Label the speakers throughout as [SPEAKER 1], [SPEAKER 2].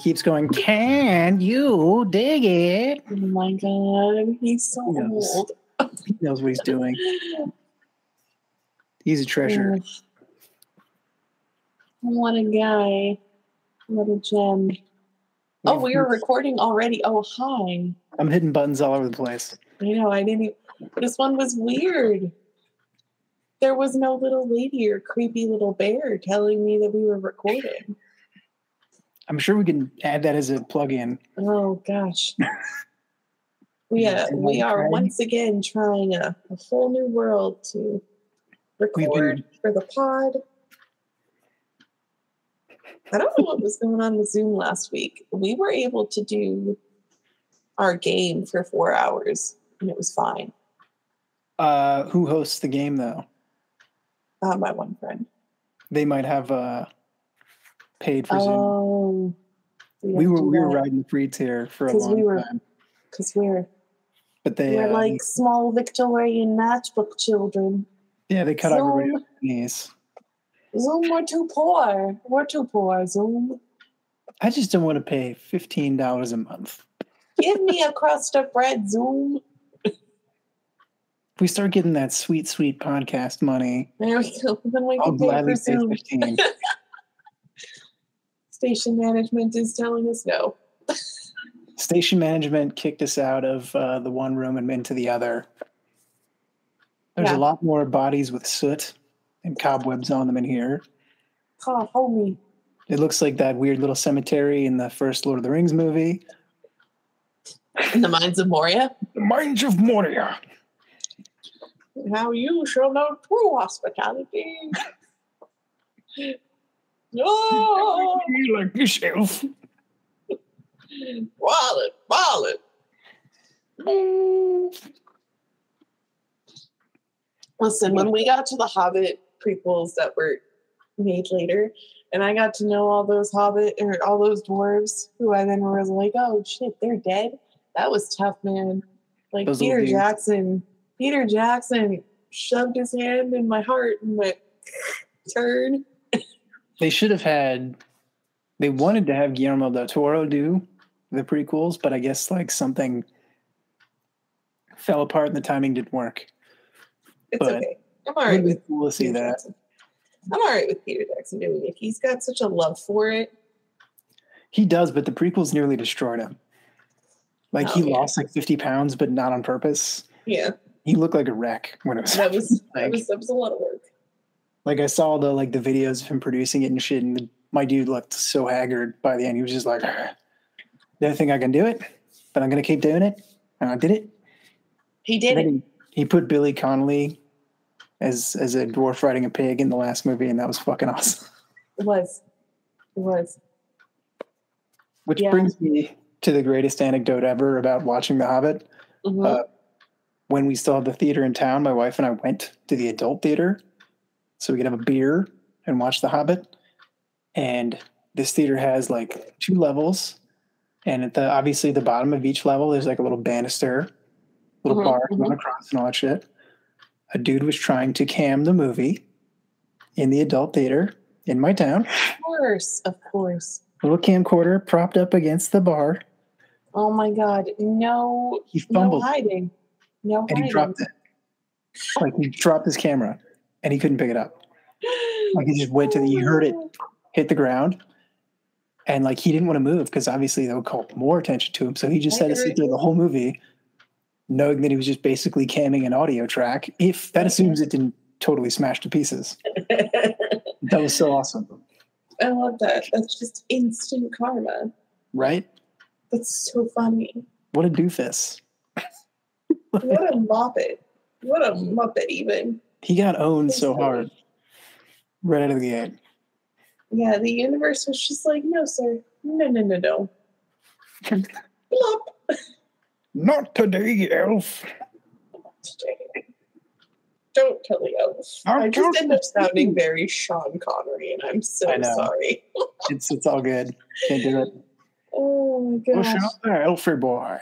[SPEAKER 1] he keeps going, Can you dig it?
[SPEAKER 2] Oh my god, he's so
[SPEAKER 1] Yes.
[SPEAKER 2] old.
[SPEAKER 1] He knows what he's doing. He's a treasure.
[SPEAKER 2] What a guy. What a gem. Oh, we were recording already. Oh, hi.
[SPEAKER 1] I'm hitting buttons all over the place.
[SPEAKER 2] I know, I didn't. This one was weird. There was no little lady or creepy little bear telling me that we were recording.
[SPEAKER 1] I'm sure we can add that as a plug-in.
[SPEAKER 2] Oh gosh. We uh, we are once again trying a, a whole new world to record for the pod. I don't know what was going on with Zoom last week. We were able to do our game for four hours and it was fine.
[SPEAKER 1] Uh, who hosts the game though?
[SPEAKER 2] Uh, my one friend.
[SPEAKER 1] They might have uh, paid for Zoom.
[SPEAKER 2] Oh,
[SPEAKER 1] We were we were riding the free tier for a long
[SPEAKER 2] we were-
[SPEAKER 1] time,
[SPEAKER 2] because we're
[SPEAKER 1] but they
[SPEAKER 2] we're
[SPEAKER 1] uh,
[SPEAKER 2] like small Victorian matchbook children.
[SPEAKER 1] yeah they cut everybody off knees.
[SPEAKER 2] Zoom, we're too poor. We're too poor. Zoom.
[SPEAKER 1] I just don't want to pay fifteen dollars a month.
[SPEAKER 2] Give me a crust of bread, Zoom.
[SPEAKER 1] If we start getting that sweet sweet podcast money,
[SPEAKER 2] There we go. Then we
[SPEAKER 1] I'll
[SPEAKER 2] can pay for
[SPEAKER 1] gladly pay
[SPEAKER 2] Zoom.
[SPEAKER 1] fifteen.
[SPEAKER 2] Station management is telling us no.
[SPEAKER 1] Station management kicked us out of uh, the one room and into the other. There's
[SPEAKER 2] Yeah.
[SPEAKER 1] a lot more bodies with soot and cobwebs on them in here.
[SPEAKER 2] Oh, homie.
[SPEAKER 1] It looks like that weird little cemetery in the first Lord of the Rings movie.
[SPEAKER 2] In the mines of Moria.
[SPEAKER 1] The Mines of Moria.
[SPEAKER 2] How you shall know true hospitality. Oh. No,
[SPEAKER 1] Be like yourself.
[SPEAKER 2] wallet, wallet. Listen, when we got to the Hobbit prequels that were made later, and I got to know all those Hobbit or all those dwarves who I then was like, oh shit, they're dead. That was tough, man. Like
[SPEAKER 1] Those
[SPEAKER 2] Peter. Jackson, Peter Jackson shoved his hand in my heart and went, turn.
[SPEAKER 1] They should have had. They wanted to have Guillermo del Toro do the prequels, but I guess like something fell apart and the timing didn't work.
[SPEAKER 2] It's
[SPEAKER 1] But
[SPEAKER 2] okay. I'm all right with
[SPEAKER 1] to see
[SPEAKER 2] Peter
[SPEAKER 1] that.
[SPEAKER 2] Jackson. I'm all right with Peter Jackson doing it. He's got such a love for it.
[SPEAKER 1] He does, but the prequels nearly destroyed him. Like
[SPEAKER 2] Oh,
[SPEAKER 1] he
[SPEAKER 2] yeah.
[SPEAKER 1] lost like 50 pounds, but not on purpose.
[SPEAKER 2] Yeah,
[SPEAKER 1] He looked like a wreck when it was
[SPEAKER 2] that was that was that was a lot of work.
[SPEAKER 1] Like I saw the like the videos of him producing it and shit, and my dude looked so haggard by the end. He was just like, other thing I can do it, but I'm gonna keep doing it," and I did it.
[SPEAKER 2] He did it.
[SPEAKER 1] he, he put Billy Connolly as as a dwarf riding a pig in the last movie, and that was fucking awesome.
[SPEAKER 2] It was. It was.
[SPEAKER 1] Which
[SPEAKER 2] Yeah.
[SPEAKER 1] brings me to the greatest anecdote ever about watching The Hobbit.
[SPEAKER 2] Mhm.
[SPEAKER 1] Uh, when we still had the theater in town, my wife and I went to the adult theater so we could have a beer and watch The Hobbit. And this theater has like two levels, and at the obviously the bottom of each level there's like a little banister, little
[SPEAKER 2] Mhm,
[SPEAKER 1] bar
[SPEAKER 2] mhm.
[SPEAKER 1] going across and all that shit. A dude was trying to cam the movie in the adult theater in my town.
[SPEAKER 2] of course, of course.
[SPEAKER 1] Little camcorder propped up against the bar.
[SPEAKER 2] Oh my God! No,
[SPEAKER 1] He
[SPEAKER 2] no
[SPEAKER 1] fumbled
[SPEAKER 2] hiding. No
[SPEAKER 1] and he dropped it. Like he dropped his camera and he couldn't pick it up. Like he just went to the, he heard it hit the ground. And like he didn't want to move because obviously that would call more attention to him. So he just had to sit there the whole movie, knowing that he was just basically camming an audio track. If that assumes it didn't totally smash to pieces. That was so awesome.
[SPEAKER 2] I love that. That's just instant karma.
[SPEAKER 1] Right?
[SPEAKER 2] That's so funny.
[SPEAKER 1] What a doofus.
[SPEAKER 2] What a muppet. What a muppet, even.
[SPEAKER 1] He got owned so hard. Right out of the gate.
[SPEAKER 2] Yeah, the universe was just like, no, sir. No, no, no, no. Blop.
[SPEAKER 1] Not today, Elf.
[SPEAKER 2] Don't kill the elf.
[SPEAKER 1] I'm
[SPEAKER 2] I just end up sounding very Sean Connery, and I'm so sorry.
[SPEAKER 1] It's it's all good. Can't do it.
[SPEAKER 2] Oh my
[SPEAKER 1] Push
[SPEAKER 2] gosh.
[SPEAKER 1] out there, Elfie boy.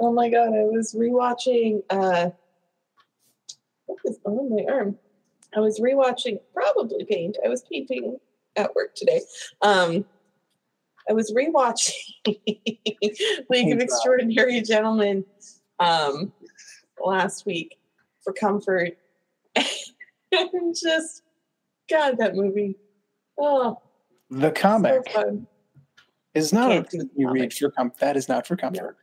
[SPEAKER 2] oh my god, I was rewatching uh is on my arm? I was rewatching probably paint. I was painting at work today. Um, I was rewatching League of Extraordinary Gentlemen um, last week for comfort. and just, God, that movie. Oh,
[SPEAKER 1] The comic
[SPEAKER 2] so
[SPEAKER 1] is not a you read for comfort. That is not for comfort.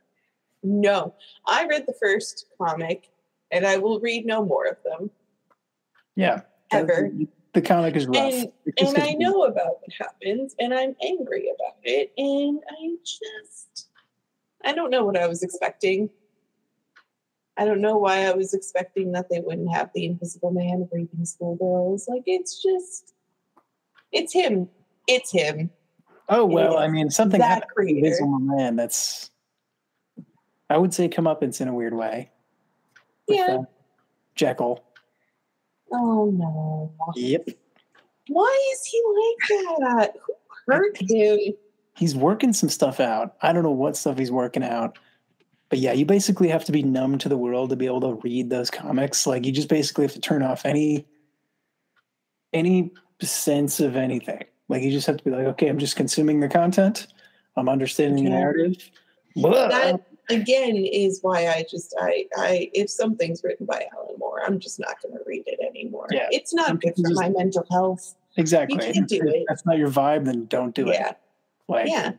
[SPEAKER 2] No, I read the first comic, and I will read no more of them.
[SPEAKER 1] Yeah.
[SPEAKER 2] Ever.
[SPEAKER 1] The, the comic is rough.
[SPEAKER 2] And and I know about what happens, and I'm angry about it, and I just I don't know what I was expecting. I don't know why I was expecting that they wouldn't have the Invisible Man raping schoolgirls. Like it's just, it's him. It's him.
[SPEAKER 1] Oh well, I mean something
[SPEAKER 2] that
[SPEAKER 1] happened to. Invisible Man that's I would say comeuppance in a weird way. With,
[SPEAKER 2] Yeah.
[SPEAKER 1] Jekyll.
[SPEAKER 2] Oh no!
[SPEAKER 1] Yep.
[SPEAKER 2] Why is he like that? Who hurt him?
[SPEAKER 1] He's working some stuff out. I don't know what stuff he's working out. But yeah, you basically have to be numb to the world to be able to read those comics. Like you just basically have to turn off any any sense of anything. Like you just have to be like, okay, I'm just consuming the content. I'm understanding the narrative.
[SPEAKER 2] That again is why I just I I if something's written by Alan Moore, I'm just not going to read it anymore.
[SPEAKER 1] Yeah.
[SPEAKER 2] It's not
[SPEAKER 1] Some
[SPEAKER 2] good for
[SPEAKER 1] just-
[SPEAKER 2] my mental health.
[SPEAKER 1] exactly.
[SPEAKER 2] you can't do
[SPEAKER 1] If
[SPEAKER 2] it.
[SPEAKER 1] that's not your vibe, then don't do
[SPEAKER 2] yeah,
[SPEAKER 1] it. Like
[SPEAKER 2] yeah.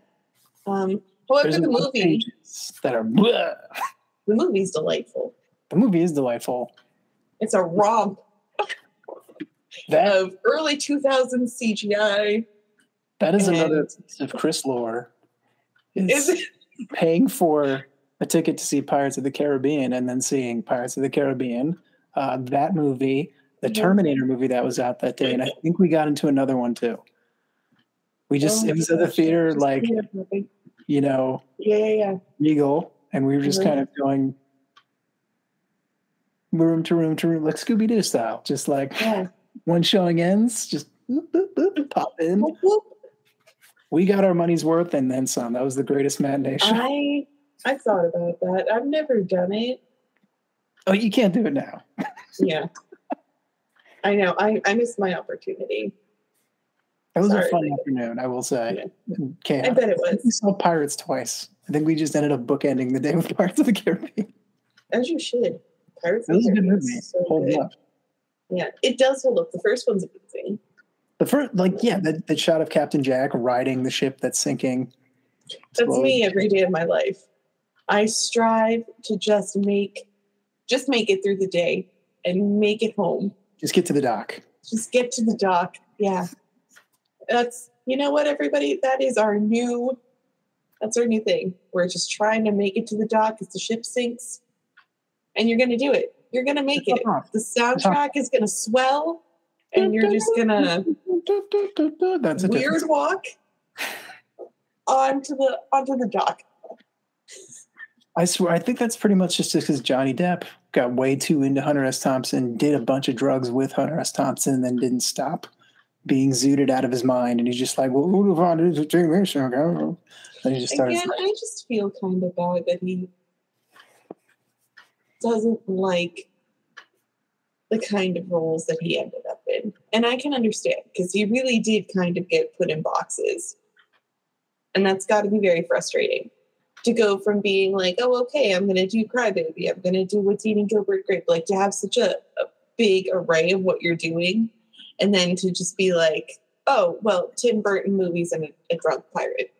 [SPEAKER 2] Um, however, the movie
[SPEAKER 1] that are blah.
[SPEAKER 2] the movie's delightful.
[SPEAKER 1] the movie is delightful.
[SPEAKER 2] It's a romp
[SPEAKER 1] That
[SPEAKER 2] of early 2000 CGI.
[SPEAKER 1] that is another
[SPEAKER 2] and-
[SPEAKER 1] piece of Chris lore.
[SPEAKER 2] Is
[SPEAKER 1] Is
[SPEAKER 2] it?
[SPEAKER 1] paying for a ticket to see Pirates of the Caribbean and then seeing Pirates of the Caribbean, uh, that movie, the
[SPEAKER 2] Mhm.
[SPEAKER 1] Terminator movie that was out that day, and I think we got into another one too. We just
[SPEAKER 2] Oh
[SPEAKER 1] it was at the theater, like you know,
[SPEAKER 2] Yeah, yeah, yeah.
[SPEAKER 1] Regal, and we were just
[SPEAKER 2] Mhm.
[SPEAKER 1] kind of going room to room to room, like Scooby Doo style, just like
[SPEAKER 2] yeah.
[SPEAKER 1] one showing ends, just boop, boop, boop, pop in. We got our money's worth and then some. That was the greatest matinee show.
[SPEAKER 2] I I thought about that. I've never done it.
[SPEAKER 1] oh, you can't do it now.
[SPEAKER 2] Yeah. I know. I, I missed my opportunity.
[SPEAKER 1] That was
[SPEAKER 2] Sorry.
[SPEAKER 1] a fun afternoon, I will say. Okay,
[SPEAKER 2] I bet it was.
[SPEAKER 1] we saw Pirates twice. I think we just ended up bookending the day with Pirates of the Caribbean.
[SPEAKER 2] As you should. Pirates
[SPEAKER 1] It was a good movie.
[SPEAKER 2] so
[SPEAKER 1] Holds
[SPEAKER 2] good.
[SPEAKER 1] up.
[SPEAKER 2] Yeah, it does hold up. The first one's amazing.
[SPEAKER 1] The first, like, yeah, the, the shot of Captain Jack riding the ship that's sinking.
[SPEAKER 2] That's
[SPEAKER 1] slowly.
[SPEAKER 2] me every day of my life. I strive to just make just make it through the day and make it home.
[SPEAKER 1] Just get to the dock.
[SPEAKER 2] Just get to the dock. Yeah. That's you know what, everybody? That is our new that's our new thing. We're just trying to make it to the dock as the ship sinks. And you're gonna do it. You're gonna make it. The soundtrack is gonna swell and you're just gonna
[SPEAKER 1] That's a
[SPEAKER 2] weird
[SPEAKER 1] difference.
[SPEAKER 2] walk onto the onto the dock.
[SPEAKER 1] I swear, I think that's pretty much just because Johnny Depp got way too into Hunter S. Thompson, did a bunch of drugs with Hunter S. Thompson, and then didn't stop being zooted out of his mind. And he's just like, well, who the fuck is Mason? And he just started.
[SPEAKER 2] Again, I just feel kind of bad that he doesn't like the kind of roles that he ended up in. And I can understand because he really did kind of get put in boxes. And that's got to be very frustrating to go from being like, oh, okay, I'm going to do Crybaby, I'm going to do What's Eating Gilbert Grape, like to have such a, a big array of what you're doing. And then to just be like, oh, well, Tim Burton movies and a, a drunk pirate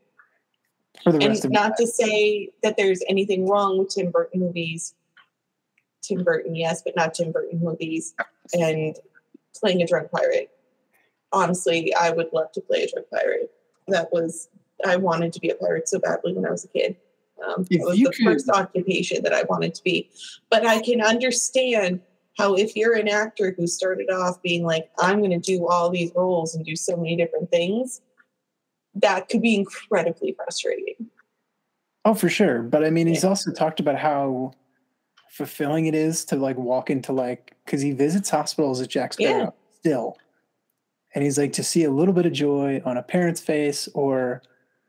[SPEAKER 2] and not to say that there's anything wrong with Tim Burton movies. Tim Burton, yes, but not Tim Burton movies. And playing a drunk pirate. Honestly, I would love to play a drunk pirate. That was I wanted to be a pirate so badly when I was a kid. Um,
[SPEAKER 1] If
[SPEAKER 2] was the
[SPEAKER 1] could-
[SPEAKER 2] first occupation that I wanted to be. But I can understand how if you're an actor who started off being like, I'm going to do all these roles and do so many different things, that could be incredibly frustrating.
[SPEAKER 1] Oh, for sure. But I mean, he's also talked about how fulfilling it is to like walk into like because he visits hospitals at Jack Sparrow
[SPEAKER 2] Yeah.
[SPEAKER 1] still, and he's like to see a little bit of joy on a parent's face or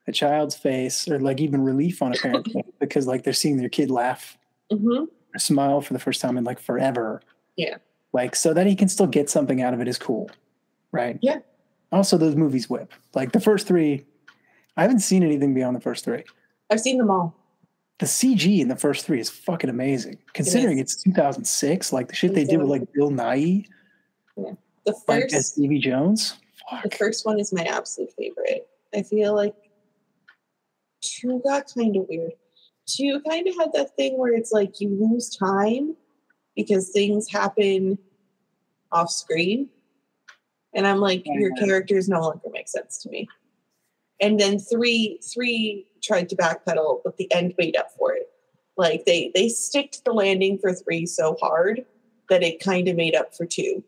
[SPEAKER 1] a child's face or like even relief on a parent's face because like they're seeing their kid laugh
[SPEAKER 2] hmm
[SPEAKER 1] or smile for the first time in like forever.
[SPEAKER 2] Yeah.
[SPEAKER 1] Like so that he can still get something out of it is cool, right?
[SPEAKER 2] Yeah.
[SPEAKER 1] Also, those movies whip. Like the first three, I haven't seen anything beyond the first three.
[SPEAKER 2] I've seen them all.
[SPEAKER 1] The CG in the first three is fucking amazing. Considering it's 2006, like the shit they did with like Bill Nighy, yeah.
[SPEAKER 2] The
[SPEAKER 1] like as
[SPEAKER 2] first,
[SPEAKER 1] Stevie Jones. Fuck.
[SPEAKER 2] the first one is my absolute favorite. I feel like two got kind of weird. Two kind of had that thing where it's like you lose time because things happen off screen, and I'm like, your characters no longer make sense to me. And then three, three tried to backpedal, but the end made up for it. Like they they sticked the landing for three so hard that it kind of made up for two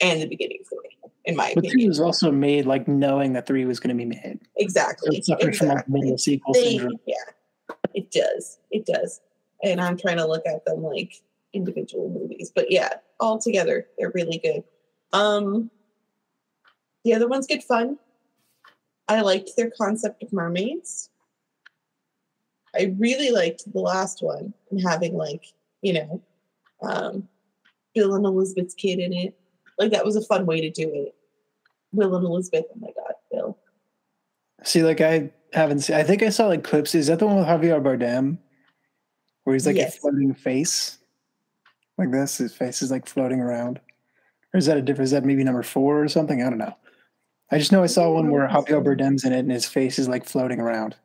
[SPEAKER 2] and the beginning three, in my
[SPEAKER 1] But two
[SPEAKER 2] opinion.
[SPEAKER 1] was also made like knowing that three was going to be made.
[SPEAKER 2] Exactly.
[SPEAKER 1] it suffers from like middle sequel
[SPEAKER 2] They,
[SPEAKER 1] syndrome.
[SPEAKER 2] yeah, it does. It does. And I'm trying to look at them like individual movies, but yeah, all together they're really good. Um, the other ones get fun. I liked their concept of mermaids. I really liked the last one and having like you know, um, Bill and Elizabeth's kid in it. Like that was a fun way to do it. Will and Elizabeth. Oh my god, Bill.
[SPEAKER 1] See, like I haven't seen. I think I saw like clips. Is that the one with Javier Bardem, where he's like
[SPEAKER 2] Yes.
[SPEAKER 1] a floating face, like this? His face is like floating around, or is that a different? Is that maybe number four or something? I don't know. I just know I saw one where Javier Bardem's in it and his face is like floating around.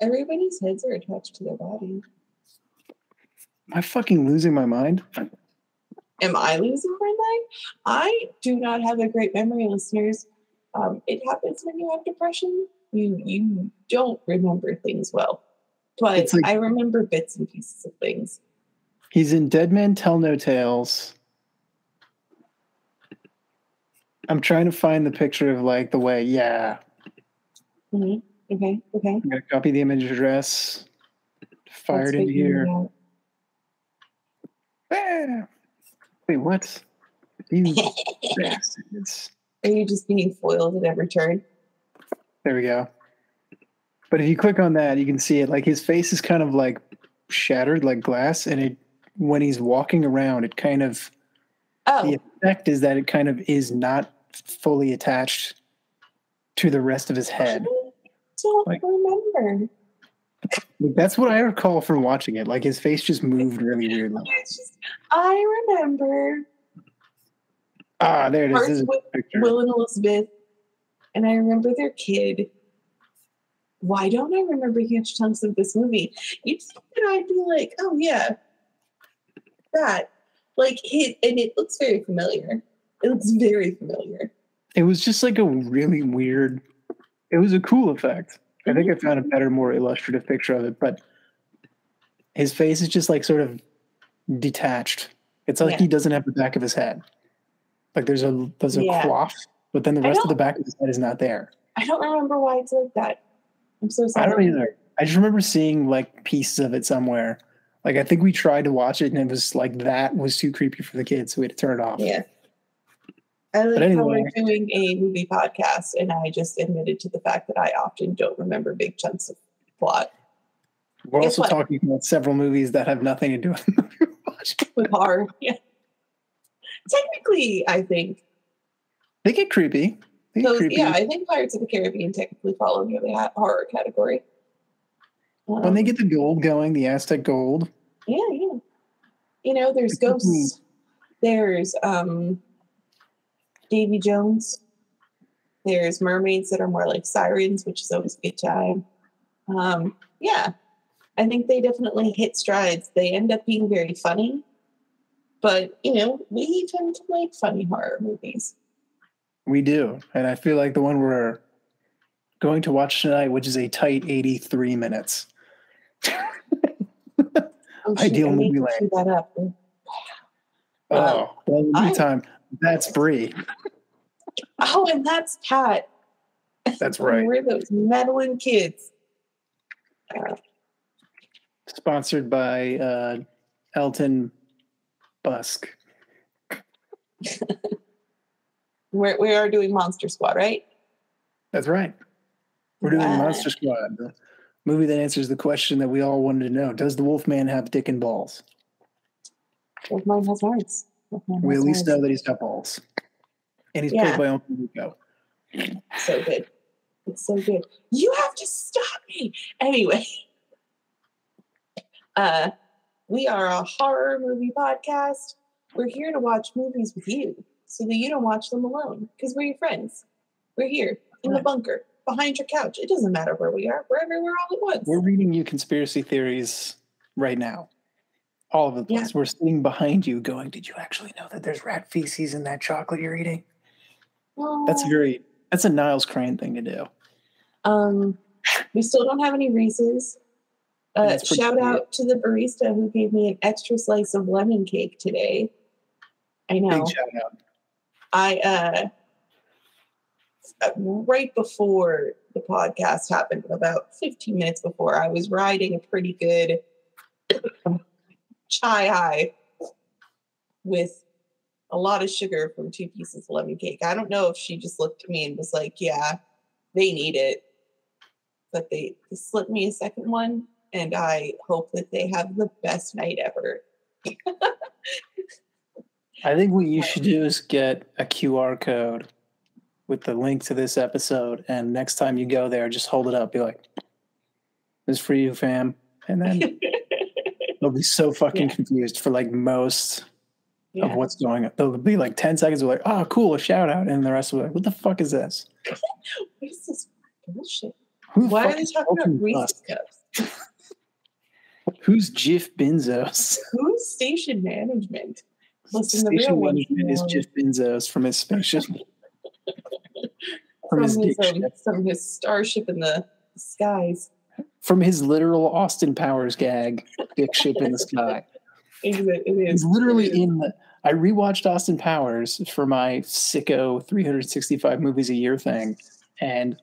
[SPEAKER 2] Everybody's heads are attached to their body.
[SPEAKER 1] Am I fucking losing my mind?
[SPEAKER 2] Am I losing my mind? I do not have a great memory, listeners. Um, it happens when you have depression. You you don't remember things well, but
[SPEAKER 1] like-
[SPEAKER 2] I remember bits and pieces of things.
[SPEAKER 1] He's in Dead Men Tell No Tales. I'm trying to find the picture of like the way. Yeah,
[SPEAKER 2] Mhm. Okay, okay.
[SPEAKER 1] I'm gonna copy the image address. Fired into here.
[SPEAKER 2] out.
[SPEAKER 1] Wait, what? You bastards.
[SPEAKER 2] Are you just being foiled at every turn?
[SPEAKER 1] There we go. But if you click on that, you can see it. Like his face is kind of like shattered, like glass, and it when he's walking around, it kind of
[SPEAKER 2] Oh,
[SPEAKER 1] the effect is that it kind of is not fully attached to the rest of his head.
[SPEAKER 2] I don't
[SPEAKER 1] Like-
[SPEAKER 2] remember.
[SPEAKER 1] Like, that's what I recall from watching it. Like his face just moved really weirdly.
[SPEAKER 2] Just, I remember
[SPEAKER 1] Ah, there it is. Is.
[SPEAKER 2] Will and Elizabeth, and I remember their kid. Why don't I remember huge chunks of this movie? You'd think that I'd be like, oh yeah, that. Like it, and it looks very familiar. It looks very familiar.
[SPEAKER 1] It was just like a really weird. It was a cool effect. I think I found a better, more illustrative picture of it, but his face is just like sort of detached. It's like
[SPEAKER 2] Yeah.
[SPEAKER 1] he doesn't have the back of his head. Like there's a there's a
[SPEAKER 2] Yeah.
[SPEAKER 1] quaff, but then the rest of the back of his head is not there.
[SPEAKER 2] I don't remember why it's like that. I'm so sorry.
[SPEAKER 1] I don't either. I just remember seeing like pieces of it somewhere. Like I think we tried to watch it and it was like that was too creepy for the kids, so we had to turn it off.
[SPEAKER 2] Yeah. I like how
[SPEAKER 1] anyway.
[SPEAKER 2] we're doing a movie podcast, and I just admitted to the fact that I often don't remember big chunks of plot.
[SPEAKER 1] We're
[SPEAKER 2] Guess
[SPEAKER 1] also
[SPEAKER 2] what?
[SPEAKER 1] talking about several movies that have nothing to do with the movie we're watching.
[SPEAKER 2] with horror. Yeah. Technically, I think
[SPEAKER 1] They get creepy. They get
[SPEAKER 2] those.
[SPEAKER 1] creepy.
[SPEAKER 2] Yeah, I think Pirates of the Caribbean technically fall under the horror category.
[SPEAKER 1] when they
[SPEAKER 2] Um,
[SPEAKER 1] get the gold going, the Aztec gold.
[SPEAKER 2] yeah, yeah. You know, there's ghosts. There's um, Davy Jones. There's mermaids that are more like sirens, which is always a good time. Um, yeah, I think they definitely hit strides. They end up being very funny, but you know, we tend to like funny horror movies.
[SPEAKER 1] We do. And I feel like the one we're going to watch tonight, which is a tight 83 minutes.
[SPEAKER 2] Oh,
[SPEAKER 1] Ideal
[SPEAKER 2] I need
[SPEAKER 1] movie
[SPEAKER 2] to
[SPEAKER 1] land.
[SPEAKER 2] that up.
[SPEAKER 1] Oh, well, in the
[SPEAKER 2] I-
[SPEAKER 1] meantime, that's Brie.
[SPEAKER 2] Oh, and that's Pat.
[SPEAKER 1] That's right.
[SPEAKER 2] We're those meddling kids. Uh,
[SPEAKER 1] Sponsored by uh, Elton Busk.
[SPEAKER 2] we're, we are doing Monster Squad, right?
[SPEAKER 1] That's right. We're doing
[SPEAKER 2] Right.
[SPEAKER 1] Monster Squad, the movie that answers the question that we all wanted to know: Does the Wolfman have dick and balls?
[SPEAKER 2] Wolfman has hearts. Wolfman
[SPEAKER 1] We at least know that he's got balls, and he's
[SPEAKER 2] Yeah.
[SPEAKER 1] played by Uncle Rico.
[SPEAKER 2] So good. It's so good. You have to stop me. Anyway, uh, we are a horror movie podcast. We're here to watch movies with you so that you don't watch them alone because we're your friends. We're here in the bunker behind your couch. It doesn't matter where we are. We're everywhere all at once.
[SPEAKER 1] We're reading you conspiracy theories right now. All of the
[SPEAKER 2] Yeah.
[SPEAKER 1] place. We're sitting behind you going, Did you actually know that there's rat feces in that chocolate you're eating? That's
[SPEAKER 2] Aw.
[SPEAKER 1] very that's a Niles Crane thing to do.
[SPEAKER 2] Um, we still don't have any Reese's. Uh, shout
[SPEAKER 1] cool.
[SPEAKER 2] out to the barista who gave me an extra slice of lemon cake today. I know.
[SPEAKER 1] Big shout out.
[SPEAKER 2] I uh, uh, right before the podcast happened, about 15 minutes before, I was riding a pretty good chai high with a lot of sugar from two pieces of lemon cake. I don't know if she just looked at me and was like, "Yeah, they need it," but they, they slipped me a second one, and I hope that they have the best night ever.
[SPEAKER 1] I think what you should do is get a QR code with the link to this episode, and next time you go there, just hold it up. Be like, "This is for you, fam," and then they'll be so fucking
[SPEAKER 2] Yeah.
[SPEAKER 1] confused for like most
[SPEAKER 2] Yeah.
[SPEAKER 1] of what's going on. They'll be like ten seconds of like, "Oh, cool, a shout out," and the rest will be like, "What the fuck is this?
[SPEAKER 2] What is this bullshit?
[SPEAKER 1] Who
[SPEAKER 2] Why are they talking about Reese's cups?
[SPEAKER 1] Who's Jif Benzos?"
[SPEAKER 2] Who's station management? Listen, the
[SPEAKER 1] Station management is
[SPEAKER 2] know.
[SPEAKER 1] Jif Benzos from his spaceship.
[SPEAKER 2] from
[SPEAKER 1] from his
[SPEAKER 2] his, um, from his starship in the skies.
[SPEAKER 1] From his literal Austin Powers gag, dick ship in the sky.
[SPEAKER 2] It is. It is.
[SPEAKER 1] He's literally
[SPEAKER 2] It is.
[SPEAKER 1] in the. I rewatched Austin Powers for my sicko 365 movies a year thing, and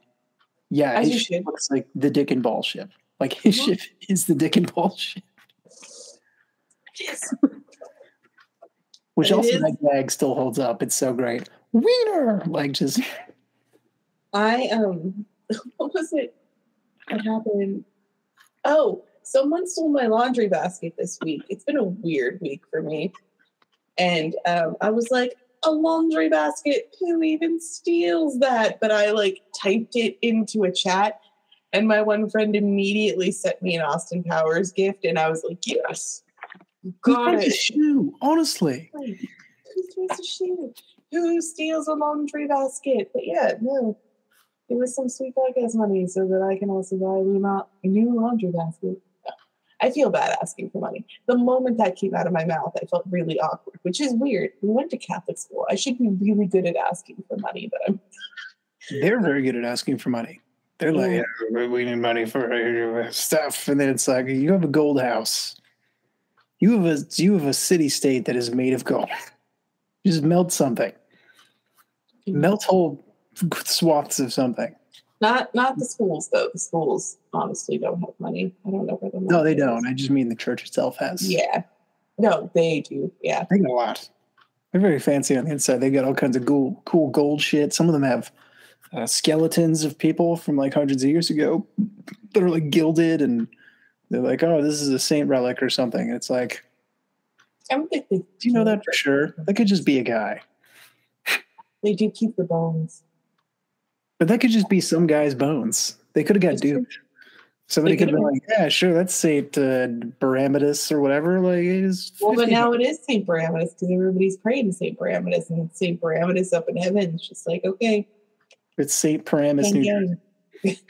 [SPEAKER 1] yeah, his ship
[SPEAKER 2] should.
[SPEAKER 1] looks like the dick and ball ship. Like his ship is the dick and ball ship,
[SPEAKER 2] Yes.
[SPEAKER 1] which
[SPEAKER 2] It
[SPEAKER 1] also
[SPEAKER 2] is.
[SPEAKER 1] that gag still holds up. It's so great. Wiener, like just
[SPEAKER 2] I um. What was it? What happened? Oh, someone stole my laundry basket this week. It's been a weird week for me, and um, I was like, a laundry basket. Who even steals that? But I like typed it into a chat, and my one friend immediately sent me an Austin Powers gift, and I was like, yes, got
[SPEAKER 1] finds a
[SPEAKER 2] it.
[SPEAKER 1] shoe? Honestly,
[SPEAKER 2] Who steals a shoe? Who steals a laundry basket? But yeah, no. It was some sweet podcast money so that I can also buy a new laundry basket. I feel bad asking for money. The moment that came out of my mouth, I felt really awkward, which is weird. We went to Catholic school. I should be really good at asking for money, but I'm
[SPEAKER 1] they're very good at asking for money. They're like,
[SPEAKER 2] Yeah.
[SPEAKER 1] yeah, we need money for stuff, and then it's like, you have a gold house. You have a you have a city state that is made of gold. Just melt something. Melt whole swaths of something.
[SPEAKER 2] not not the schools though. The schools honestly don't have money. I don't know where the
[SPEAKER 1] No, they
[SPEAKER 2] is.
[SPEAKER 1] don't. I just mean the church itself has.
[SPEAKER 2] Yeah. No, they do. Yeah.
[SPEAKER 1] they got a lot. They're very fancy on the inside. They've got all kinds of cool, cool gold shit. Some of them have uh, skeletons of people from like hundreds of years ago that are like gilded, and they're like, "Oh, this is a saint relic or something." It's like,
[SPEAKER 2] I don't think they
[SPEAKER 1] do you know that for sure? That could just be a guy,
[SPEAKER 2] They do keep the bones.
[SPEAKER 1] But that could just be some guy's bones. They could have got duped. Somebody could have been like, "Yeah, sure, that's Saint uh, Baramatus or whatever." Like, it's
[SPEAKER 2] Well, but now it is St. Baramatus because everybody's praying to St. Baramatus and St. Baramatus up in heaven. It's just like, okay,
[SPEAKER 1] it's Saint Paramus, New Jersey.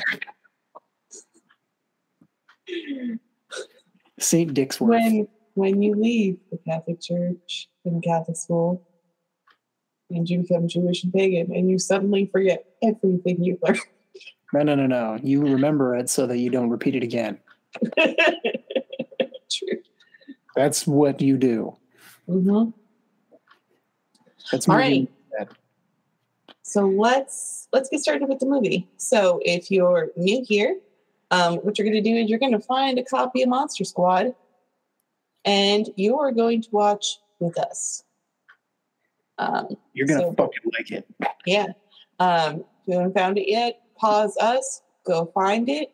[SPEAKER 1] Saint Dixworth.
[SPEAKER 2] when when you leave the Catholic Church and Catholic school and you become Jewish and pagan and you suddenly forget everything you've learned.
[SPEAKER 1] No, no, no, no. You remember it so that you don't repeat it again.
[SPEAKER 2] True.
[SPEAKER 1] That's what you do.
[SPEAKER 2] hmm
[SPEAKER 1] That's
[SPEAKER 2] All
[SPEAKER 1] moving-
[SPEAKER 2] right. So let's let's get started with the movie. So if you're new here, um, what you're going to do is you're going to find a copy of Monster Squad, and you are going to watch with us. Um,
[SPEAKER 1] You're gonna
[SPEAKER 2] So-
[SPEAKER 1] fucking like it.
[SPEAKER 2] yeah. Um, if you haven't found it yet, pause us, go find it,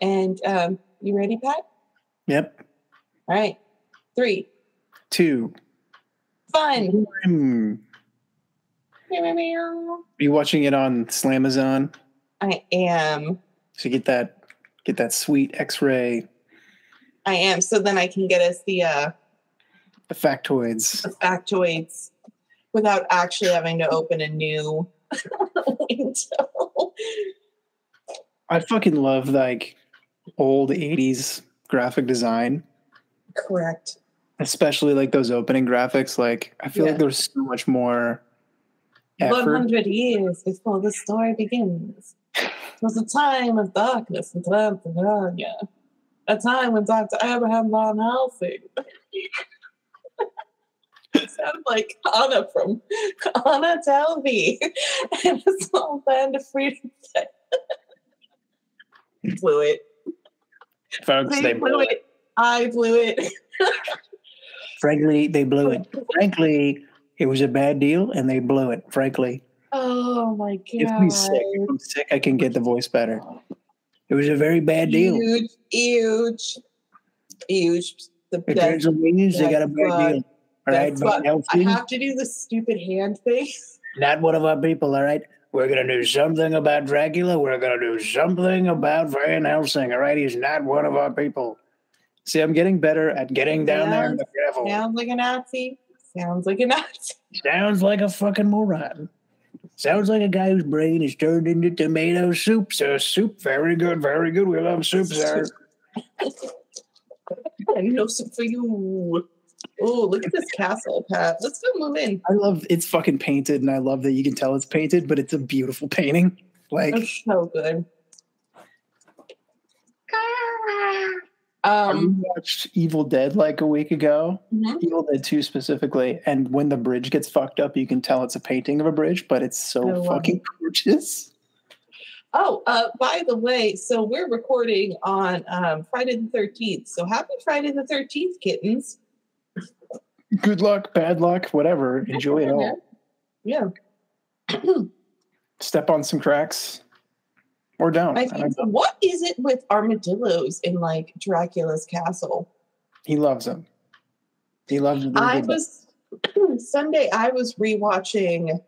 [SPEAKER 2] and um, you ready, Pat?
[SPEAKER 1] Yep.
[SPEAKER 2] All right. Three.
[SPEAKER 1] Two.
[SPEAKER 2] Fun.
[SPEAKER 1] Hmm. Are you watching it on Slamazon?
[SPEAKER 2] I am.
[SPEAKER 1] So get that get that sweet X-ray,
[SPEAKER 2] I am. So then I can get us the uh
[SPEAKER 1] the factoids.
[SPEAKER 2] the factoids without actually having to open a new window.
[SPEAKER 1] I fucking love like old '80s graphic design,
[SPEAKER 2] Correct.
[SPEAKER 1] especially like those opening graphics. Like I feel
[SPEAKER 2] Yeah.
[SPEAKER 1] like there's so much more effort.
[SPEAKER 2] hundred years before the story begins. It was a time of darkness in Transylvania. A time when Dr. Abraham Van Helsing sounded like Anna from Anna Delvey and a small band of freedom. blew it.
[SPEAKER 1] Folks,
[SPEAKER 2] They
[SPEAKER 1] they
[SPEAKER 2] blew it. I blew it.
[SPEAKER 1] Frankly, they blew it. Frankly, it was a bad deal, and they blew it. Frankly,
[SPEAKER 2] Oh my god.
[SPEAKER 1] if I'm sick,
[SPEAKER 2] god.
[SPEAKER 1] if I'm sick, I can get the voice better. It was a very bad deal.
[SPEAKER 2] Huge, huge, huge. The
[SPEAKER 1] If
[SPEAKER 2] best
[SPEAKER 1] there's a they got a bad
[SPEAKER 2] what-
[SPEAKER 1] deal. All right,
[SPEAKER 2] that's what- I have to do the stupid hand thing.
[SPEAKER 1] not one of our people. All right, we're gonna do something about Dracula. We're gonna do something about Van Helsing. All right, he's not one of our people. See, I'm getting better at getting down there in the gravel.
[SPEAKER 2] Sounds like a Nazi. Sounds like a Nazi.
[SPEAKER 1] Sounds like a fucking moron. Sounds like a guy whose brain is turned into tomato soup. So soup, very good, very good. We love soup, sir.
[SPEAKER 2] I know some for you. Oh, look at this castle, Pat. Let's go move in.
[SPEAKER 1] I love it's fucking painted, and I love that you can tell it's painted, but it's a beautiful painting. Like
[SPEAKER 2] It's so good.
[SPEAKER 1] I
[SPEAKER 2] Um,
[SPEAKER 1] watched Evil Dead like a week ago,
[SPEAKER 2] mhm.
[SPEAKER 1] Evil Dead 2 specifically, and when the bridge gets fucked up, you can tell it's a painting of a bridge, but it's so fucking gorgeous.
[SPEAKER 2] Oh, uh, by the way, so we're recording on um, Friday the 13th. So happy Friday the 13th, kittens.
[SPEAKER 1] Good luck, bad luck, whatever. Enjoy it all.
[SPEAKER 2] Yeah.
[SPEAKER 1] Step on some cracks or don't.
[SPEAKER 2] I
[SPEAKER 1] I
[SPEAKER 2] think,
[SPEAKER 1] don't
[SPEAKER 2] what is it with armadillos in like Dracula's castle?
[SPEAKER 1] He loves them. He loves them.
[SPEAKER 2] I was Sunday. I was rewatching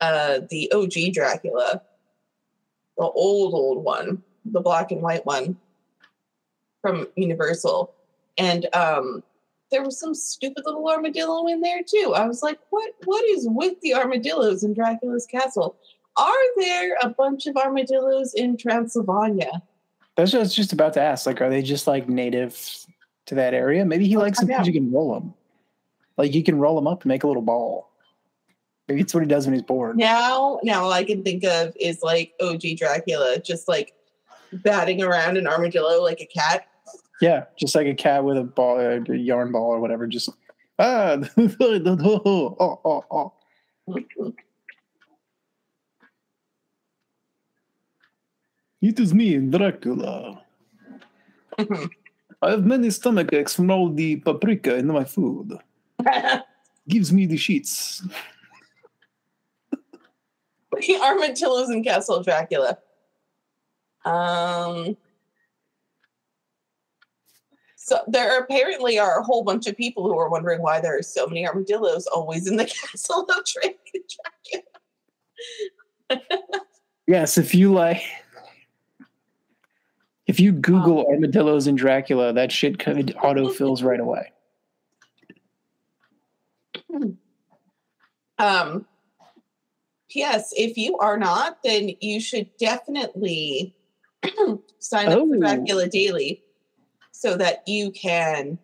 [SPEAKER 2] uh, the OG Dracula, the old old one, the black and white one from Universal, and um, there was some stupid little armadillo in there too. I was like, what What is with the armadillos in Dracula's castle? Are there a bunch of armadillos in Transylvania?
[SPEAKER 1] That's what I was just about to ask. Like, are they just like native to that area? Maybe he likes them because you can roll them. Like you can roll them up and make a little ball. Maybe it's what he does when he's bored.
[SPEAKER 2] Now, now all I can think of is like OG Dracula, just like batting around an armadillo like a cat.
[SPEAKER 1] Yeah, just like a cat with a ball, a yarn ball or whatever. Just ah, oh, oh, oh. It is me, Dracula. I have many stomach aches from all the paprika in my food. Gives me the sheets.
[SPEAKER 2] the armadillos in Castle Dracula. Um. So there apparently are a whole bunch of people who are wondering why there are so many armadillos always in the castle of Dracula.
[SPEAKER 1] Yes, if you like, if you Google armadillos and Dracula, that shit could auto fills right away.
[SPEAKER 2] Um, yes, if you are not, then you should definitely sign up for
[SPEAKER 1] Oh.
[SPEAKER 2] Dracula Daily so that you can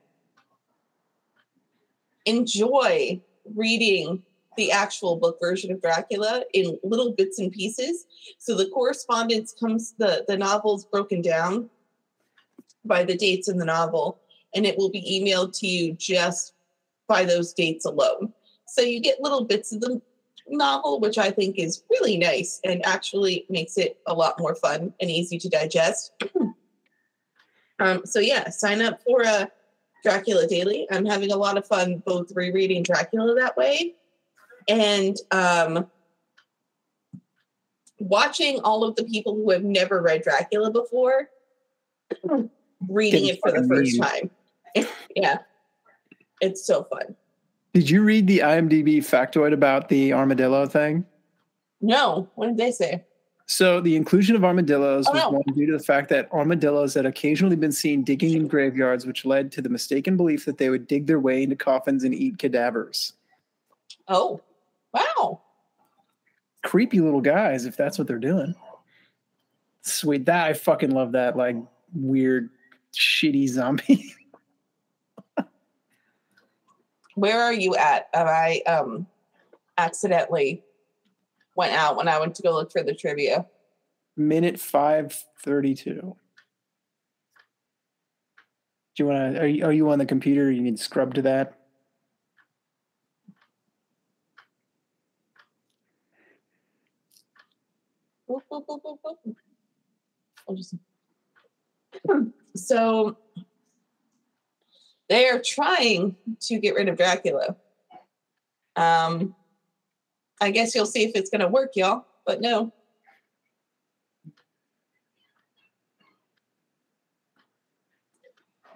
[SPEAKER 2] enjoy reading the actual book version of Dracula in little bits and pieces. So the correspondence comes the the novel's broken down by the dates in the novel and it will be emailed to you just by those dates alone. So you get little bits of the novel, which I think is really nice and actually makes it a lot more fun and easy to digest. Um, so yeah, sign up for a Dracula Daily. I'm having a lot of fun both rereading Dracula that way and um, watching all of the people who have never read Dracula before reading
[SPEAKER 1] Getting
[SPEAKER 2] it for the first
[SPEAKER 1] mean.
[SPEAKER 2] time. yeah, it's so fun.
[SPEAKER 1] Did you read the IMDb factoid about the armadillo thing?
[SPEAKER 2] No, what did they say?
[SPEAKER 1] So the inclusion of armadillos
[SPEAKER 2] Oh,
[SPEAKER 1] was
[SPEAKER 2] no.
[SPEAKER 1] one due to the fact that armadillos had occasionally been seen digging in graveyards, which led to the mistaken belief that they would dig their way into coffins and eat cadavers.
[SPEAKER 2] Oh, wow.
[SPEAKER 1] Creepy little guys, if that's what they're doing. Sweet. That I fucking love that like weird, shitty zombie.
[SPEAKER 2] Where are you at? And I um accidentally went out when I went to go look for the trivia.
[SPEAKER 1] Minute five thirty-two. Do you want to? Are you, are you on the computer? You need to scrub to that.
[SPEAKER 2] Just- So they are trying to get rid of Dracula. Um, I guess you'll see if it's going to work, y'all. But no.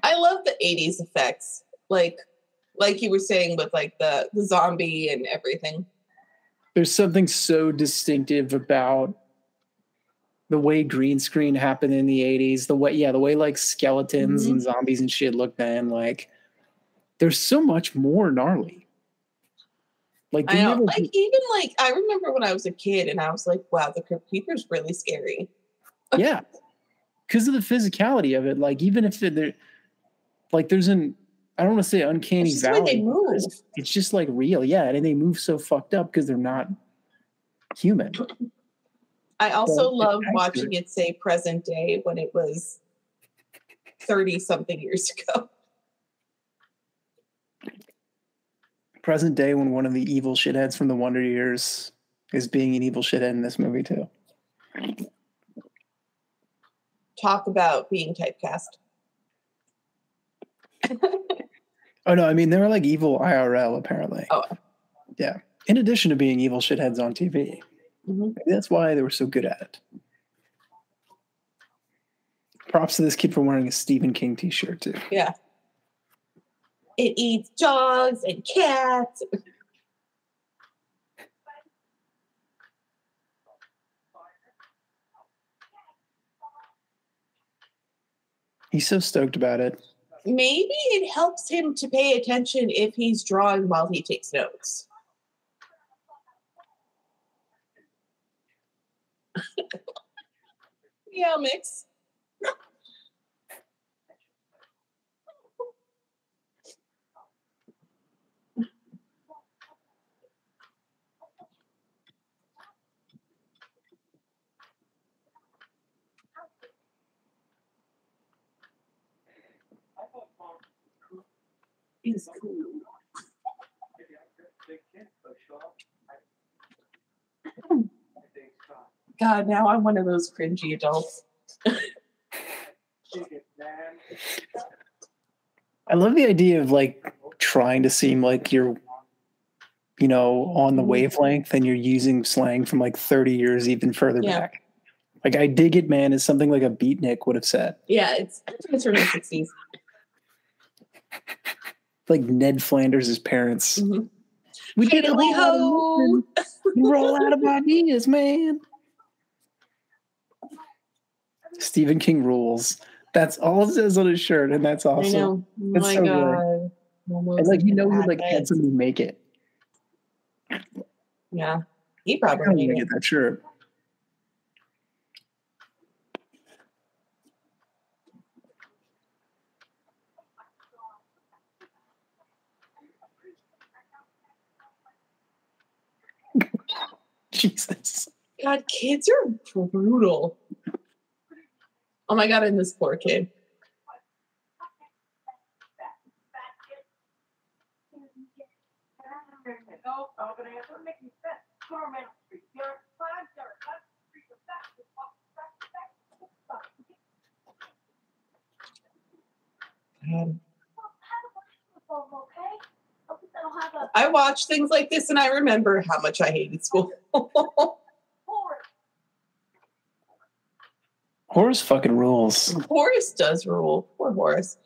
[SPEAKER 2] I love the 80s effects. Like like you were saying with like the the zombie and everything.
[SPEAKER 1] there's something so distinctive about the way green screen happened in the 80s the way yeah the way like skeletons
[SPEAKER 2] Mm-hmm.
[SPEAKER 1] and zombies and shit looked then like there's so much more gnarly like
[SPEAKER 2] I know. Like even like I remember when I was a kid and I was like, wow, the Crypt really scary.
[SPEAKER 1] yeah because of the physicality of it like even if they're like there's an i don't want to say uncanny
[SPEAKER 2] It's just the way
[SPEAKER 1] valley
[SPEAKER 2] they move.
[SPEAKER 1] it's, just like real yeah and they move so fucked up because they're not human
[SPEAKER 2] I also
[SPEAKER 1] it's
[SPEAKER 2] love watching it say present day when it was 30 something years ago.
[SPEAKER 1] Present day when one of the evil shitheads from the Wonder Years is being an evil shithead in this movie too.
[SPEAKER 2] Talk about being typecast.
[SPEAKER 1] Oh no, I mean they were like evil IRL apparently.
[SPEAKER 2] Oh.
[SPEAKER 1] Yeah. In addition to being evil shitheads on TV.
[SPEAKER 2] Mhm.
[SPEAKER 1] That's why they were so good at it. Props to this kid for wearing a Stephen King t-shirt too.
[SPEAKER 2] Yeah. It eats dogs and cats.
[SPEAKER 1] He's so stoked about it.
[SPEAKER 2] Maybe it helps him to pay attention if he's drawing while he takes notes. yeah, mix. He's cool. God, now I'm one of those cringy adults.
[SPEAKER 1] I love the idea of like trying to seem like you're you know on the
[SPEAKER 2] Mhm.
[SPEAKER 1] wavelength and you're using slang from like 30 years even further
[SPEAKER 2] Yeah.
[SPEAKER 1] back. Like I dig it, man, is something like a beatnik would have said.
[SPEAKER 2] Yeah, it's it's from the 60s.
[SPEAKER 1] Like Ned Flanders' parents.
[SPEAKER 2] Mhm.
[SPEAKER 1] We did a
[SPEAKER 2] ho!
[SPEAKER 1] roll out of ideas, man. Stephen King rules. That's all it says on his shirt, and that's awesome.
[SPEAKER 2] Oh
[SPEAKER 1] It's
[SPEAKER 2] my
[SPEAKER 1] so
[SPEAKER 2] god.
[SPEAKER 1] And like you know, he like had somebody make it.
[SPEAKER 2] Yeah. He probably made it.
[SPEAKER 1] get that shirt. Jesus.
[SPEAKER 2] God, kids are brutal. Oh my god, and this poor kid. God. I watch things like this and I remember how much I hated school.
[SPEAKER 1] Horace fucking rules.
[SPEAKER 2] Horace does rule. Poor Horace.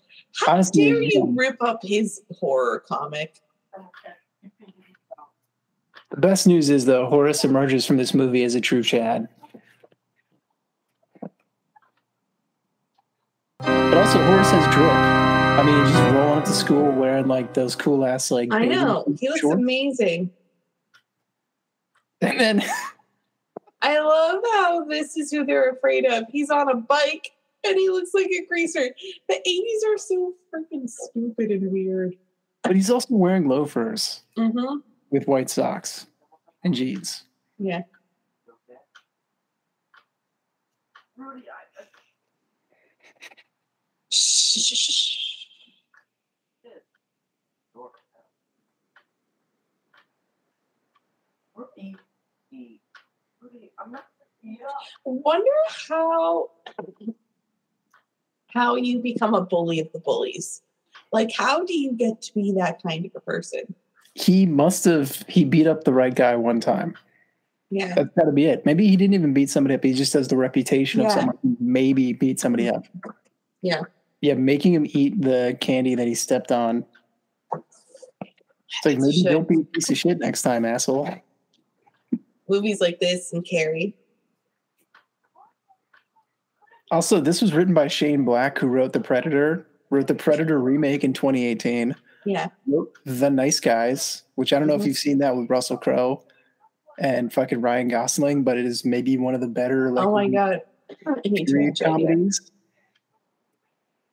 [SPEAKER 2] How
[SPEAKER 1] Honestly,
[SPEAKER 2] dare you rip up his horror comic?
[SPEAKER 1] The best news is though, Horace emerges from this movie as a true Chad. But also, Horace has drip. I mean, just rolling up to school wearing like those cool ass like.
[SPEAKER 2] I know. He looks
[SPEAKER 1] shorts.
[SPEAKER 2] amazing.
[SPEAKER 1] And then
[SPEAKER 2] I love how this is who they're afraid of. He's on a bike and he looks like a greaser. The 80s are so freaking stupid and weird.
[SPEAKER 1] But he's also wearing loafers
[SPEAKER 2] Mm-hmm.
[SPEAKER 1] with white socks and jeans.
[SPEAKER 2] Yeah. Shh. I wonder how how you become a bully of the bullies. Like, how do you get to be that kind of a person?
[SPEAKER 1] He must have he beat up the right guy one time.
[SPEAKER 2] Yeah.
[SPEAKER 1] That's got to be it. Maybe he didn't even beat somebody up. He just has the reputation of
[SPEAKER 2] Yeah.
[SPEAKER 1] someone who maybe beat somebody up.
[SPEAKER 2] Yeah.
[SPEAKER 1] Yeah, making him eat the candy that he stepped on. It's like maybe don't be a piece of shit next time, asshole.
[SPEAKER 2] Movies like this and Carrie.
[SPEAKER 1] Also, this was written by Shane Black, who wrote The Predator, wrote the Predator remake in 2018,
[SPEAKER 2] Yeah.
[SPEAKER 1] The Nice Guys, which I don't know if
[SPEAKER 2] Mhm.
[SPEAKER 1] you've seen that with Russell Crowe and fucking Ryan Gosling, but it is maybe one of the better like
[SPEAKER 2] oh my god.
[SPEAKER 1] Period comedies.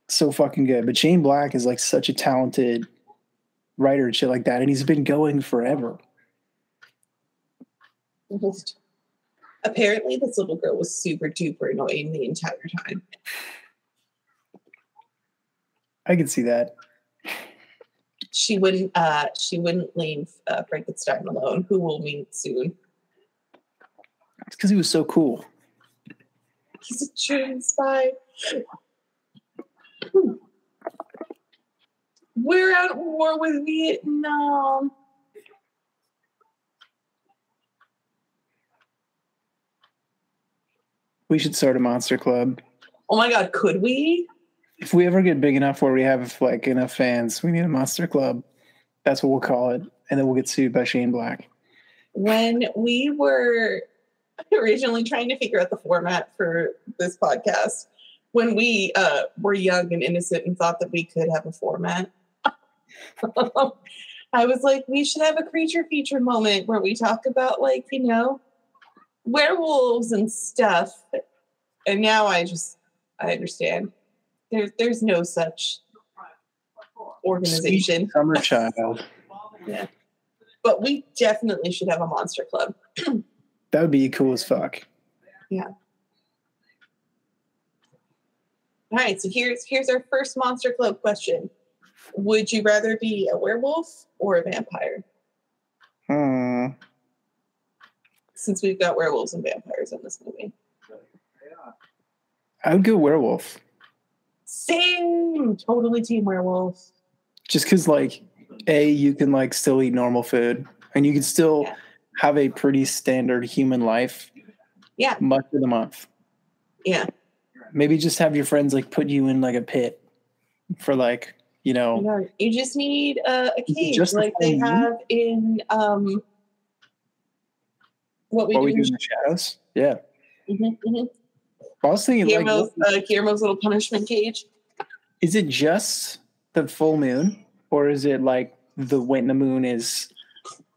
[SPEAKER 1] So fucking good. But Shane Black is like such a talented writer and shit like that, and he's been going forever.
[SPEAKER 2] Just- Apparently, this little girl was super duper annoying the entire time.
[SPEAKER 1] I can see that.
[SPEAKER 2] She wouldn't. Uh, she wouldn't leave uh, Frankenstein alone, who we'll meet soon.
[SPEAKER 1] It's because he was so cool.
[SPEAKER 2] He's a German spy. We're at war with Vietnam.
[SPEAKER 1] We should start a monster club.
[SPEAKER 2] Oh my god, could we?
[SPEAKER 1] If we ever get big enough where we have like enough fans, we need a monster club. That's what we'll call it. And then we'll get sued by Shane Black.
[SPEAKER 2] When we were originally trying to figure out the format for this podcast, when we uh, were young and innocent and thought that we could have a format, I was like, we should have a creature feature moment where we talk about, like, you know, werewolves and stuff. And now I just, I understand. There's, there's no such organization.
[SPEAKER 1] Summer child. yeah.
[SPEAKER 2] but we definitely should have a monster club.
[SPEAKER 1] That would be cool as fuck. Yeah.
[SPEAKER 2] All right, so here's here's our first monster club question. Would you rather be a werewolf or a vampire?
[SPEAKER 1] Hmm.
[SPEAKER 2] Since we've got werewolves and vampires in this movie.
[SPEAKER 1] I would go werewolf.
[SPEAKER 2] Same, totally team werewolf.
[SPEAKER 1] Just because, like, A, you can, like, still eat normal food and you can still
[SPEAKER 2] Yeah.
[SPEAKER 1] have a pretty standard human life
[SPEAKER 2] Yeah.
[SPEAKER 1] much of the month.
[SPEAKER 2] Yeah,
[SPEAKER 1] Maybe just have your friends, like, put you in, like, a pit for, like, you
[SPEAKER 2] you,
[SPEAKER 1] know,
[SPEAKER 2] know, you just need a, a cage like they have in um what we
[SPEAKER 1] what
[SPEAKER 2] do.
[SPEAKER 1] we
[SPEAKER 2] in
[SPEAKER 1] do in the shadows. Yeah.
[SPEAKER 2] Mhm, mhm.
[SPEAKER 1] I was thinking, like,
[SPEAKER 2] Guillermo's, uh, Guillermo's little punishment cage.
[SPEAKER 1] is it just the full moon or is it like the when the moon is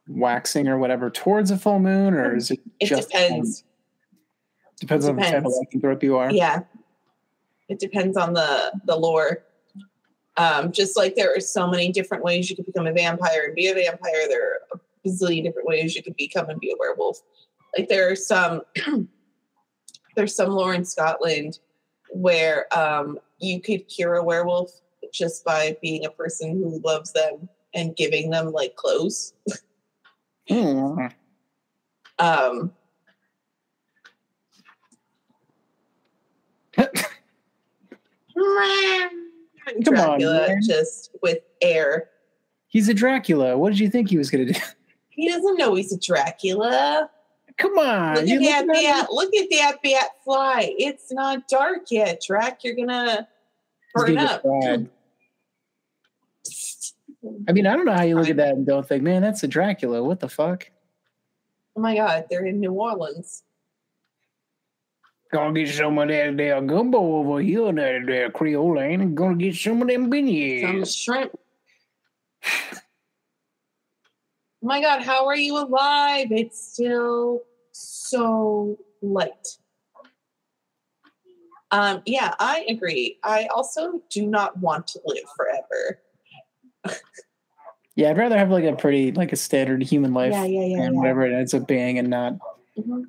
[SPEAKER 1] waxing or whatever towards a full moon or is it
[SPEAKER 2] It
[SPEAKER 1] just the full moon?
[SPEAKER 2] depends.
[SPEAKER 1] depends on the type of
[SPEAKER 2] Depends.
[SPEAKER 1] lycanthrope you are
[SPEAKER 2] Yeah. It depends on the the lore. Um, just like there are so many different ways you could become a vampire and be a vampire, there are a bazillion different ways you could become and be a werewolf. Like there are some there's some lore in Scotland where um, you could cure a werewolf just by being a person who loves them and giving them like clothes.
[SPEAKER 1] Hmm.
[SPEAKER 2] Um,
[SPEAKER 1] Come on,
[SPEAKER 2] Dracula
[SPEAKER 1] man.
[SPEAKER 2] just with air.
[SPEAKER 1] he's a dracula what did you think he was gonna do
[SPEAKER 2] He doesn't know he's a Dracula.
[SPEAKER 1] Come on
[SPEAKER 2] Look
[SPEAKER 1] you
[SPEAKER 2] at that
[SPEAKER 1] looking at!
[SPEAKER 2] Look at that bat fly! It's not dark yet, Drac. You're gonna burn up.
[SPEAKER 1] I mean, I don't know how you look at that and don't think, man, that's a Dracula. What the fuck?
[SPEAKER 2] Oh my god, they're in New Orleans.
[SPEAKER 1] Gonna get some of that there gumbo over here, that there Creole ain't gonna get some of them beignets.
[SPEAKER 2] Some shrimp. oh my god, how are you alive? It's still so light. Um, yeah, I agree. I also do not want to live forever.
[SPEAKER 1] Yeah, I'd rather have like a pretty, like a standard human life
[SPEAKER 2] yeah, yeah, yeah.
[SPEAKER 1] and
[SPEAKER 2] yeah.
[SPEAKER 1] whatever it ends up being, and not.
[SPEAKER 2] Mhm.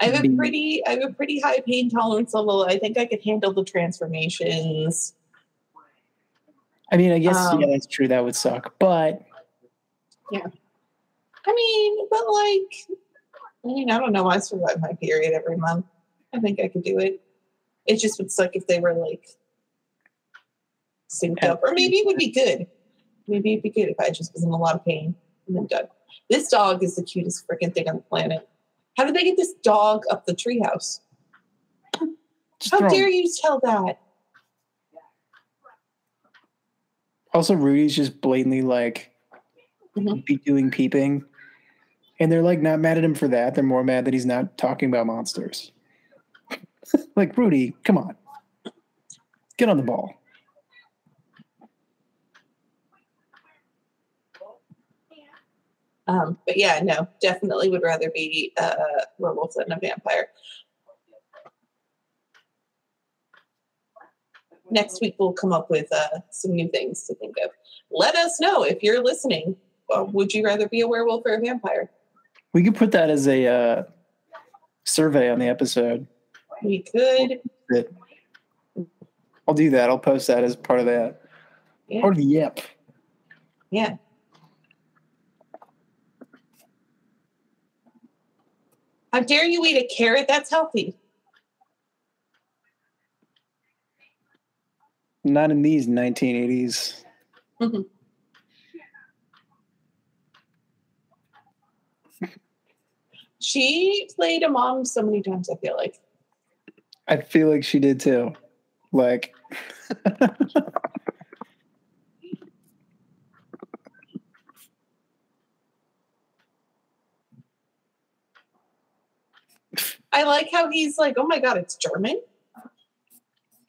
[SPEAKER 2] I have a pretty, I have a pretty high pain tolerance level. I think I could handle the transformations.
[SPEAKER 1] I mean, I guess
[SPEAKER 2] Um,
[SPEAKER 1] yeah, that's true. That would suck, but
[SPEAKER 2] I mean, but like, I mean, I don't know. Why I survive my period every month. I think I could do it. It just would suck if they were like synced up, or maybe it would be good. Maybe it'd be good if I just was in a lot of pain and then done. This dog is the cutest freaking thing on the planet. How did they get this dog up the treehouse?
[SPEAKER 1] just
[SPEAKER 2] How dare you tell that?
[SPEAKER 1] Also, Rudy's just blatantly like
[SPEAKER 2] Mhm.
[SPEAKER 1] be doing peeping, and they're like not mad at him for that. They're more mad that he's not talking about monsters. like Rudy, come on, get on the ball.
[SPEAKER 2] Um, but yeah, no, definitely would rather be a werewolf than a vampire. Next week we'll come up with uh, some new things to think of. Let us know if you're listening. Well, would you rather be a werewolf or a vampire?
[SPEAKER 1] We could put that as a uh, survey on the episode.
[SPEAKER 2] We could.
[SPEAKER 1] I'll do that. I'll post that as part of that.
[SPEAKER 2] Yeah.
[SPEAKER 1] Of the yep.
[SPEAKER 2] Yeah. How dare you eat a carrot? That's healthy.
[SPEAKER 1] Not in these 1980s.
[SPEAKER 2] She played a mom so many times, I feel like.
[SPEAKER 1] I feel like she did too. Like,
[SPEAKER 2] I like how he's like, oh my god, it's German.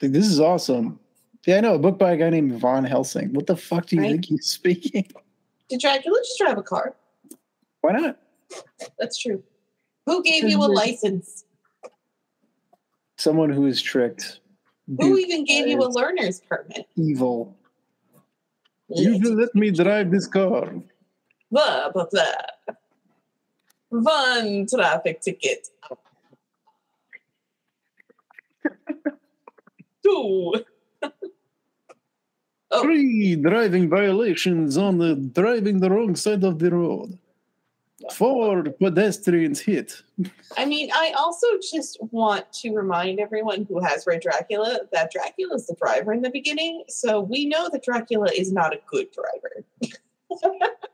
[SPEAKER 1] like, this is awesome. Yeah, I know a book by a guy named Von Helsing. What the fuck do you
[SPEAKER 2] Right.
[SPEAKER 1] think he's speaking?
[SPEAKER 2] Did Dracula just drive a car?
[SPEAKER 1] Why not?
[SPEAKER 2] That's true. Who gave you a license?
[SPEAKER 1] Someone who is tricked.
[SPEAKER 2] Who
[SPEAKER 1] Dude,
[SPEAKER 2] even gave you a learner's permit?
[SPEAKER 1] evil. You will let me drive this car.
[SPEAKER 2] Blah, blah, blah. One traffic ticket. Two. Oh.
[SPEAKER 1] Three driving violations on the driving the wrong side of the road. Four pedestrians hit.
[SPEAKER 2] I mean, I also just want to remind everyone who has read Dracula that Dracula is the driver in the beginning. So we know that Dracula is not a good driver.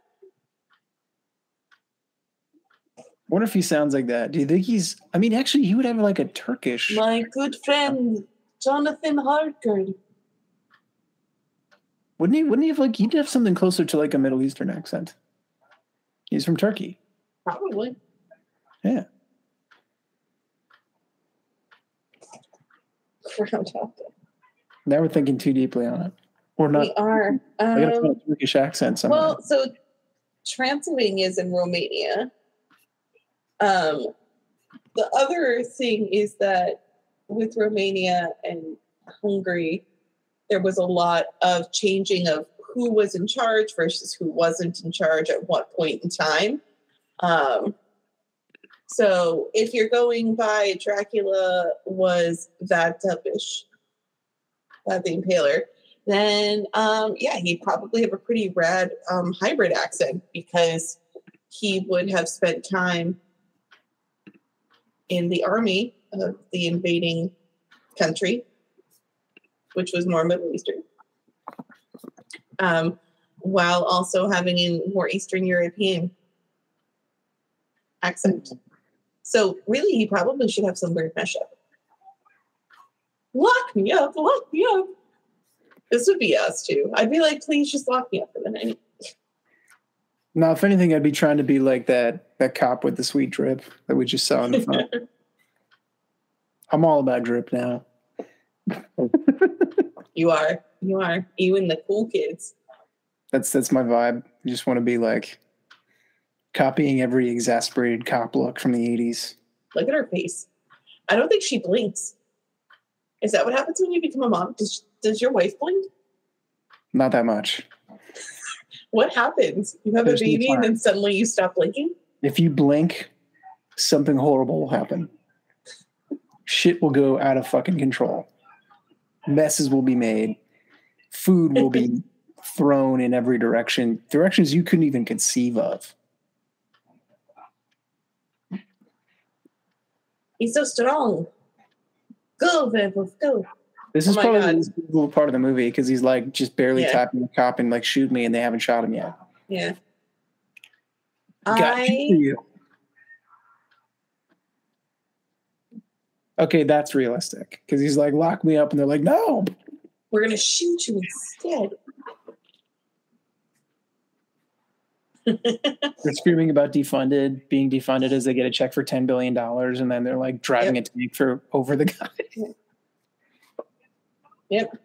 [SPEAKER 1] wonder if he sounds like that. Do you think he's? I mean, actually, he would have like a Turkish.
[SPEAKER 2] My good friend, Jonathan Harker.
[SPEAKER 1] Wouldn't he? Wouldn't he have like? He'd have something closer to like a Middle Eastern accent. He's from Turkey.
[SPEAKER 2] Probably.
[SPEAKER 1] Yeah.
[SPEAKER 2] Groundhog Day.
[SPEAKER 1] Now we're thinking too deeply on it, or not.
[SPEAKER 2] We are.
[SPEAKER 1] I gotta
[SPEAKER 2] Um,
[SPEAKER 1] find a Turkish accent somewhere.
[SPEAKER 2] well, so Transylvania is in Romania. Um, the other thing is that with Romania and Hungary, there was a lot of changing of who was in charge versus who wasn't in charge at what point in time. Um, so if you're going by Dracula was that Tepes, that the Impaler, then um, yeah, he'd probably have a pretty rad um, hybrid accent because he would have spent time in the army of the invading country, which was more Middle Eastern, um, while also having a more Eastern European accent. So really, he probably should have some weird mashup. Lock me up, lock me up. This would be us too. I'd be like, please just lock me up for the night.
[SPEAKER 1] Now, if anything, I'd be trying to be like that that cop with the sweet drip that we just saw in the front. I'm all about drip now.
[SPEAKER 2] You are. You are. You and the cool kids.
[SPEAKER 1] That's that's my vibe. I just want to be like copying every exasperated cop look from the 80s.
[SPEAKER 2] Look at her face. I don't think she blinks. Is that what happens when you become a mom? Does does your wife blink?
[SPEAKER 1] Not that much.
[SPEAKER 2] What happens? You have
[SPEAKER 1] There's
[SPEAKER 2] a baby and then suddenly you stop blinking?
[SPEAKER 1] If you blink, something horrible will happen. Shit will go out of fucking control. Messes will be made. Food will be thrown in every direction, directions you couldn't even conceive of.
[SPEAKER 2] He's so strong. Go, Werewolf, go.
[SPEAKER 1] This
[SPEAKER 2] Oh
[SPEAKER 1] is
[SPEAKER 2] my
[SPEAKER 1] probably
[SPEAKER 2] God.
[SPEAKER 1] the most beautiful part of the movie because he's like just barely
[SPEAKER 2] Yeah.
[SPEAKER 1] tapping the cop and like shoot me, and they haven't shot him yet.
[SPEAKER 2] Yeah.
[SPEAKER 1] Got
[SPEAKER 2] I
[SPEAKER 1] you. Okay, that's realistic because he's like lock me up, and they're like no.
[SPEAKER 2] we're gonna shoot you instead.
[SPEAKER 1] They're screaming about defunded, being defunded as they get a check for ten billion dollars, and then they're like driving a tank for over the guy.
[SPEAKER 2] Yep,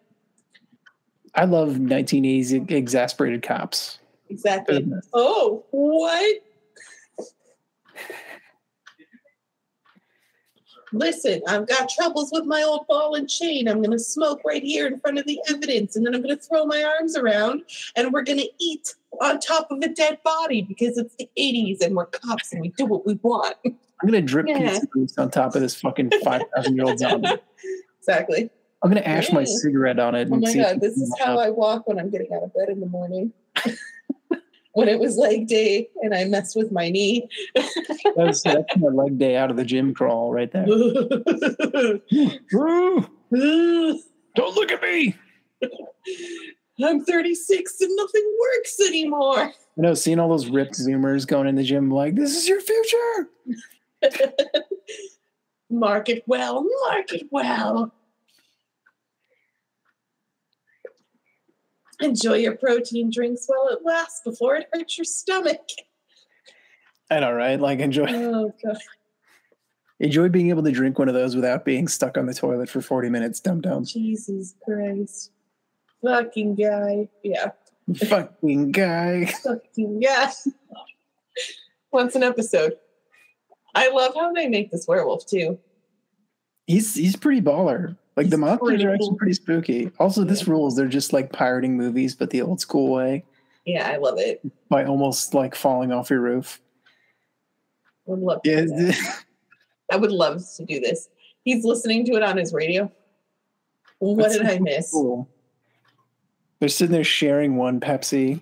[SPEAKER 1] I love 1980s exasperated cops.
[SPEAKER 2] exactly. Oh, what? Listen, I've got troubles with my old ball and chain. I'm going to smoke right here in front of the evidence, and then I'm going to throw my arms around, and we're going to eat on top of a dead body because it's the 80s and we're cops and we do what we want.
[SPEAKER 1] I'm gonna drip
[SPEAKER 2] Yeah.
[SPEAKER 1] pizza on top of this fucking five thousand year old zombie.
[SPEAKER 2] exactly.
[SPEAKER 1] I'm gonna ash my cigarette on it.
[SPEAKER 2] Oh
[SPEAKER 1] and
[SPEAKER 2] my
[SPEAKER 1] see
[SPEAKER 2] God, this is how
[SPEAKER 1] up.
[SPEAKER 2] I walk when I'm getting out of bed in the morning. when it was leg day and I messed with my knee.
[SPEAKER 1] That's, that's my leg day out of the gym crawl right there. Don't look at me.
[SPEAKER 2] I'm 36 and nothing works anymore.
[SPEAKER 1] You know, seeing all those ripped Zoomers going in the gym, like this is your future.
[SPEAKER 2] Mark it well, mark it well. Enjoy your protein drinks while it lasts before it hurts your stomach.
[SPEAKER 1] I know, right? Like enjoy
[SPEAKER 2] Oh, God.
[SPEAKER 1] enjoy being able to drink one of those without being stuck on the toilet for 40 minutes. Dum dum.
[SPEAKER 2] Jesus Christ. Fucking guy. Yeah.
[SPEAKER 1] Fucking guy.
[SPEAKER 2] Fucking yeah. Once an episode. I love how they make this werewolf too.
[SPEAKER 1] He's he's pretty baller. Like the monsters are actually pretty spooky. Also, this rules. They're just like pirating movies, but the old school way
[SPEAKER 2] Yeah, I love it.
[SPEAKER 1] by almost like falling off your roof.
[SPEAKER 2] Would love to
[SPEAKER 1] Yeah.
[SPEAKER 2] I would love to do this. He's listening to it on his radio. What
[SPEAKER 1] That's
[SPEAKER 2] did I miss?
[SPEAKER 1] cool. They're sitting there sharing one Pepsi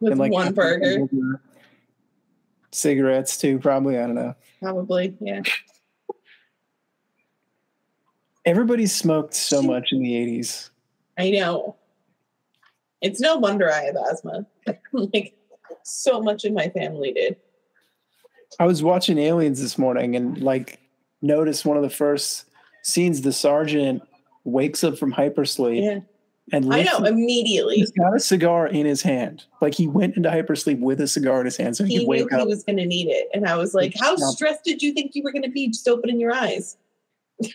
[SPEAKER 2] With
[SPEAKER 1] and like
[SPEAKER 2] one burger,
[SPEAKER 1] cigarettes too. Probably I don't know.
[SPEAKER 2] probably. Yeah.
[SPEAKER 1] Everybody smoked so much in the '80s.
[SPEAKER 2] I know. It's no wonder I have asthma. like so much of my family did.
[SPEAKER 1] I was watching Aliens this morning and like noticed one of the first scenes. The sergeant wakes up from hypersleep
[SPEAKER 2] Yeah.
[SPEAKER 1] and
[SPEAKER 2] I know immediately.
[SPEAKER 1] He's got a cigar in his hand. Like he went into hypersleep with a cigar in his hand so he,
[SPEAKER 2] He
[SPEAKER 1] wake
[SPEAKER 2] he
[SPEAKER 1] up.
[SPEAKER 2] was going to need it. And I was like, how stressed did you think you were going to be just opening your eyes?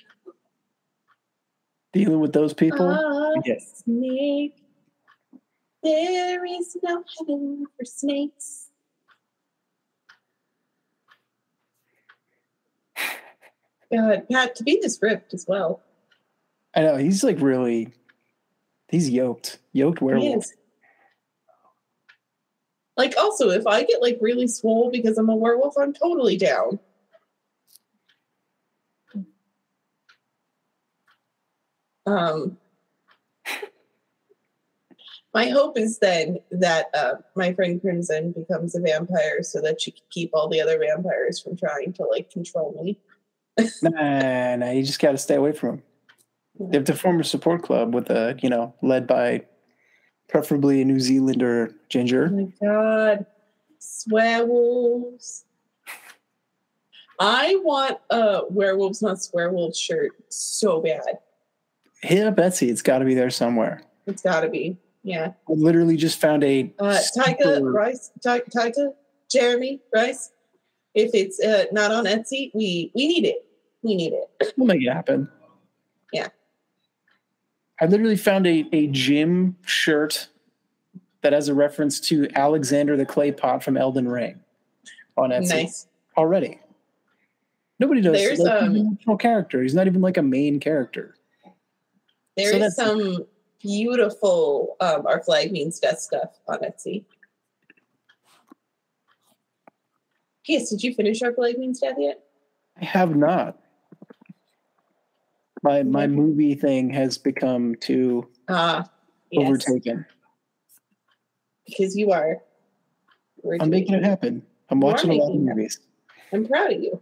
[SPEAKER 1] dealing with those people.
[SPEAKER 2] Ah,
[SPEAKER 1] Yeah.
[SPEAKER 2] snake. There is no heaven for snakes. God, Pat, to be this ripped as well.
[SPEAKER 1] I know he's like really, he's yoked, yoked werewolf.
[SPEAKER 2] Like, also, if I get like really swole because I'm a werewolf, I'm totally down. Um, my hope is then that uh, my friend Crimson becomes a vampire so that she can keep all the other vampires from trying to like control me.
[SPEAKER 1] Nah, nah, you just got to stay away from him. You have to form a support club with a, you know, led by preferably a New Zealander ginger.
[SPEAKER 2] Oh my god. Swearwolves. I want a werewolves not swearwolves shirt so bad.
[SPEAKER 1] Hit up Etsy. It's got to be there somewhere.
[SPEAKER 2] It's gotta be. Yeah.
[SPEAKER 1] I literally just found a
[SPEAKER 2] Uh,
[SPEAKER 1] super-
[SPEAKER 2] Rhys, Taika, Jemaine Rhys. If it's uh, not on Etsy, we we need it. We need it.
[SPEAKER 1] We'll make it happen.
[SPEAKER 2] Yeah.
[SPEAKER 1] I literally found a, a gym shirt that has a reference to Alexander the Clay Pot from Elden Ring on Etsy
[SPEAKER 2] Nice.
[SPEAKER 1] already. Nobody does.
[SPEAKER 2] There's,
[SPEAKER 1] like,
[SPEAKER 2] um,
[SPEAKER 1] optional character. He's not even like a main character.
[SPEAKER 2] There
[SPEAKER 1] So
[SPEAKER 2] is some beautiful um, our flag means death stuff on Etsy. Yes, did you finish our flag means death yet?
[SPEAKER 1] I have not. My my movie thing has become too
[SPEAKER 2] Ah, yes,
[SPEAKER 1] overtaken.
[SPEAKER 2] because you are.
[SPEAKER 1] I'm making it happen. I'm
[SPEAKER 2] You
[SPEAKER 1] watching a lot of
[SPEAKER 2] it
[SPEAKER 1] movies.
[SPEAKER 2] I'm proud of you.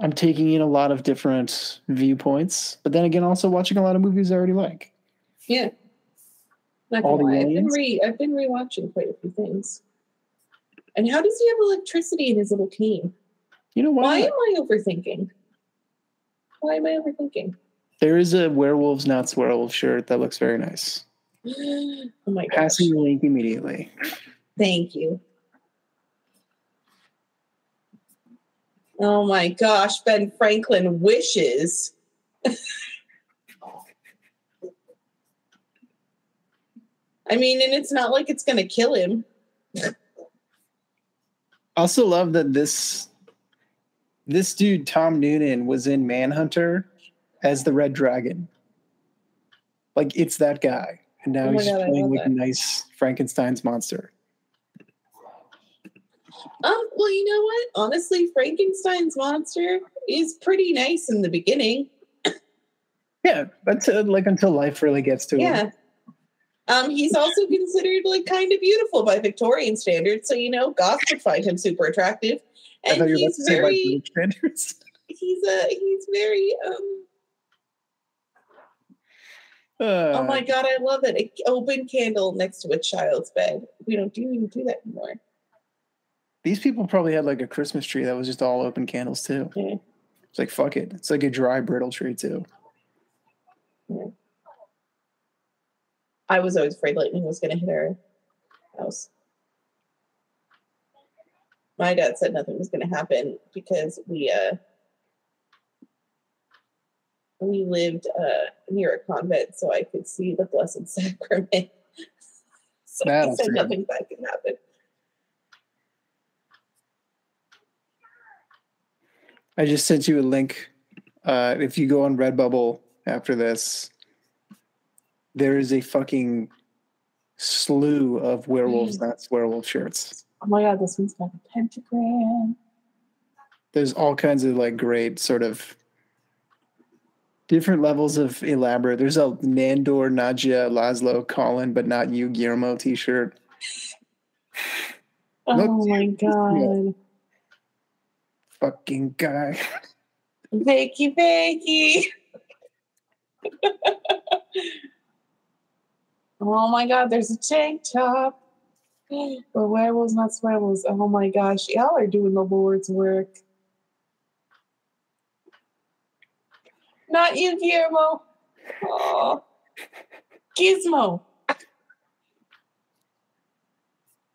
[SPEAKER 1] I'm taking in a lot of different viewpoints, but then again, also watching a lot of movies I already like.
[SPEAKER 2] Yeah. Not
[SPEAKER 1] All the
[SPEAKER 2] I've been re I've been rewatching quite a few things. And how does he have electricity in his little cane?
[SPEAKER 1] You know
[SPEAKER 2] Why
[SPEAKER 1] why?
[SPEAKER 2] am I overthinking? Why am I overthinking?
[SPEAKER 1] There is a werewolves not werewolf shirt that looks very nice.
[SPEAKER 2] oh my gosh.
[SPEAKER 1] Passing the link immediately.
[SPEAKER 2] Thank you. Oh my gosh, Ben Franklin wishes. I mean, and it's not like it's going to kill him.
[SPEAKER 1] Also love that this this dude Tom Noonan was in Manhunter as the Red Dragon. Like it's that guy, and now
[SPEAKER 2] Oh
[SPEAKER 1] he's
[SPEAKER 2] God,
[SPEAKER 1] playing like a
[SPEAKER 2] that.
[SPEAKER 1] nice Frankenstein's monster.
[SPEAKER 2] Um, well, you know what? Honestly, Frankenstein's monster is pretty nice in the beginning.
[SPEAKER 1] Yeah, until like until life really gets to him.
[SPEAKER 2] Yeah. Um, he's also considered like kind of beautiful by Victorian standards, so you know, goths would find him super attractive. And
[SPEAKER 1] thought you were about
[SPEAKER 2] he's
[SPEAKER 1] say
[SPEAKER 2] very
[SPEAKER 1] British standards.
[SPEAKER 2] he's a he's very um
[SPEAKER 1] Uh,
[SPEAKER 2] oh my god, I love it. An open candle next to a child's bed. We don't do even do that anymore.
[SPEAKER 1] These people probably had like a Christmas tree that was just all open candles too.
[SPEAKER 2] Yeah.
[SPEAKER 1] It's like fuck it. It's like a dry brittle tree too.
[SPEAKER 2] I was always afraid lightning was gonna hit our house. My dad said nothing was gonna happen because we uh we lived uh near a convent so I could see the Blessed Sacrament. so he said nothing bad could happen.
[SPEAKER 1] I just sent you a link. Uh, if you go on Redbubble after this, there is a fucking slew of werewolves, That's werewolf shirts.
[SPEAKER 2] Oh my god, this one's got a pentagram.
[SPEAKER 1] There's all kinds of like great sort of different levels of elaborate. There's a Nandor, Nadja, Laszlo, Colin, but not you, Guillermo t-shirt.
[SPEAKER 2] Oh
[SPEAKER 1] Look,
[SPEAKER 2] my god.
[SPEAKER 1] Fucking guy.
[SPEAKER 2] Fakey fakey. oh my god, there's a tank top. But werewolves, not werewolves. Oh my gosh, y'all are doing the Lord's work. Not you, Guillermo. Oh. Gizmo.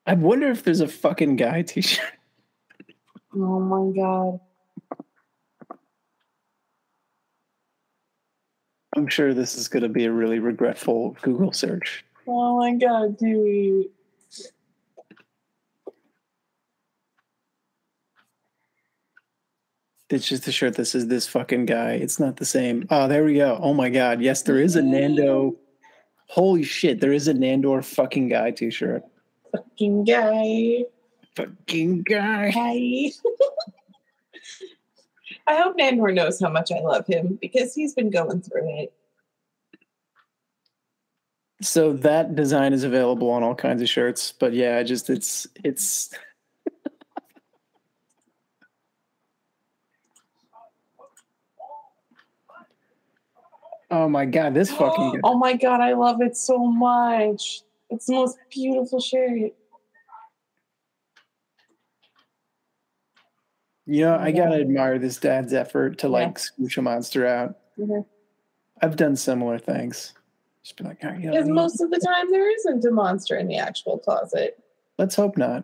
[SPEAKER 1] I wonder if there's a fucking guy t-shirt.
[SPEAKER 2] Oh my god.
[SPEAKER 1] I'm sure this is going to be a really regretful Google search.
[SPEAKER 2] Oh my god, dude.
[SPEAKER 1] It's just a shirt that says this fucking guy. It's not the same. Oh, there we go. Oh my god. Yes, there is a Nando. Holy shit, there is a Nandor fucking guy t-shirt.
[SPEAKER 2] Fucking guy.
[SPEAKER 1] Fucking guy.
[SPEAKER 2] Hi. I hope Nandor knows how much I love him because he's been going through it.
[SPEAKER 1] So that design is available on all kinds of shirts, but yeah, I just it's it's Oh my god, this fucking.
[SPEAKER 2] Oh my god, I love it so much. It's the most beautiful shirt.
[SPEAKER 1] You know,
[SPEAKER 2] Oh
[SPEAKER 1] I gotta admire this dad's effort to like scooch a monster out.
[SPEAKER 2] Mhm.
[SPEAKER 1] I've done similar things. Just be like, "All right, you know,
[SPEAKER 2] Because most of the time there isn't a monster in the actual closet.
[SPEAKER 1] let's hope not.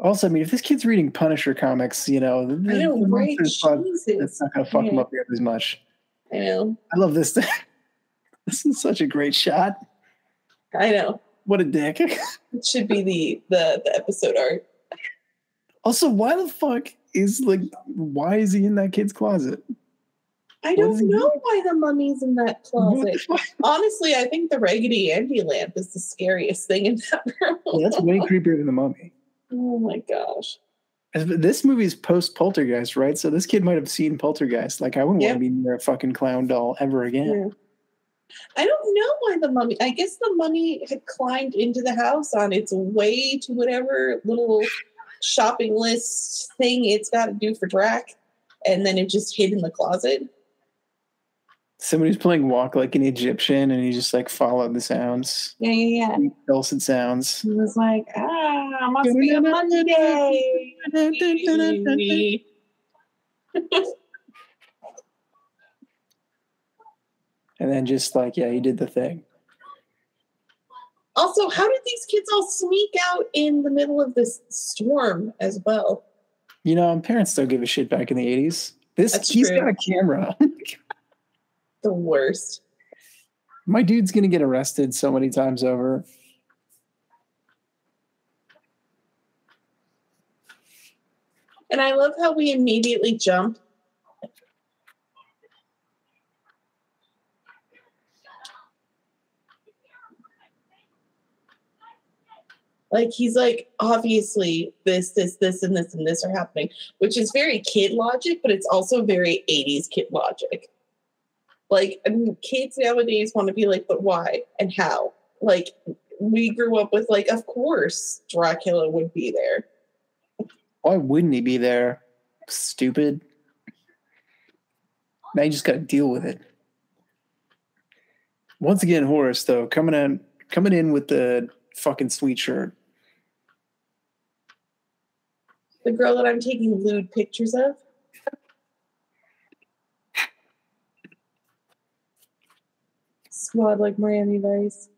[SPEAKER 1] Also, I mean, if this kid's reading Punisher comics, you know, the,
[SPEAKER 2] I know, right?
[SPEAKER 1] it's not to fuck him up as much.
[SPEAKER 2] I know.
[SPEAKER 1] I love this this is such a great shot.
[SPEAKER 2] I know.
[SPEAKER 1] What a dick.
[SPEAKER 2] It should be the the, the episode art.
[SPEAKER 1] also, why the fuck is like, why is he in that kid's closet?
[SPEAKER 2] I don't know
[SPEAKER 1] doing?
[SPEAKER 2] why the mummy's in that closet. Honestly, I think the Raggedy Andy lamp is the scariest thing in that room.
[SPEAKER 1] That's way creepier than the mummy.
[SPEAKER 2] oh my gosh.
[SPEAKER 1] This movie's post Poltergeist, right? So this kid might have seen Poltergeist. Like, I wouldn't
[SPEAKER 2] Yeah.
[SPEAKER 1] want to be near a fucking clown doll ever again.
[SPEAKER 2] Yeah. I don't know why the mummy. I guess the mummy had climbed into the house on its way to whatever little shopping list thing it's got to do for Drac, and then it just hid in the closet.
[SPEAKER 1] Somebody's playing Walk Like an Egyptian, and he just like followed the sounds,
[SPEAKER 2] Yeah, yeah, yeah.
[SPEAKER 1] dulcet sounds.
[SPEAKER 2] He was like, "Ah, must be a Monday."
[SPEAKER 1] And then just like, yeah, he did the thing.
[SPEAKER 2] Also, how did these kids all sneak out in the middle of this storm as well?
[SPEAKER 1] You know, parents don't give a shit back in the 80s. This
[SPEAKER 2] That's
[SPEAKER 1] he's
[SPEAKER 2] true.
[SPEAKER 1] got a camera.
[SPEAKER 2] The worst.
[SPEAKER 1] My dude's gonna get arrested so many times over.
[SPEAKER 2] And I love how we immediately jump. Like he's like, obviously, this, this, this, and this, and this are happening, which is very kid logic, but it's also very 80s kid logic. Like, I mean, kids nowadays want to be like, but why and how? Like, we grew up with, like, of course, Dracula would be there.
[SPEAKER 1] Why wouldn't he be there? Stupid. Now you just gotta deal with it. Once again, Horace though, coming in coming in with the fucking sweet shirt.
[SPEAKER 2] The girl that I'm taking lewd pictures of. Squad like Miami Vice.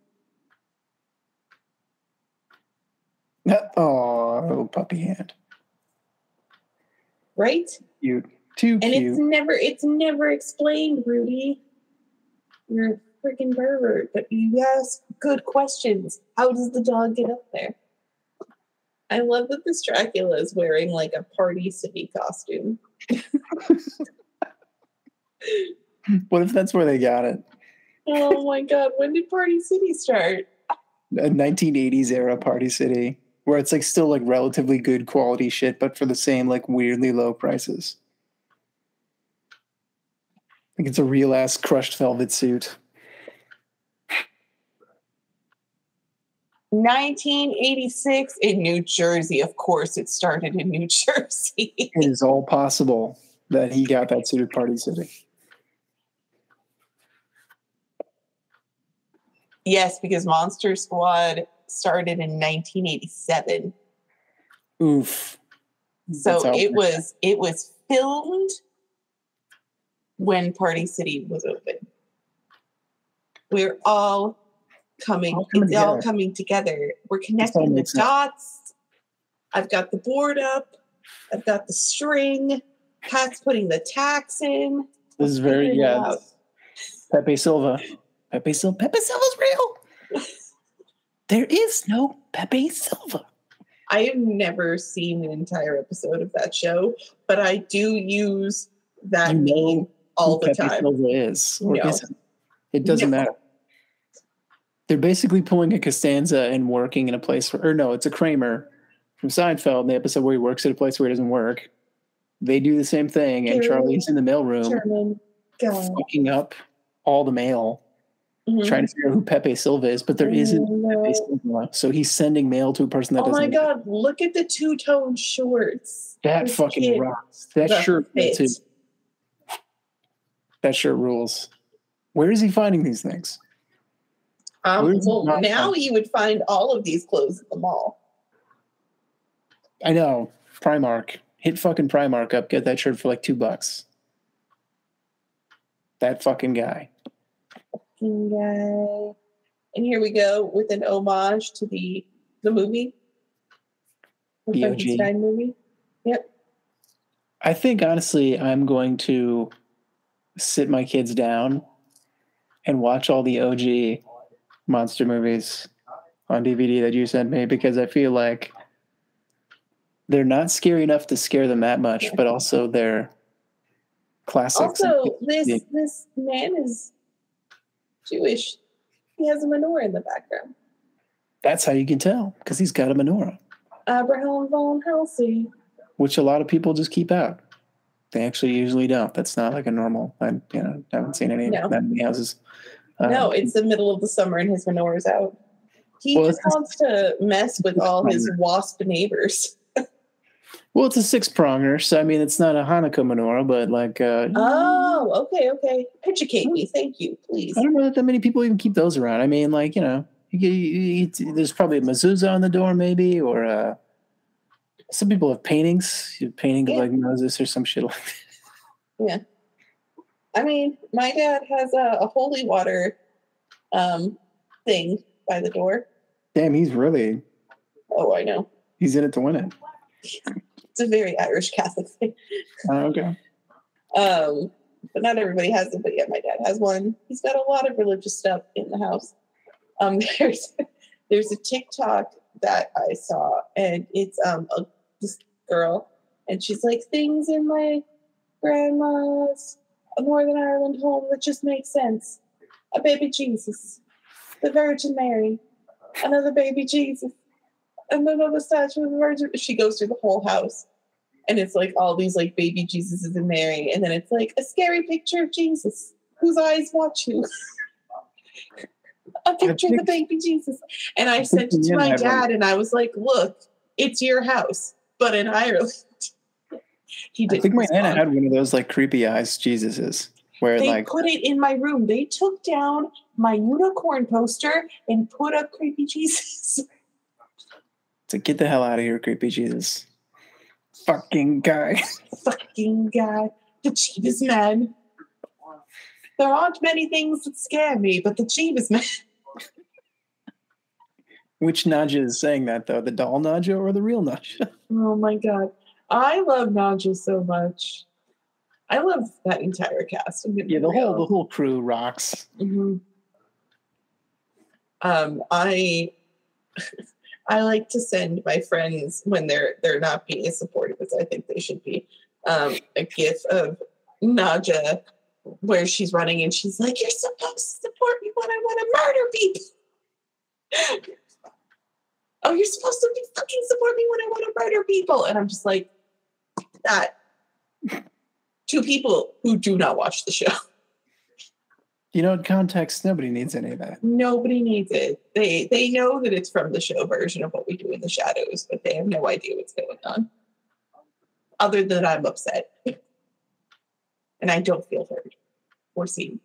[SPEAKER 1] Oh, little puppy hand.
[SPEAKER 2] Right?
[SPEAKER 1] Cute. Too
[SPEAKER 2] And
[SPEAKER 1] cute.
[SPEAKER 2] it's never it's never explained, Rudy. You're a freaking pervert, but you ask good questions. How does the dog get up there? I love that this Dracula is wearing like a party city costume.
[SPEAKER 1] What if that's where they got it?
[SPEAKER 2] Oh my god, when did Party City start?
[SPEAKER 1] A 1980s era Party City, where it's like still like relatively good quality shit, but for the same like weirdly low prices. Like it's a real ass crushed velvet suit.
[SPEAKER 2] 1986 in New Jersey. Of course, it started in New Jersey.
[SPEAKER 1] It is all possible that he got that suited Party City.
[SPEAKER 2] yes, because Monster Squad started in 1987.
[SPEAKER 1] Oof.
[SPEAKER 2] So
[SPEAKER 1] That's
[SPEAKER 2] it was it was filmed when Party City was open. We're all coming,
[SPEAKER 1] All coming
[SPEAKER 2] it's all coming together. We're connecting the dots. I've got the board up. I've got the string. Pat's putting the tacks in.
[SPEAKER 1] This is very yeah. Pepe Silvia. Pepe Silvia. Pepe Silvia's real. There is no Pepe Silvia.
[SPEAKER 2] I have never seen an entire episode of that show, but I do use that
[SPEAKER 1] You know
[SPEAKER 2] all the
[SPEAKER 1] Pepe
[SPEAKER 2] time.
[SPEAKER 1] Silvia is or
[SPEAKER 2] No.
[SPEAKER 1] isn't. It doesn't
[SPEAKER 2] No.
[SPEAKER 1] matter. They're basically pulling a Costanza and working in a place where, or no, it's a Kramer from Seinfeld in the episode where he works at a place where he doesn't work. They do the same thing, and Charlie's in the mailroom. Fucking up all the mail,
[SPEAKER 2] Mhm.
[SPEAKER 1] trying to figure out who Pepe Silvia is, but there isn't
[SPEAKER 2] Oh, no.
[SPEAKER 1] Pepe Silvia. So he's sending mail to a person that
[SPEAKER 2] Oh
[SPEAKER 1] doesn't
[SPEAKER 2] Oh
[SPEAKER 1] my
[SPEAKER 2] god, look at the two tone shorts.
[SPEAKER 1] That
[SPEAKER 2] This
[SPEAKER 1] fucking
[SPEAKER 2] kid,
[SPEAKER 1] rocks. That
[SPEAKER 2] the
[SPEAKER 1] shirt. That shirt rules. Where is he finding these things?
[SPEAKER 2] Um, well, now you would find all of these clothes at the mall.
[SPEAKER 1] I know. Primark. Hit fucking Primark up. Get that shirt for like two bucks. That fucking guy.
[SPEAKER 2] looking guy. And here we go with an homage to the the movie. The
[SPEAKER 1] The OG.
[SPEAKER 2] Frankenstein movie. Yep.
[SPEAKER 1] I think honestly, I'm going to sit my kids down and watch all the OG monster movies on DVD that you sent me because I feel like they're not scary enough to scare them that much, but also they're classics.
[SPEAKER 2] Also, this
[SPEAKER 1] Yeah.
[SPEAKER 2] this man is Jewish. He has a menorah in the background.
[SPEAKER 1] that's how you can tell because he's got a menorah,
[SPEAKER 2] Abraham von Helsing.
[SPEAKER 1] which a lot of people just keep out. They actually usually don't. That's not like a normal. I you know haven't seen any
[SPEAKER 2] No.
[SPEAKER 1] that many houses.
[SPEAKER 2] No,
[SPEAKER 1] Um,
[SPEAKER 2] it's the middle of the summer and his menorah's out. He
[SPEAKER 1] Well,
[SPEAKER 2] just wants to mess with all his wasp neighbors.
[SPEAKER 1] well, it's a six pronger, so I mean it's not a Hanukkah menorah, but like uh,
[SPEAKER 2] Oh, okay, okay. Educate me, thank you, please.
[SPEAKER 1] I don't know that that many people even keep those around. I mean, like you know, you, you, you, there's probably a mezuzah on the door, maybe, or uh, some people have paintings, you have painting
[SPEAKER 2] Yeah.
[SPEAKER 1] of like Moses or some shit like that.
[SPEAKER 2] I mean, my dad has a, a holy water um thing by the door.
[SPEAKER 1] Damn, he's really
[SPEAKER 2] Oh, I know.
[SPEAKER 1] he's in it to win it.
[SPEAKER 2] It's a very Irish Catholic thing.
[SPEAKER 1] Oh, okay.
[SPEAKER 2] Um, but not everybody has it. But yeah, my dad has one. He's got a lot of religious stuff in the house. Um, there's there's a TikTok that I saw, and it's um a this girl, and she's like things in my grandma's Northern Ireland home that just makes sense. A baby Jesus, the Virgin Mary, another baby Jesus, and another statue of the Virgin. She goes through the whole house and it's like all these like baby Jesuses and Mary, and then it's like a scary picture of Jesus whose eyes watch you. a picture of the baby Jesus. And I sent it to my
[SPEAKER 1] I have one.
[SPEAKER 2] dad, and I was like, "Look, it's your house, but in Ireland." He
[SPEAKER 1] I
[SPEAKER 2] didn't.
[SPEAKER 1] think my nana had one of those like creepy eyes Jesuses, where
[SPEAKER 2] They
[SPEAKER 1] like
[SPEAKER 2] put it in my room. They took down my unicorn poster and put up creepy Jesus.
[SPEAKER 1] to get the hell out of here, creepy Jesus. Fucking guy.
[SPEAKER 2] Fucking guy, the Jeebus man. There aren't many things that scare me, but the Jeebus man.
[SPEAKER 1] Which Nadja is saying that though? The doll Nadja or the real Nadja?
[SPEAKER 2] Oh my god. I love Nadja so much. I love that entire cast.
[SPEAKER 1] Yeah, the whole the whole crew rocks.
[SPEAKER 2] Mhm. Um, I I like to send my friends when they're they're not being as supportive as I think they should be. Um, a gif of Nadja where she's running and she's like, "You're supposed to support me when I want to murder people." oh, you're supposed to be fucking support me when I want to murder people, and I'm just like that. to people who do not watch the show.
[SPEAKER 1] You know, in context, nobody needs any of that.
[SPEAKER 2] Nobody needs it. They they know that it's from the show version of what we do in the shadows, but they have no idea what's going on. Other than I'm upset. And I don't feel heard or seen.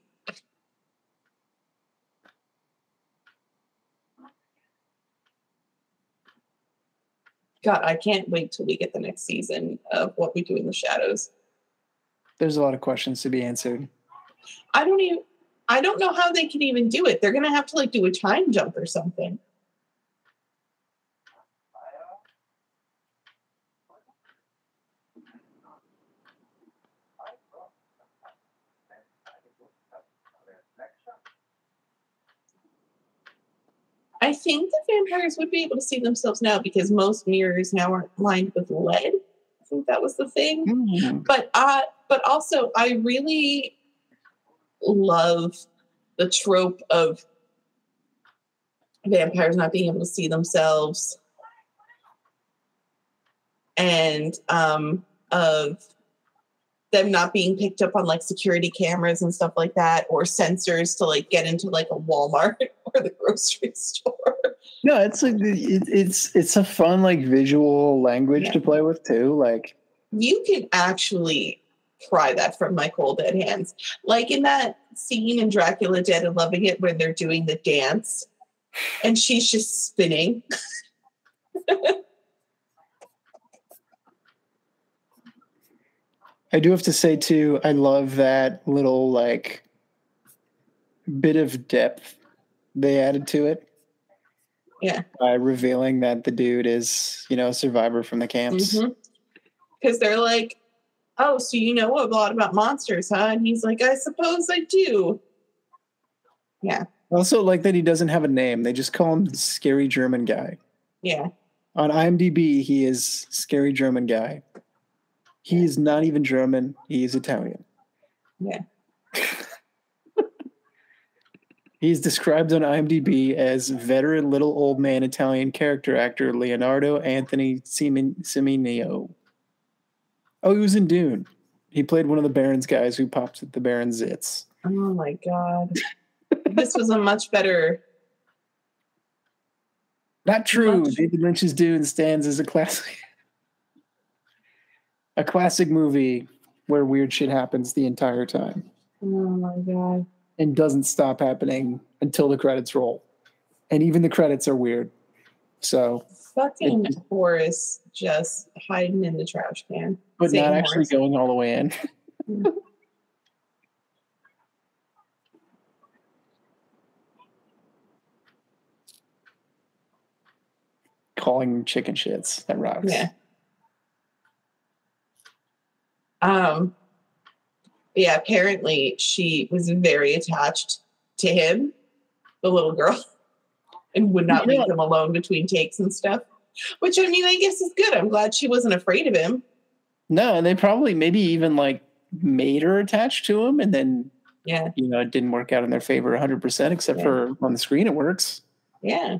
[SPEAKER 2] God, I can't wait till we get the next season of what we do in the shadows.
[SPEAKER 1] There's a lot of questions to be answered.
[SPEAKER 2] I don't even I don't know how they can even do it. They're gonna have to like do a time jump or something. I think the vampires would be able to see themselves now because most mirrors now aren't lined with lead. I think that was the thing
[SPEAKER 1] Hmm.
[SPEAKER 2] but uh but also i really love the trope of vampires not being able to see themselves and um of them not being picked up on like security cameras and stuff like that or sensors to like get into like a walmart or the grocery store
[SPEAKER 1] No, it's like it, it's it's a fun like visual language
[SPEAKER 2] Yeah.
[SPEAKER 1] to play with too. Like
[SPEAKER 2] you can actually pry that from my cold dead hands. Like in that scene in Dracula Dead and Loving It when they're doing the dance and she's just spinning.
[SPEAKER 1] I do have to say too, I love that little like bit of depth they added to it.
[SPEAKER 2] Yeah.
[SPEAKER 1] By revealing that the dude is, you know, a survivor from the camps.
[SPEAKER 2] Because Mm-hmm. they're like, oh, so you know a lot about monsters, huh? And he's like, I suppose I do. Yeah,
[SPEAKER 1] Also, like that he doesn't have a name. They just call him the scary German guy.
[SPEAKER 2] yeah.
[SPEAKER 1] On IMDb, he is scary German guy. He is not even German. He is Italian.
[SPEAKER 2] Yeah.
[SPEAKER 1] He's described on IMDb as veteran little old man Italian character actor Leonardo Anthony Simin- Oh, he was in Dune. He played one of the Baron's guys who pops at the Baron's zits.
[SPEAKER 2] Oh my god. this was a much better.
[SPEAKER 1] Not true.
[SPEAKER 2] Much-
[SPEAKER 1] David Lynch's Dune stands as a classic, a classic movie where weird shit happens the entire time
[SPEAKER 2] Oh my god.
[SPEAKER 1] And doesn't stop happening until the credits roll. And even the credits are weird. So,
[SPEAKER 2] Fucking
[SPEAKER 1] It-
[SPEAKER 2] Horace just hiding in the trash can.
[SPEAKER 1] but
[SPEAKER 2] Same
[SPEAKER 1] not actually
[SPEAKER 2] Horace.
[SPEAKER 1] going all the way in. Calling chicken shits. That rocks.
[SPEAKER 2] Yeah. Um yeah, apparently she was very attached to him, the little girl, and would not leave him alone between takes and stuff. Which I mean, I guess is good. I'm glad she wasn't afraid of him.
[SPEAKER 1] No, and they probably maybe even like made her attached to him and then
[SPEAKER 2] Yeah,
[SPEAKER 1] you know, it didn't work out in their favor 100%, except
[SPEAKER 2] Yeah.
[SPEAKER 1] for on the screen, it works.
[SPEAKER 2] yeah.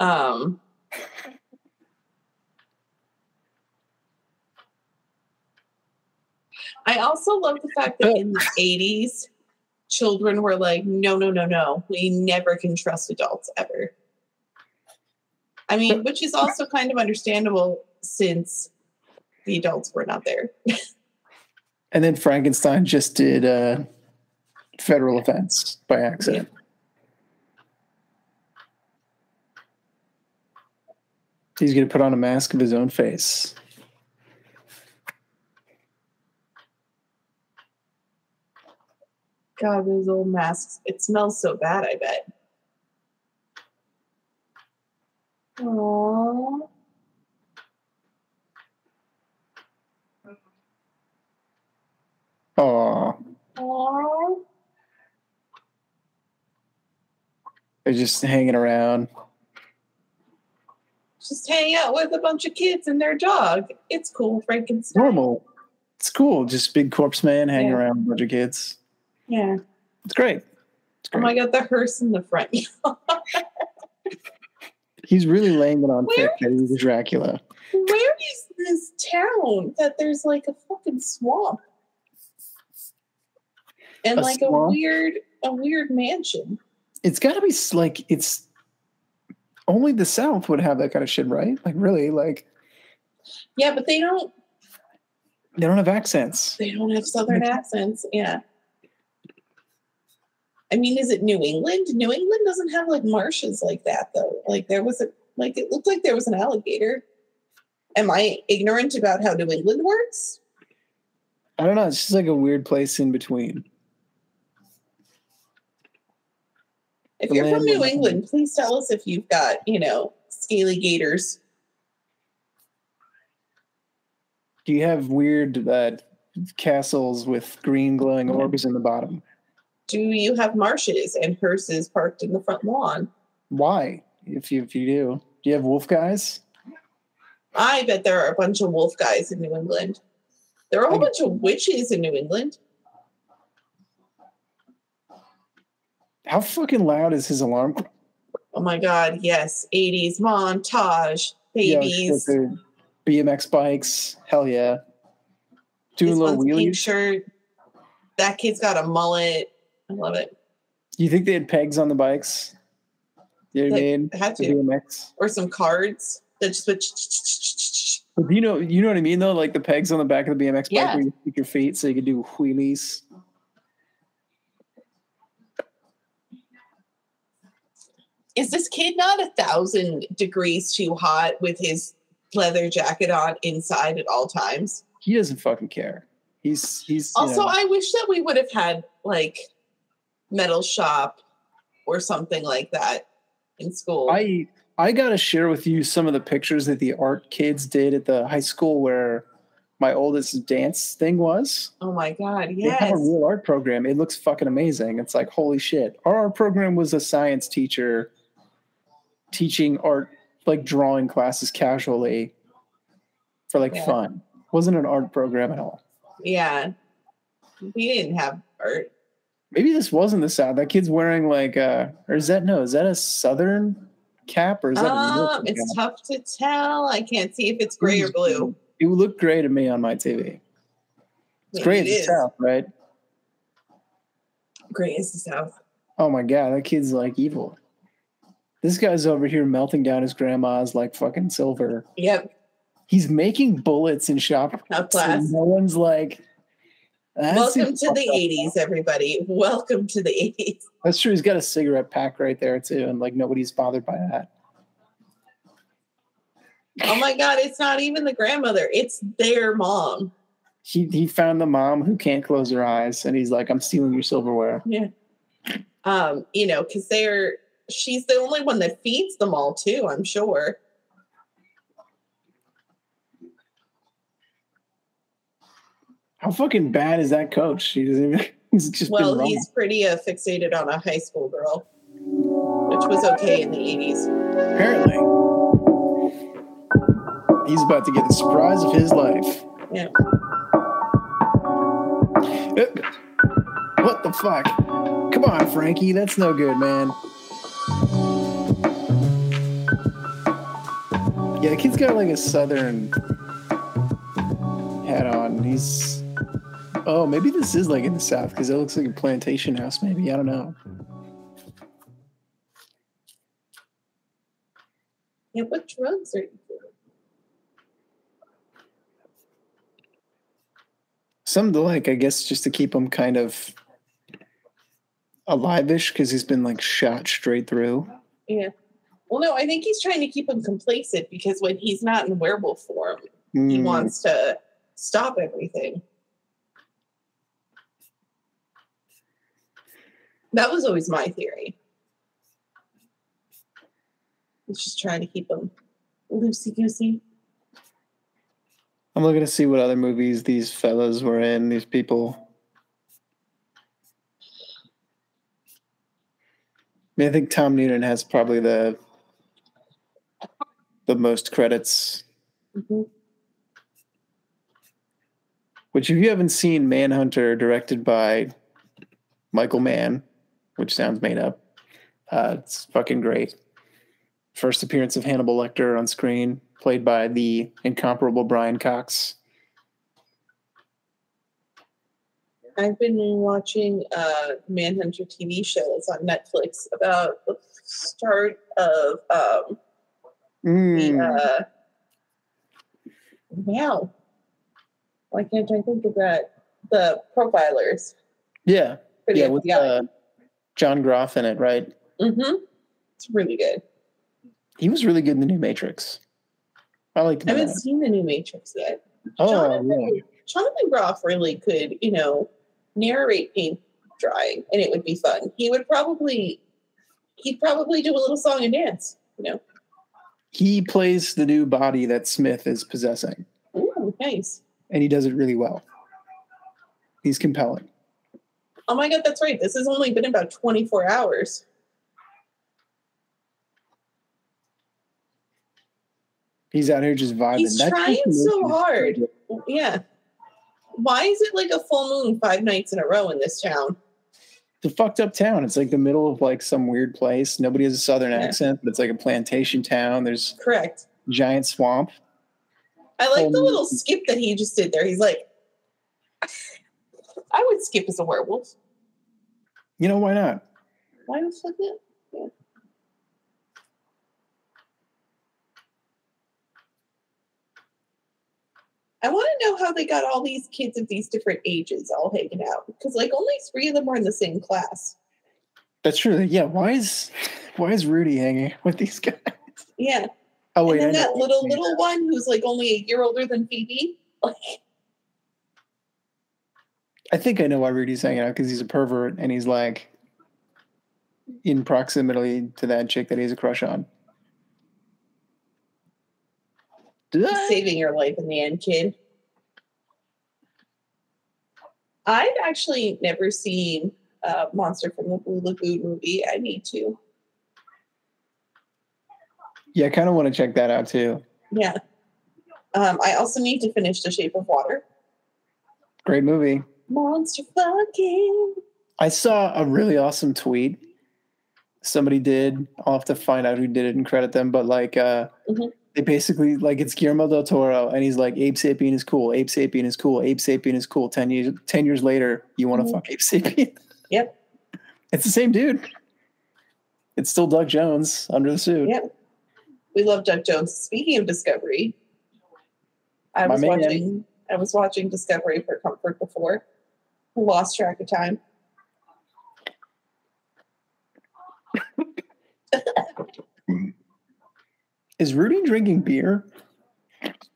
[SPEAKER 2] Um, I also love the fact that in the 80s, children were like, no, no, no, no. We never can trust adults ever. I mean, which is also kind of understandable since the adults were not there.
[SPEAKER 1] And then Frankenstein just did uh, federal offense by accident. He's going to put on a mask of his own face.
[SPEAKER 2] God, those old masks. It smells so bad, I bet. Aww.
[SPEAKER 1] Oh,
[SPEAKER 2] Aww.
[SPEAKER 1] they're just hanging around.
[SPEAKER 2] Just hang out with a bunch of kids and their dog. It's cool, Frankenstein.
[SPEAKER 1] Normal. It's cool. Just big corpse man hanging
[SPEAKER 2] Yeah.
[SPEAKER 1] around with a bunch of kids.
[SPEAKER 2] Yeah.
[SPEAKER 1] It's great. It's
[SPEAKER 2] Oh my god, the hearse in the front.
[SPEAKER 1] He's really laying it on thick that he's Dracula.
[SPEAKER 2] Where is this town that there's like a fucking swamp? And
[SPEAKER 1] A
[SPEAKER 2] like
[SPEAKER 1] swamp?
[SPEAKER 2] a weird a weird mansion.
[SPEAKER 1] It's got to be like it's only the South would have that kind of shit, right? Like really, like
[SPEAKER 2] Yeah, but they don't
[SPEAKER 1] they don't have accents.
[SPEAKER 2] they don't have southern mm-hmm. accents. Yeah. I mean, is it New England? New England doesn't have like marshes like that though. Like there was a like it looked like there was an alligator. Am I ignorant about how New England works?
[SPEAKER 1] I don't know. It's just like a weird place in between.
[SPEAKER 2] If you're from New England, please tell us if you've got, you know, scaly gators.
[SPEAKER 1] Do you have weird uh, castles with green glowing orbs in the bottom?
[SPEAKER 2] Do you have marshes and hearses parked in the front lawn?
[SPEAKER 1] Why? If you if you do, do you have wolf guys?
[SPEAKER 2] I bet there are a bunch of wolf guys in New England. There are a whole
[SPEAKER 1] I-
[SPEAKER 2] bunch of witches in New England.
[SPEAKER 1] How fucking loud is his alarm?
[SPEAKER 2] Oh my god, yes. 80s montage,
[SPEAKER 1] Yeah,
[SPEAKER 2] babies.
[SPEAKER 1] dude. BMX bikes. Hell yeah. Doing little
[SPEAKER 2] pink
[SPEAKER 1] wheelies.
[SPEAKER 2] shirt. That kid's got a mullet. I love it.
[SPEAKER 1] You think they had pegs on the bikes? You know what I mean?
[SPEAKER 2] had to.
[SPEAKER 1] BMX.
[SPEAKER 2] Or some cards that just.
[SPEAKER 1] Do you know, you know what I mean though? Like the pegs on the back of the BMX bike
[SPEAKER 2] Yeah.
[SPEAKER 1] where you stick your feet so you can do wheelies.
[SPEAKER 2] Is this kid not a thousand degrees too hot with his leather jacket on inside at all times?
[SPEAKER 1] He doesn't fucking care. He's he's
[SPEAKER 2] Also,
[SPEAKER 1] know-
[SPEAKER 2] I wish that we would have had like metal shop or something like that in school.
[SPEAKER 1] I I gotta share with you some of the pictures that the art kids did at the high school where my oldest dance thing was.
[SPEAKER 2] oh my god,
[SPEAKER 1] They have a real art program. It looks fucking amazing. It's like holy shit. Our art program was a science teacher teaching art, like drawing classes casually for like
[SPEAKER 2] Yeah.
[SPEAKER 1] fun. Wasn't an art program at all.
[SPEAKER 2] Yeah. We didn't have art.
[SPEAKER 1] Maybe this wasn't the South. That kid's wearing like uh or is that no, is that a southern cap or is that a
[SPEAKER 2] Um,
[SPEAKER 1] Northern
[SPEAKER 2] it's
[SPEAKER 1] cap?
[SPEAKER 2] tough to tell. I can't see if it's gray or blue.
[SPEAKER 1] It would look gray to me on my TV. It's gray
[SPEAKER 2] it
[SPEAKER 1] at the. South, right?
[SPEAKER 2] Gray is the south.
[SPEAKER 1] Oh my god, that kid's like evil. This guy's over here melting down his grandma's like fucking silver.
[SPEAKER 2] Yep.
[SPEAKER 1] He's making bullets in shop.
[SPEAKER 2] Class.
[SPEAKER 1] no one's like.
[SPEAKER 2] Welcome to the
[SPEAKER 1] up."
[SPEAKER 2] 80s, everybody. Welcome to the 80s.
[SPEAKER 1] That's true. He's got a cigarette pack right there too, and like nobody's bothered by that.
[SPEAKER 2] Oh my God, it's not even the grandmother, it's their mom.
[SPEAKER 1] He he found the mom who can't close her eyes, and he's like, "I'm stealing your silverware."
[SPEAKER 2] Yeah. Um, you know, because they're she's the only one that feeds them all too, I'm sure.
[SPEAKER 1] How fucking bad is that coach? He doesn't even. He's just
[SPEAKER 2] Well, he's pretty uh, fixated on a high school girl, which was okay in the 80s.
[SPEAKER 1] Apparently, he's about to get the surprise of his life.
[SPEAKER 2] Yeah.
[SPEAKER 1] What the fuck? Come on, Frankie. That's no good, man. Yeah, the kid's got like a southern hat on. He's. Oh, maybe this is like in the south because it looks like a plantation house. Maybe I don't know.
[SPEAKER 2] Yeah, what drugs are you doing?
[SPEAKER 1] Some to like, I guess, just to keep him kind of alive-ish because he's been like shot straight through.
[SPEAKER 2] Yeah. Well, no, I think he's trying to keep him complacent because when he's not in werewolf form, he
[SPEAKER 1] Mm.
[SPEAKER 2] wants to stop everything. That was always my theory. He's just trying to keep him loosey goosey.
[SPEAKER 1] I'm looking to see what other movies these fellas were in. These people. I mean, I think Tom Noonan has probably the the most credits.
[SPEAKER 2] Mhm.
[SPEAKER 1] Which, if you haven't seen Manhunter, directed by Michael Mann, which sounds made up, uh, it's fucking great. First appearance of Hannibal Lecter on screen, played by the incomparable Brian Cox.
[SPEAKER 2] I've been watching a Mindhunter TV show that's on Netflix about the start of um,
[SPEAKER 1] Mm,
[SPEAKER 2] uh, wow. Why can't I think of that? The profilers
[SPEAKER 1] yeah,
[SPEAKER 2] the
[SPEAKER 1] yeah, with uh, John Groff in it, right?
[SPEAKER 2] mm-hmm. It's really good.
[SPEAKER 1] He was really good in the new Matrix. I liked
[SPEAKER 2] I haven't
[SPEAKER 1] that.
[SPEAKER 2] seen the new Matrix yet.
[SPEAKER 1] Oh,
[SPEAKER 2] Jonathan,
[SPEAKER 1] yeah.
[SPEAKER 2] Jonathan Groff really could, you know, narrate paint drying, and it would be fun. He would probably, he'd probably do a little song and dance. You know,
[SPEAKER 1] He plays the new body that Smith is possessing,
[SPEAKER 2] Ooh, nice.
[SPEAKER 1] and he does it really well. He's compelling.
[SPEAKER 2] Oh my god, that's right. This has only been about 24 hours.
[SPEAKER 1] He's out here just vibing.
[SPEAKER 2] He's
[SPEAKER 1] That
[SPEAKER 2] trying so hard. Yeah. Why is it like a full moon five nights in a row in this town?
[SPEAKER 1] It's a fucked up town. It's like the middle of like some weird place. Nobody has a southern
[SPEAKER 2] Yeah.
[SPEAKER 1] accent, but it's like a plantation town. There's
[SPEAKER 2] Correct.
[SPEAKER 1] giant swamp.
[SPEAKER 2] I like the
[SPEAKER 1] Um,
[SPEAKER 2] little skip that he just did there. He's like, I would skip as a werewolf.
[SPEAKER 1] You know why not?
[SPEAKER 2] Why the fuck not? Yeah. I want to know how they got all these kids of these different ages all hanging out because, like, only three of them were in the same class.
[SPEAKER 1] That's true. Yeah. Why is why is Rudy hanging with these guys?
[SPEAKER 2] Yeah,
[SPEAKER 1] Oh wait,
[SPEAKER 2] and then that little little one who's like only a year older than Phoebe. Like,
[SPEAKER 1] I think I know why Rudy's hanging out because he's a pervert and he's like in proximity to that chick that he has a crush on. Did I?
[SPEAKER 2] Saving your life in the end, kid. I've actually never seen uh, Monster from the Blue Lagoon movie. I need to.
[SPEAKER 1] Yeah, I kind of want to check that out too.
[SPEAKER 2] Yeah. Um, I also need to finish The Shape of Water.
[SPEAKER 1] Great movie.
[SPEAKER 2] Monster fucking.
[SPEAKER 1] I saw a really awesome tweet somebody did. I'll have to find out who did it and credit them, but like uh
[SPEAKER 2] Mhm.
[SPEAKER 1] They basically like it's Guillermo del Toro and he's like Abe Sapien is cool, Abe Sapien is cool, Abe Sapien is cool. Ten years ten years later, you want to
[SPEAKER 2] Mhm.
[SPEAKER 1] fuck Abe Sapien.
[SPEAKER 2] Yep.
[SPEAKER 1] It's the same dude. It's still Doug Jones under the suit.
[SPEAKER 2] Yep. We love Doug Jones. Speaking of Discovery, I
[SPEAKER 1] My
[SPEAKER 2] was
[SPEAKER 1] man.
[SPEAKER 2] watching. I was watching Discovery for comfort before. Lost track of time.
[SPEAKER 1] Is Rudy drinking beer?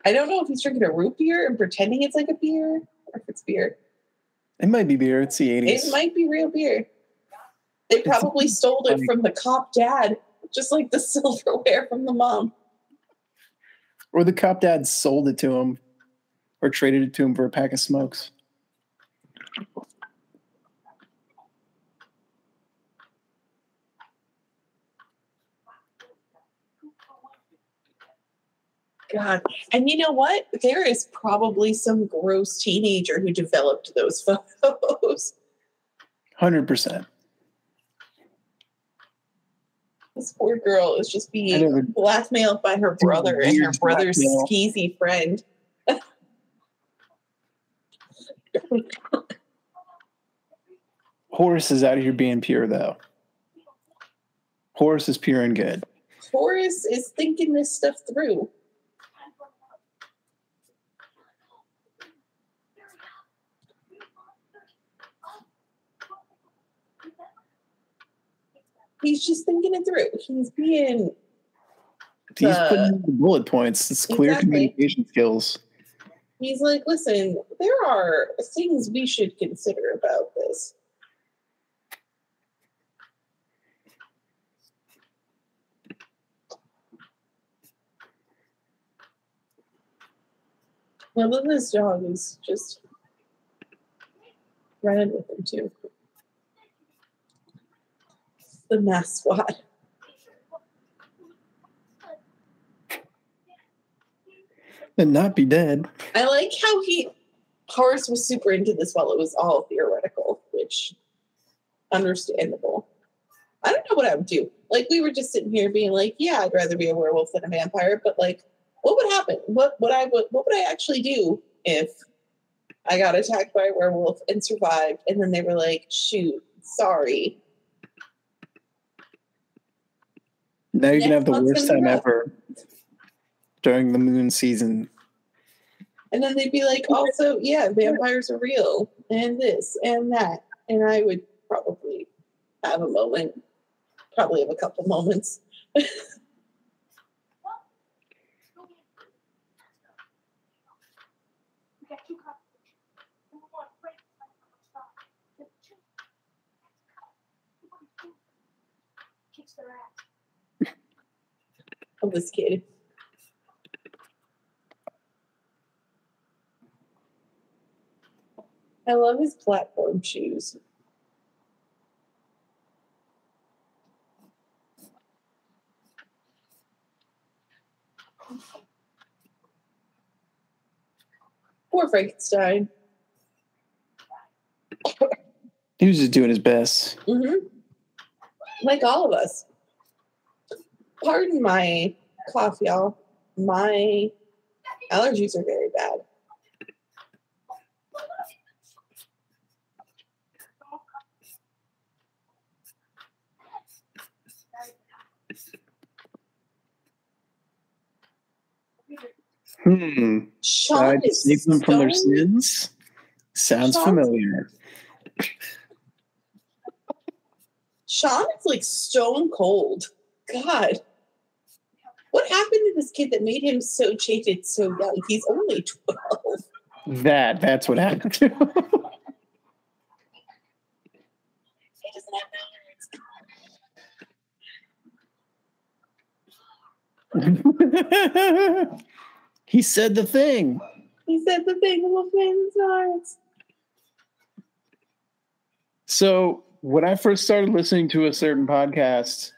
[SPEAKER 2] I don't know if he's drinking a root beer and pretending it's like a beer, or if it's beer.
[SPEAKER 1] It might be beer. It's the
[SPEAKER 2] 80s.
[SPEAKER 1] It
[SPEAKER 2] might be real beer. They
[SPEAKER 1] It's-
[SPEAKER 2] probably stole it from the cop dad, just like the silverware from the mom.
[SPEAKER 1] Or the cop dad sold it to him or traded it to him for a pack of smokes.
[SPEAKER 2] God. And you know what? There is probably some gross teenager who developed those photos.
[SPEAKER 1] Hundred percent.
[SPEAKER 2] This poor girl is just being blackmailed by her brother and her brother's
[SPEAKER 1] blackmail.
[SPEAKER 2] skeezy friend.
[SPEAKER 1] Horace is out of here being pure though. Horace is pure and good.
[SPEAKER 2] Horace is thinking this stuff through. He's just thinking it through. He's being
[SPEAKER 1] He's
[SPEAKER 2] Uh,
[SPEAKER 1] putting in the bullet points. It's clear
[SPEAKER 2] exactly.
[SPEAKER 1] communication skills.
[SPEAKER 2] he's like, listen, there are things we should consider about this. Well, then this dog is just running with him too. The mass squad.
[SPEAKER 1] And not be dead.
[SPEAKER 2] I like how he Horace was super into this while it was all theoretical, which understandable. I don't know what I would do. Like we were just sitting here being like, yeah, I'd rather be a werewolf than a vampire, but like what would happen? What would I would what would I actually do if I got attacked by a werewolf and survived and then they were like, shoot, sorry.
[SPEAKER 1] Now you're gonna have the worst time
[SPEAKER 2] rough.
[SPEAKER 1] ever during the moon season.
[SPEAKER 2] And then they'd be like, also, yeah, vampires are real, and this and that. And I would probably have a moment, probably have a couple moments. of this kid. I love his platform shoes. Poor Frankenstein.
[SPEAKER 1] He was just doing his best.
[SPEAKER 2] hmm Like all of us. Pardon my cough, y'all. My allergies are very bad.
[SPEAKER 1] Hmm.
[SPEAKER 2] Sean
[SPEAKER 1] to save them from their sins. Sounds
[SPEAKER 2] Sean-
[SPEAKER 1] familiar.
[SPEAKER 2] Sean is like stone cold. God. What happened to this kid that made him so jaded so young? He's only 12.
[SPEAKER 1] That that's what happened.
[SPEAKER 2] He doesn't
[SPEAKER 1] he said the thing.
[SPEAKER 2] He said the thing will fans hearts.
[SPEAKER 1] So when I first started listening to a certain podcast,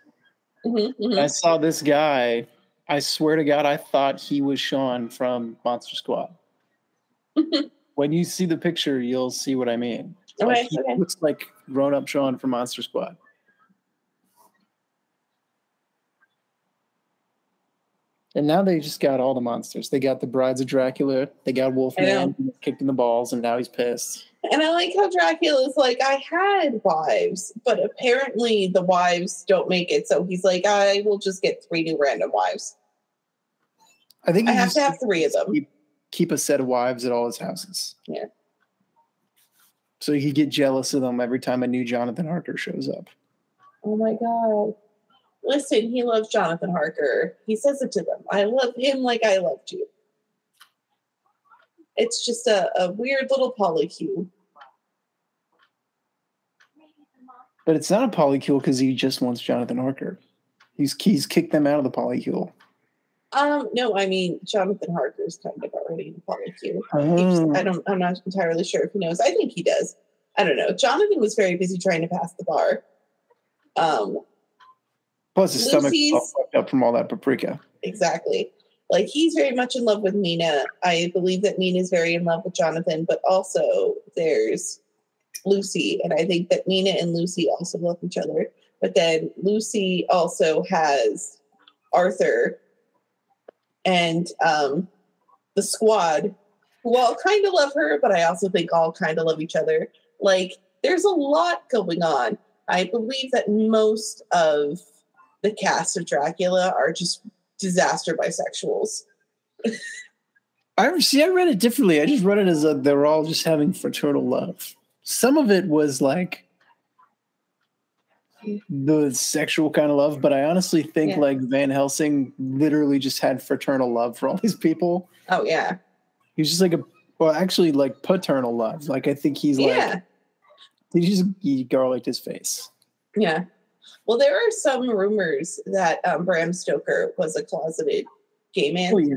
[SPEAKER 2] Mhm,
[SPEAKER 1] I
[SPEAKER 2] mhm.
[SPEAKER 1] saw this guy. I swear to God, I thought he was Sean from Monster Squad. when you see the picture, you'll see what I mean. Like,
[SPEAKER 2] Okay,
[SPEAKER 1] he
[SPEAKER 2] okay.
[SPEAKER 1] looks like grown up Sean from Monster Squad. And now they just got all the monsters. They got the Brides of Dracula. They got Wolfman kicked in the balls, and now he's pissed.
[SPEAKER 2] And I like how Dracula's like, I had wives, but apparently the wives don't make it. So he's like, I will just get three new random wives.
[SPEAKER 1] I think
[SPEAKER 2] I have to have three of them.
[SPEAKER 1] keep, keep a set of wives at all his houses.
[SPEAKER 2] Yeah.
[SPEAKER 1] So he could get jealous of them every time a new Jonathan Harker shows up.
[SPEAKER 2] Oh my God. Listen, he loves Jonathan Harker. He says it to them. I love him like I loved you. It's just a, a weird little polycule.
[SPEAKER 1] But it's not a polycule because he just wants Jonathan Harker. He's he's kicked them out of the polycule.
[SPEAKER 2] Um, no, I mean Jonathan Harker's kind of already in the polycule.
[SPEAKER 1] Oh.
[SPEAKER 2] I don't. I'm not entirely sure if he knows. I think he does. I don't know. Jonathan was very busy trying to pass the bar. Um,
[SPEAKER 1] Plus his
[SPEAKER 2] Lucy's-
[SPEAKER 1] all fucked up from all that paprika.
[SPEAKER 2] exactly. Like he's very much in love with Mina. I believe that Mina is very in love with Jonathan, but also there's Lucy, and I think that Mina and Lucy also love each other. But then Lucy also has Arthur and um, the squad, who all kind of love her, but I also think all kind of love each other. Like there's a lot going on. I believe that most of the cast of Dracula are just disaster bisexuals.
[SPEAKER 1] I see. I read it differently. I just read it as a, they're all just having fraternal love. Some of it was like the sexual kind of love, but I honestly think
[SPEAKER 2] Yeah.
[SPEAKER 1] like Van Helsing literally just had fraternal love for all these people.
[SPEAKER 2] Oh yeah,
[SPEAKER 1] He was just like a well, actually like paternal love. Like I think he's
[SPEAKER 2] yeah,
[SPEAKER 1] like he just he garlicked his face.
[SPEAKER 2] yeah. Well, there are some rumors that um, Bram Stoker was a closeted gay man.
[SPEAKER 1] Oh yeah.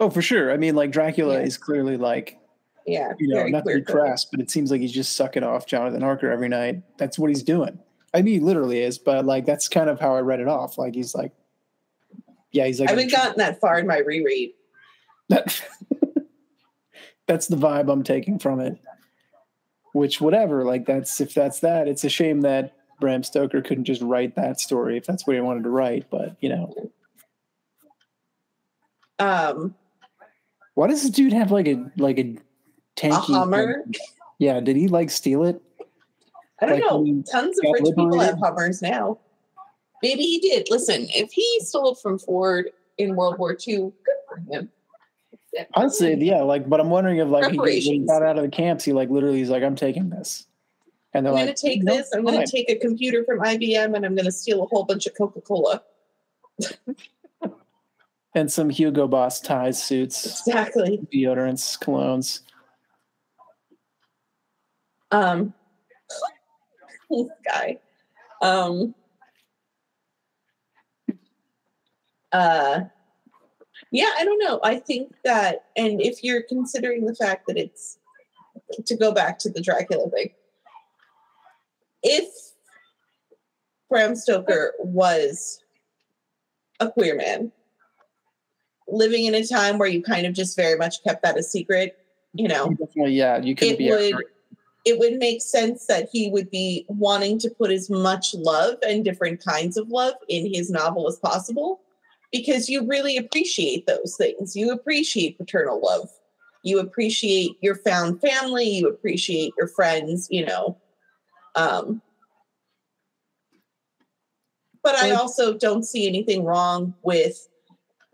[SPEAKER 1] Oh, for sure. I mean, like Dracula
[SPEAKER 2] Yeah.
[SPEAKER 1] is clearly like
[SPEAKER 2] Yeah,
[SPEAKER 1] you know, not to be crass, but it seems like he's just sucking off Jonathan Harker every night. That's what he's doing. I mean, he literally is, but like that's kind of how I read it off. Like he's like, yeah, he's like,
[SPEAKER 2] I haven't gotten that far in my reread.
[SPEAKER 1] that, that's the vibe I'm taking from it. Which, whatever, like that's if that's that. It's a shame that Bram Stoker couldn't just write that story if that's what he wanted to write. But you know,
[SPEAKER 2] Um,
[SPEAKER 1] why does this dude have like a like a tanky a?
[SPEAKER 2] Hummer.
[SPEAKER 1] Yeah, did he like steal it?
[SPEAKER 2] I don't
[SPEAKER 1] Like,
[SPEAKER 2] know. Tons of rich people have Hummers now. Maybe he did. Listen, if he stole it from Ford in World War II, good for him.
[SPEAKER 1] Honestly, yeah, like, but I'm wondering if like he, when he got out of the camps, he like literally he's like, I'm taking this, and they're
[SPEAKER 2] I'm
[SPEAKER 1] like,
[SPEAKER 2] going to take
[SPEAKER 1] "No,
[SPEAKER 2] this. I'm going to take a computer from IBM and I'm going to steal a whole bunch of Coca Cola.
[SPEAKER 1] and some Hugo Boss ties, suits,
[SPEAKER 2] Exactly.
[SPEAKER 1] deodorants, colognes.
[SPEAKER 2] Um, this guy. Um, uh, yeah, I don't know. I think that, and if you're considering the fact that it's to go back to the Dracula thing, if Bram Stoker was a queer man living in a time where you kind of just very much kept that a secret, you know,
[SPEAKER 1] Definitely, yeah, you couldn't be.
[SPEAKER 2] would it would make sense that he would be wanting to put as much love and different kinds of love in his novel as possible because you really appreciate those things. You appreciate paternal love. You appreciate your found family, you appreciate your friends, you know. Um but I also don't see anything wrong with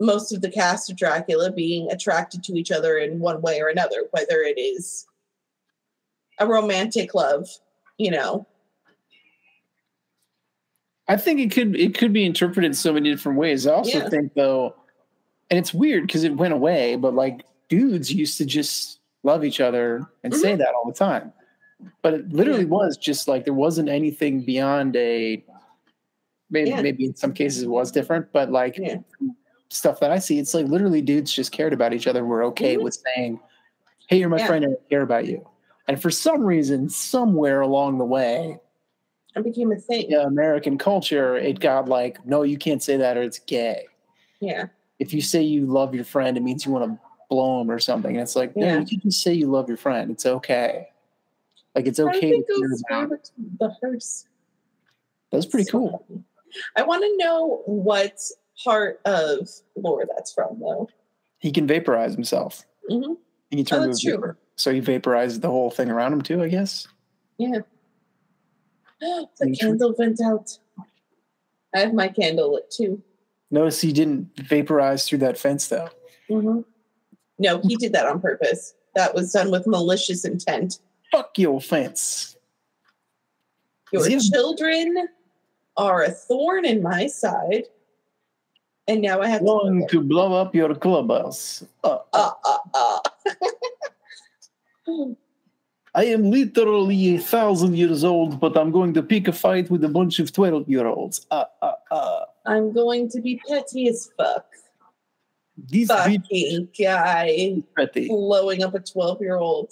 [SPEAKER 2] most of the cast of Dracula being attracted to each other in one way or another, whether it is a romantic love, you know.
[SPEAKER 1] I think it could it could be interpreted so many different ways. I also
[SPEAKER 2] Yeah.
[SPEAKER 1] think though, and it's weird because it went away, but like dudes used to just love each other and say that all the time. But it literally
[SPEAKER 2] Yeah.
[SPEAKER 1] was just like there wasn't anything beyond a maybe
[SPEAKER 2] Yeah.
[SPEAKER 1] maybe in some cases it was different, but like
[SPEAKER 2] Yeah.
[SPEAKER 1] stuff that I see, it's like literally dudes just cared about each other. and Were okay
[SPEAKER 2] Mhm.
[SPEAKER 1] with saying, "Hey, you're my
[SPEAKER 2] Yeah.
[SPEAKER 1] friend, and I care about you." And for some reason, somewhere along the way,
[SPEAKER 2] It became a thing.
[SPEAKER 1] yeah, American culture, it got like, no, you can't say that or it's gay.
[SPEAKER 2] Yeah.
[SPEAKER 1] If you say you love your friend, it means you want to blow him or something. And it's like, no, you can just say you love your friend. It's okay. Like it's okay to
[SPEAKER 2] go
[SPEAKER 1] about.
[SPEAKER 2] the hearse?
[SPEAKER 1] That's pretty
[SPEAKER 2] So
[SPEAKER 1] cool.
[SPEAKER 2] I want to know what part of lore that's from, though.
[SPEAKER 1] He can vaporize himself.
[SPEAKER 2] Mm-hmm.
[SPEAKER 1] He can turn
[SPEAKER 2] Oh, that's true.
[SPEAKER 1] So he vaporized the whole thing around him too, I guess.
[SPEAKER 2] Yeah. the candle went out. I have my candle lit too.
[SPEAKER 1] Notice he didn't vaporize through that fence though.
[SPEAKER 2] Mm-hmm. No, he did that on purpose. That was done with malicious intent.
[SPEAKER 1] Fuck your fence.
[SPEAKER 2] Your children are a thorn in my side. And now I have to.
[SPEAKER 1] Going to blow up your clubhouse. Uh,
[SPEAKER 2] Uh, uh, uh.
[SPEAKER 1] I am literally a thousand years old, but I'm going to pick a fight with a bunch of 12 year olds. Uh, uh, uh.
[SPEAKER 2] I'm going to be petty as fuck.
[SPEAKER 1] This
[SPEAKER 2] Fucking guy
[SPEAKER 1] petty.
[SPEAKER 2] blowing up a 12 year old.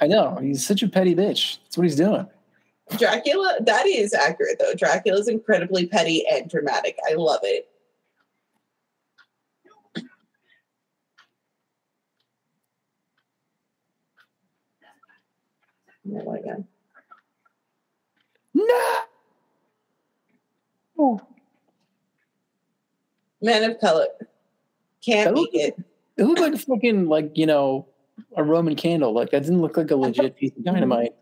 [SPEAKER 1] I know. He's such a petty bitch. That's what he's doing.
[SPEAKER 2] Dracula, that is accurate though. Dracula is incredibly petty and dramatic. I love it. My god.
[SPEAKER 1] No! Oh,
[SPEAKER 2] Man of color. Can't
[SPEAKER 1] That
[SPEAKER 2] make it.
[SPEAKER 1] it looked like a fucking, like, you know, a Roman candle. Like, that didn't look like a legit piece of dynamite.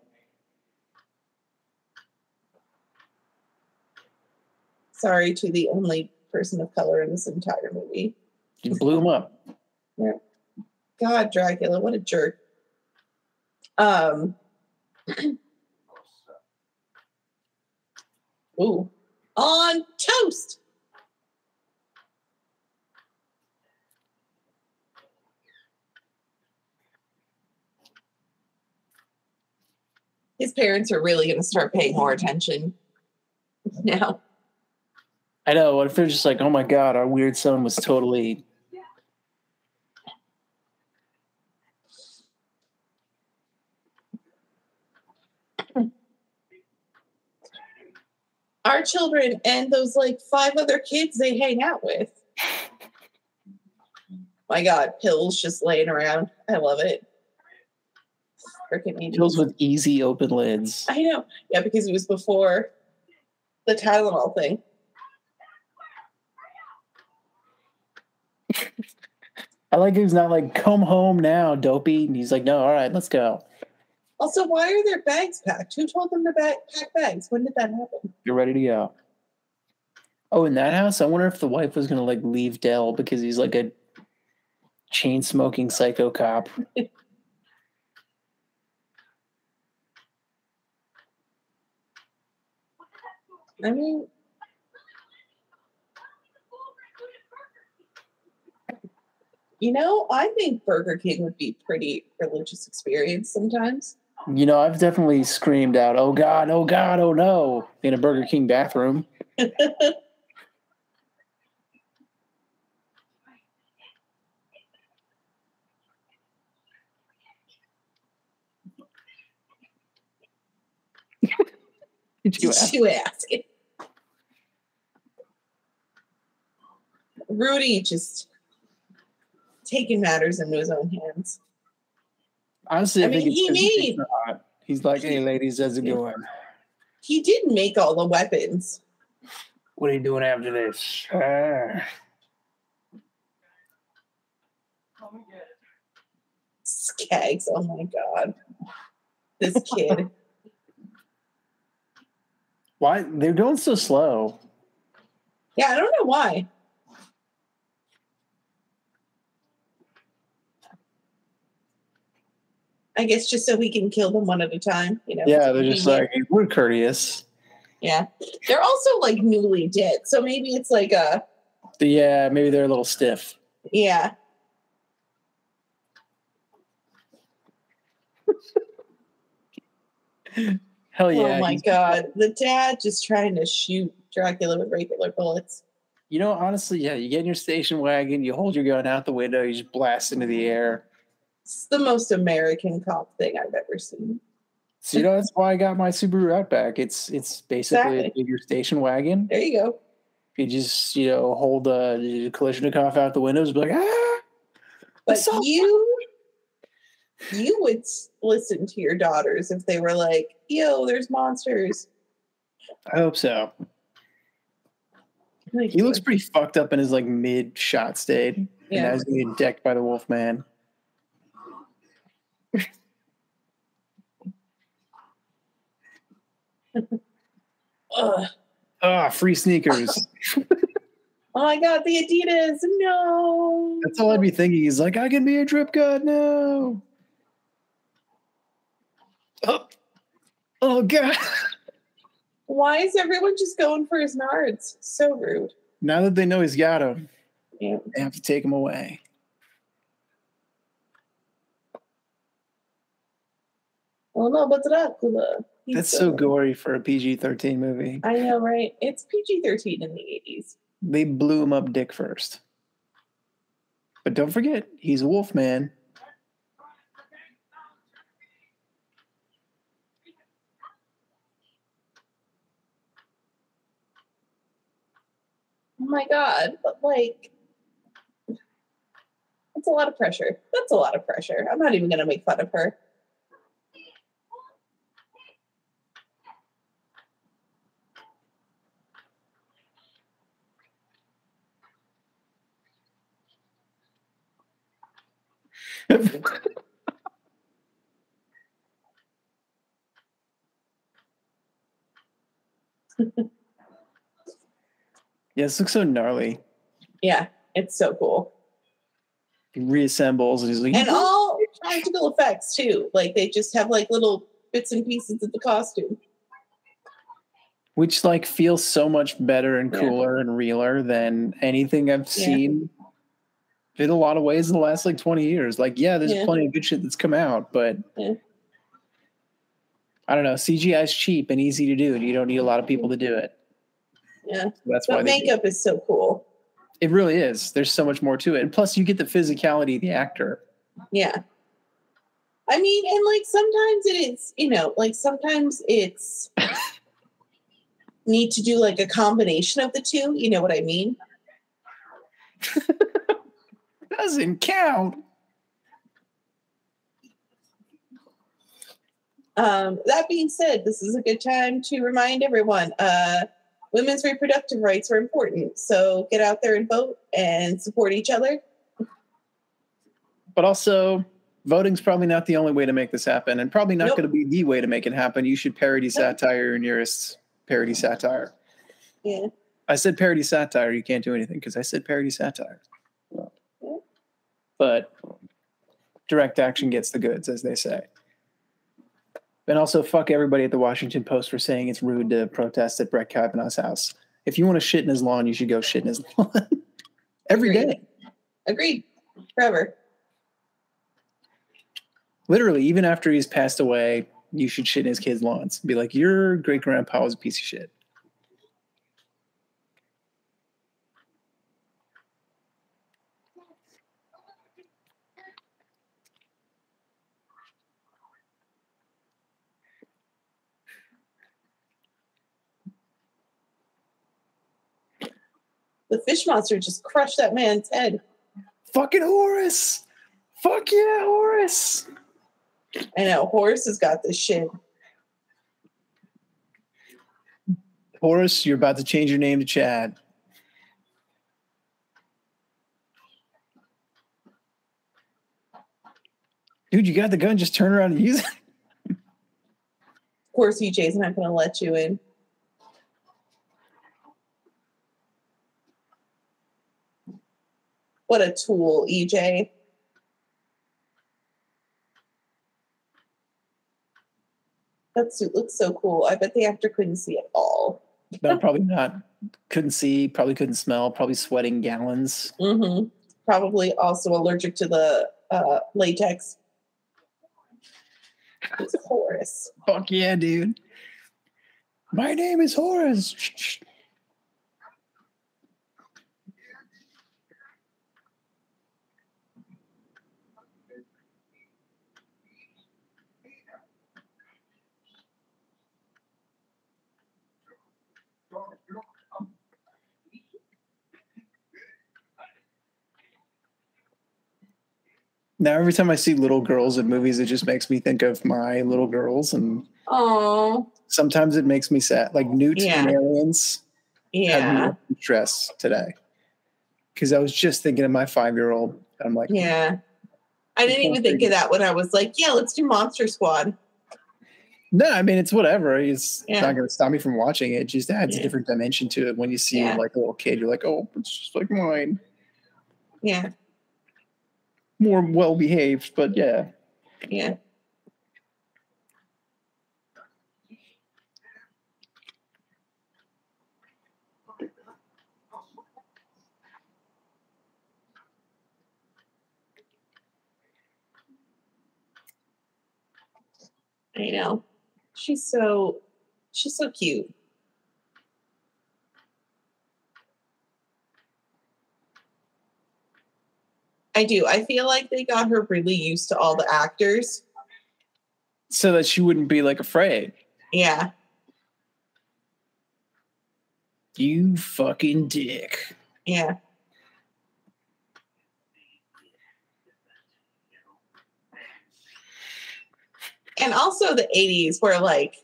[SPEAKER 2] Sorry to the only person of color in this entire movie.
[SPEAKER 1] You blew him up. Yeah.
[SPEAKER 2] God, Dracula, what a jerk. Um. Ooh, on toast. His parents are really going to start paying more attention now.
[SPEAKER 1] I know. What if they're just like, oh my God, our weird son was totally.
[SPEAKER 2] Our children and those like five other kids they hang out with. My God, pills just laying around. I love it. Angels.
[SPEAKER 1] with easy open lids.
[SPEAKER 2] I know. Yeah, because it was before the Tylenol thing.
[SPEAKER 1] I like he's not like, come home now, dopey. And he's like, no, all right, let's go.
[SPEAKER 2] Also, why are their bags packed? Who told them to ba- pack bags? When did that happen?
[SPEAKER 1] You're ready to go. Oh, in that house, I wonder if the wife was gonna like leave Dell because he's like a chain smoking psycho cop.
[SPEAKER 2] I mean, you know, I think Burger King would be pretty religious experience sometimes.
[SPEAKER 1] You know, I've definitely screamed out, "Oh God, oh God, oh no!" in a Burger King bathroom. Did you ask?
[SPEAKER 2] Did you ask Rudy just taking matters into his own hands.
[SPEAKER 1] Honestly, I,
[SPEAKER 2] I
[SPEAKER 1] think
[SPEAKER 2] mean,
[SPEAKER 1] it's
[SPEAKER 2] he
[SPEAKER 1] 'cause he
[SPEAKER 2] made-
[SPEAKER 1] He's like, hey, ladies, how's it
[SPEAKER 2] Yeah.
[SPEAKER 1] going?
[SPEAKER 2] He did make all the weapons.
[SPEAKER 1] What are you doing after this? Ah.
[SPEAKER 2] Skags. Oh my god. This kid.
[SPEAKER 1] Why? They're going so slow.
[SPEAKER 2] yeah, I don't know why. I guess just so we can kill them one at a time. You know.
[SPEAKER 1] Yeah, they're just like, we're courteous.
[SPEAKER 2] Yeah. They're also like newly dead. So maybe it's like a
[SPEAKER 1] Yeah, maybe they're a little stiff.
[SPEAKER 2] yeah.
[SPEAKER 1] Hell oh yeah.
[SPEAKER 2] oh my god. The dad just trying to shoot Dracula with regular bullets.
[SPEAKER 1] You know, honestly, yeah, you get in your station wagon, you hold your gun out the window, you just blast into the air.
[SPEAKER 2] It's the most American cop thing I've ever seen.
[SPEAKER 1] So you know that's why I got my Subaru Outback. It's it's basically a
[SPEAKER 2] Exactly.
[SPEAKER 1] bigger station wagon.
[SPEAKER 2] There you go.
[SPEAKER 1] You just you know hold the Kalashnikov out the windows, be like ah.
[SPEAKER 2] But
[SPEAKER 1] So-
[SPEAKER 2] you you would listen to your daughters if they were like, yo, there's monsters.
[SPEAKER 1] I hope so. He looks pretty fucked up in his like mid shot state, and
[SPEAKER 2] yeah.
[SPEAKER 1] as being decked by the Wolfman. Ah, free sneakers.
[SPEAKER 2] Oh my god, the Adidas. No.
[SPEAKER 1] That's all I'd be thinking. He's like, I can be a drip god now. Oh, oh god.
[SPEAKER 2] Why is everyone just going for his nards? So rude.
[SPEAKER 1] Now that they know he's got him,
[SPEAKER 2] Yeah.
[SPEAKER 1] they have to take him away.
[SPEAKER 2] Oh no, but Dracula. He's
[SPEAKER 1] That's so gory for a PG 13 movie.
[SPEAKER 2] I know, right? It's PG 13 in the 80s.
[SPEAKER 1] They blew him up dick first. But don't forget, he's a wolf man.
[SPEAKER 2] Oh my god, but like that's a lot of pressure. That's a lot of pressure. I'm not even gonna make fun of her.
[SPEAKER 1] Yeah, this looks so gnarly.
[SPEAKER 2] Yeah, it's so cool.
[SPEAKER 1] He reassembles and he's like,
[SPEAKER 2] And all practical effects too. Like they just have like little bits and pieces of the costume.
[SPEAKER 1] which like feels so much better and
[SPEAKER 2] Yeah.
[SPEAKER 1] cooler and realer than anything I've
[SPEAKER 2] Yeah.
[SPEAKER 1] seen in a lot of ways in the last like 20 years. Like, yeah, there's
[SPEAKER 2] Yeah.
[SPEAKER 1] plenty of good shit that's come out, but
[SPEAKER 2] Yeah.
[SPEAKER 1] I don't know. CGI is cheap and easy to do, and you don't need a lot of people to do it.
[SPEAKER 2] Yeah.
[SPEAKER 1] That's why
[SPEAKER 2] But
[SPEAKER 1] it.
[SPEAKER 2] makeup is so cool.
[SPEAKER 1] it really is. There's so much more to it, and plus you get the physicality of the actor.
[SPEAKER 2] Yeah. I mean, and like sometimes it is, you know, like sometimes it's need to do like a combination of the two. You know what I mean?
[SPEAKER 1] Doesn't count.
[SPEAKER 2] Um, that being said, this is a good time to remind everyone uh, women's reproductive rights are important. So get out there and vote and support each other.
[SPEAKER 1] But also, voting's probably not the only way to make this happen, and probably not
[SPEAKER 2] Nope.
[SPEAKER 1] going to be the way to make it happen. You should parody satire your nearest parody satire.
[SPEAKER 2] Yeah.
[SPEAKER 1] I said parody satire. You can't do anything because I said parody satire. But direct action gets the goods, as they say. And also, fuck everybody at the Washington Post for saying it's rude to protest at Brett Kavanaugh's house. If you want to shit in his lawn, you should go shit in his lawn every
[SPEAKER 2] Agreed.
[SPEAKER 1] day.
[SPEAKER 2] Agreed. Forever.
[SPEAKER 1] Literally, even after he's passed away, you should shit in his kids' lawns. Be like, your great grandpa was a piece of shit.
[SPEAKER 2] The fish monster just crushed that man's head.
[SPEAKER 1] Fucking Horace! Fuck yeah, Horace!
[SPEAKER 2] I know Horace has got this shit.
[SPEAKER 1] Horace, you're about to change your name to Chad. Dude, you got the gun. Just turn around and use it.
[SPEAKER 2] Of course, EJ's not going to let you in. What a tool, EJ. That suit looks so cool. I bet the actor couldn't see at all.
[SPEAKER 1] No, probably not. Couldn't see. Probably couldn't smell. Probably sweating gallons.
[SPEAKER 2] Mm-hmm. Probably also allergic to the uh, latex. It's Horace.
[SPEAKER 1] Fuck yeah, dude. My name is Horace. Now, every time I see little girls in movies, it just makes me think of my little girls, and
[SPEAKER 2] Oh,
[SPEAKER 1] sometimes it makes me sad. Like Newt and Aliens
[SPEAKER 2] yeah,
[SPEAKER 1] stress today because I was just thinking of my five year old. I'm like,
[SPEAKER 2] yeah. I didn't even think of that when I was like, yeah, let's do Monster Squad.
[SPEAKER 1] no, I mean it's whatever. It's
[SPEAKER 2] Yeah.
[SPEAKER 1] not going to stop me from watching it. It just adds
[SPEAKER 2] Yeah.
[SPEAKER 1] a different dimension to it when you see
[SPEAKER 2] Yeah.
[SPEAKER 1] like a little kid. You're like, oh, it's just like mine,
[SPEAKER 2] Yeah,
[SPEAKER 1] more well behaved, but yeah.
[SPEAKER 2] yeah. I know. She's so she's so cute. I do. I feel like they got her really used to all the actors.
[SPEAKER 1] So that she wouldn't be like afraid.
[SPEAKER 2] Yeah.
[SPEAKER 1] You fucking dick.
[SPEAKER 2] Yeah. And also the 80s where like,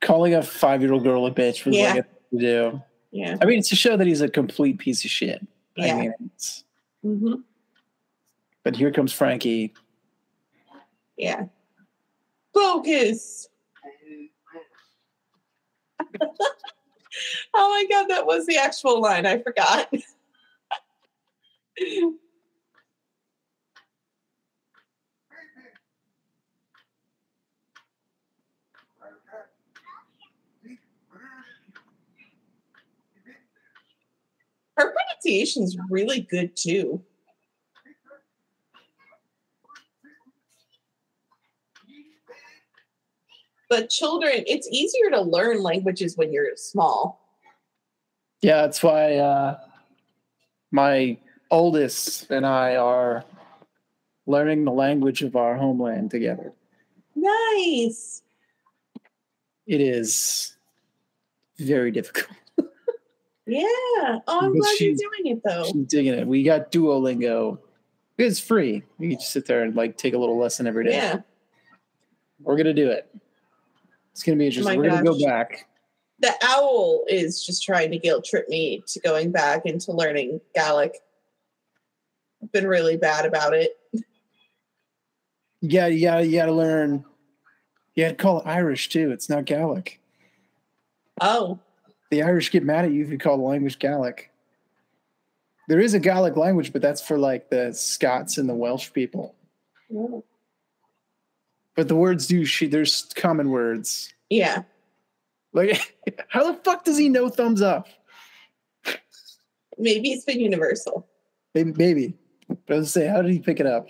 [SPEAKER 1] Calling a five year old girl a bitch was
[SPEAKER 2] Yeah.
[SPEAKER 1] like a thing to do.
[SPEAKER 2] yeah.
[SPEAKER 1] I mean, it's to show that he's a complete piece of shit. I
[SPEAKER 2] Yeah.
[SPEAKER 1] mean, it's,
[SPEAKER 2] hmm
[SPEAKER 1] but here comes Frankie.
[SPEAKER 2] Yeah. Focus. oh my god, that was the actual line. I forgot. Her pronunciation is really good too. But children, it's easier to learn languages when you're small.
[SPEAKER 1] Yeah, that's why uh, my oldest and I are learning the language of our homeland together.
[SPEAKER 2] Nice.
[SPEAKER 1] It is very difficult.
[SPEAKER 2] Yeah. Oh, I'm
[SPEAKER 1] But
[SPEAKER 2] glad you're doing it though.
[SPEAKER 1] She's digging it. We got Duolingo. It's free. You can just sit there and like take a little lesson every day.
[SPEAKER 2] Yeah.
[SPEAKER 1] We're gonna do it. It's gonna be interesting.
[SPEAKER 2] Oh my
[SPEAKER 1] We're gonna go back.
[SPEAKER 2] The owl is just trying to guilt trip me to going back into learning Gaelic. I've been really bad about it.
[SPEAKER 1] Yeah, yeah, you gotta learn. You gotta call it Irish too. It's not Gaelic.
[SPEAKER 2] Oh,
[SPEAKER 1] The Irish get mad at you if you call the language Gaelic. There is a Gaelic language, but that's for like the Scots and the Welsh people.
[SPEAKER 2] oh.
[SPEAKER 1] But the words do she there's common words.
[SPEAKER 2] yeah.
[SPEAKER 1] Like how the fuck does he know thumbs up?
[SPEAKER 2] Maybe it's been universal.
[SPEAKER 1] Maybe, maybe. But I was say, how did he pick it up?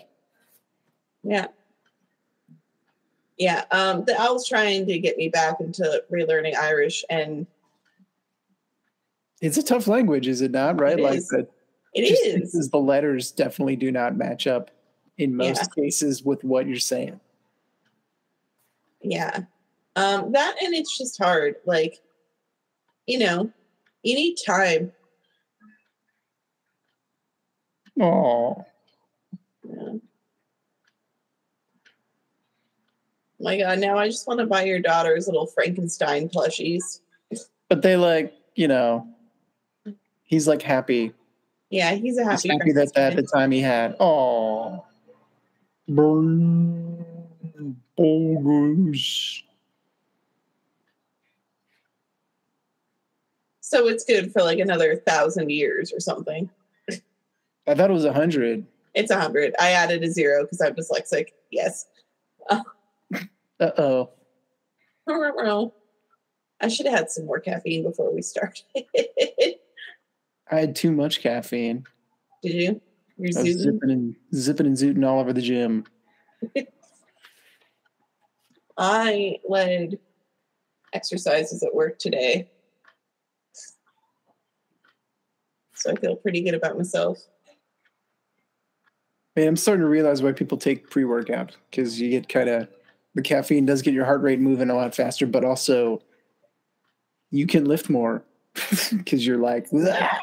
[SPEAKER 2] Yeah. Yeah. Um, the owl's trying to get me back into relearning Irish, and
[SPEAKER 1] It's a tough language, is it not? Right?
[SPEAKER 2] It
[SPEAKER 1] like
[SPEAKER 2] is.
[SPEAKER 1] the
[SPEAKER 2] it
[SPEAKER 1] just
[SPEAKER 2] is.
[SPEAKER 1] the letters definitely do not match up in most
[SPEAKER 2] Yeah.
[SPEAKER 1] cases with what you're saying.
[SPEAKER 2] Yeah. Um, that and it's just hard. Like, you know, need time.
[SPEAKER 1] Oh,
[SPEAKER 2] Yeah. my god, now I just want to buy your daughter's little Frankenstein plushies.
[SPEAKER 1] But they like, you know, he's like happy.
[SPEAKER 2] Yeah, he's a
[SPEAKER 1] He's
[SPEAKER 2] happy.
[SPEAKER 1] happy that at the time he had. Oh. Bogus.
[SPEAKER 2] So it's good for like another thousand years or something.
[SPEAKER 1] I thought it was a hundred.
[SPEAKER 2] It's a hundred. I added a zero because I'm dyslexic. Yes.
[SPEAKER 1] Uh oh.
[SPEAKER 2] I should have had some more caffeine before we started.
[SPEAKER 1] I had too much caffeine.
[SPEAKER 2] Did you? You're
[SPEAKER 1] I was zipping and zipping and zooting all over the gym.
[SPEAKER 2] I led exercises at work today. So I feel pretty good about myself.
[SPEAKER 1] Man, I'm starting to realize why people take pre-workout because you get kind of the caffeine does get your heart rate moving a lot faster, but also you can lift more because you're like "Ah,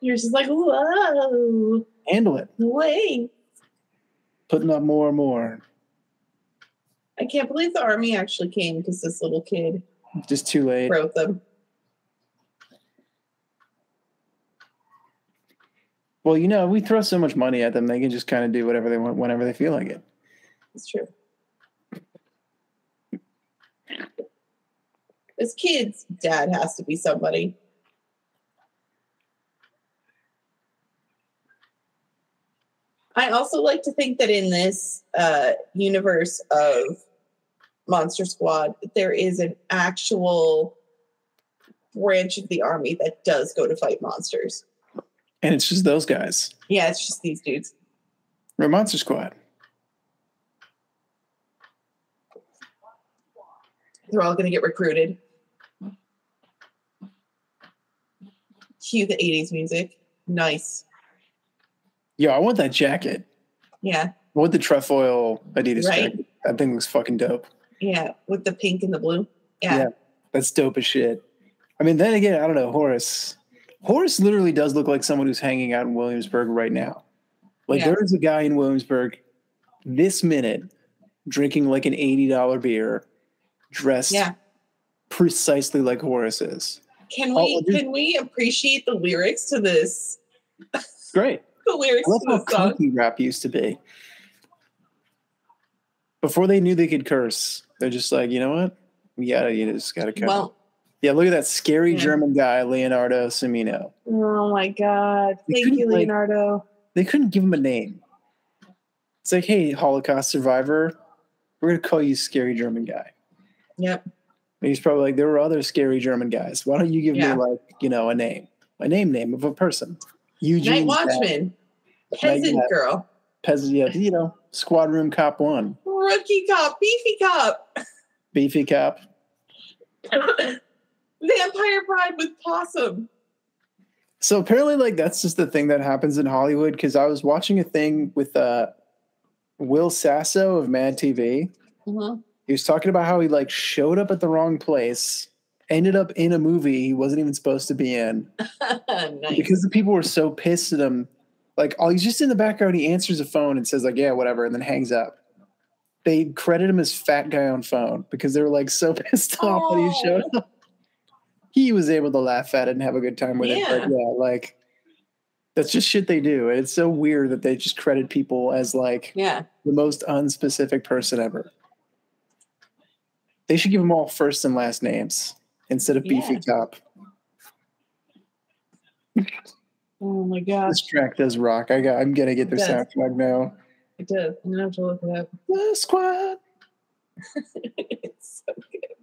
[SPEAKER 2] You're just like, whoa,
[SPEAKER 1] handle it,
[SPEAKER 2] wait.
[SPEAKER 1] putting up more and more.
[SPEAKER 2] I can't believe the army actually came because this little kid
[SPEAKER 1] Just too late.
[SPEAKER 2] wrote them.
[SPEAKER 1] Well, you know, we throw so much money at them; they can just kind of do whatever they want whenever they feel like it.
[SPEAKER 2] It's true. This kid's dad has to be somebody. I also like to think that in this uh, universe of Monster Squad, there is an actual branch of the army that does go to fight monsters.
[SPEAKER 1] And it's just those guys.
[SPEAKER 2] Yeah, it's just these dudes.
[SPEAKER 1] We're Monster Squad.
[SPEAKER 2] They're all going to get recruited. Cue the 80s music. Nice.
[SPEAKER 1] Yo, I want that jacket.
[SPEAKER 2] Yeah.
[SPEAKER 1] I want the trefoil Adidas
[SPEAKER 2] Right?
[SPEAKER 1] jacket. That thing looks fucking dope.
[SPEAKER 2] Yeah. With the pink and the blue. Yeah.
[SPEAKER 1] Yeah. That's dope as shit. I mean, then again, I don't know, Horace. Horace literally does look like someone who's hanging out in Williamsburg right now. Like
[SPEAKER 2] Yeah.
[SPEAKER 1] there is a guy in Williamsburg this minute drinking like an $80 beer, dressed
[SPEAKER 2] Yeah.
[SPEAKER 1] precisely like Horace is.
[SPEAKER 2] Can
[SPEAKER 1] Oh,
[SPEAKER 2] we
[SPEAKER 1] there's-
[SPEAKER 2] can we appreciate the lyrics to this?
[SPEAKER 1] Great.
[SPEAKER 2] The lyrics
[SPEAKER 1] I love
[SPEAKER 2] to
[SPEAKER 1] how
[SPEAKER 2] song.
[SPEAKER 1] rap used to be. Before they knew they could curse, they're just like, you know what? We gotta, you just gotta come.
[SPEAKER 2] Well,
[SPEAKER 1] yeah, look at that scary
[SPEAKER 2] Yeah.
[SPEAKER 1] German guy, Leonardo Cimino.
[SPEAKER 2] oh my god.
[SPEAKER 1] We
[SPEAKER 2] Thank you,
[SPEAKER 1] like-
[SPEAKER 2] Leonardo.
[SPEAKER 1] They couldn't give him a name. It's like, hey, Holocaust survivor, we're gonna call you scary German guy.
[SPEAKER 2] Yep.
[SPEAKER 1] And he's probably like, there were other scary German guys. Why don't you give
[SPEAKER 2] Yeah.
[SPEAKER 1] me like, you know, a name, a name name of a person? Eugene
[SPEAKER 2] Night Watchman. Peasant girl.
[SPEAKER 1] Yeah, you know, squad room cop one,
[SPEAKER 2] Rookie cop. Beefy cop.
[SPEAKER 1] beefy cop.
[SPEAKER 2] Vampire bride with possum.
[SPEAKER 1] So apparently, like that's just the thing that happens in Hollywood. Because I was watching a thing with uh, Will Sasso of Mad TV.
[SPEAKER 2] Mhm.
[SPEAKER 1] He was talking about how he like showed up at the wrong place, ended up in a movie he wasn't even supposed to be in
[SPEAKER 2] nice.
[SPEAKER 1] because the people were so pissed at him. Like, oh, he's just in the background. He answers a phone and says like, "Yeah, whatever," and then hangs up. They credit him as fat guy on phone because they were like so pissed off that he oh. showed up. He was able to laugh at it and have a good time with it. But
[SPEAKER 2] Yeah.
[SPEAKER 1] yeah, like that's just shit they do. And it's so weird that they just credit people as like
[SPEAKER 2] yeah.
[SPEAKER 1] the most unspecific person ever. They should give them all first and last names instead of beefy
[SPEAKER 2] Yeah.
[SPEAKER 1] cop.
[SPEAKER 2] Oh my gosh.
[SPEAKER 1] This track does rock. I got. I'm gonna get their soundtrack now.
[SPEAKER 2] It does. I'm gonna have to look it up.
[SPEAKER 1] The squad,
[SPEAKER 2] it's so good.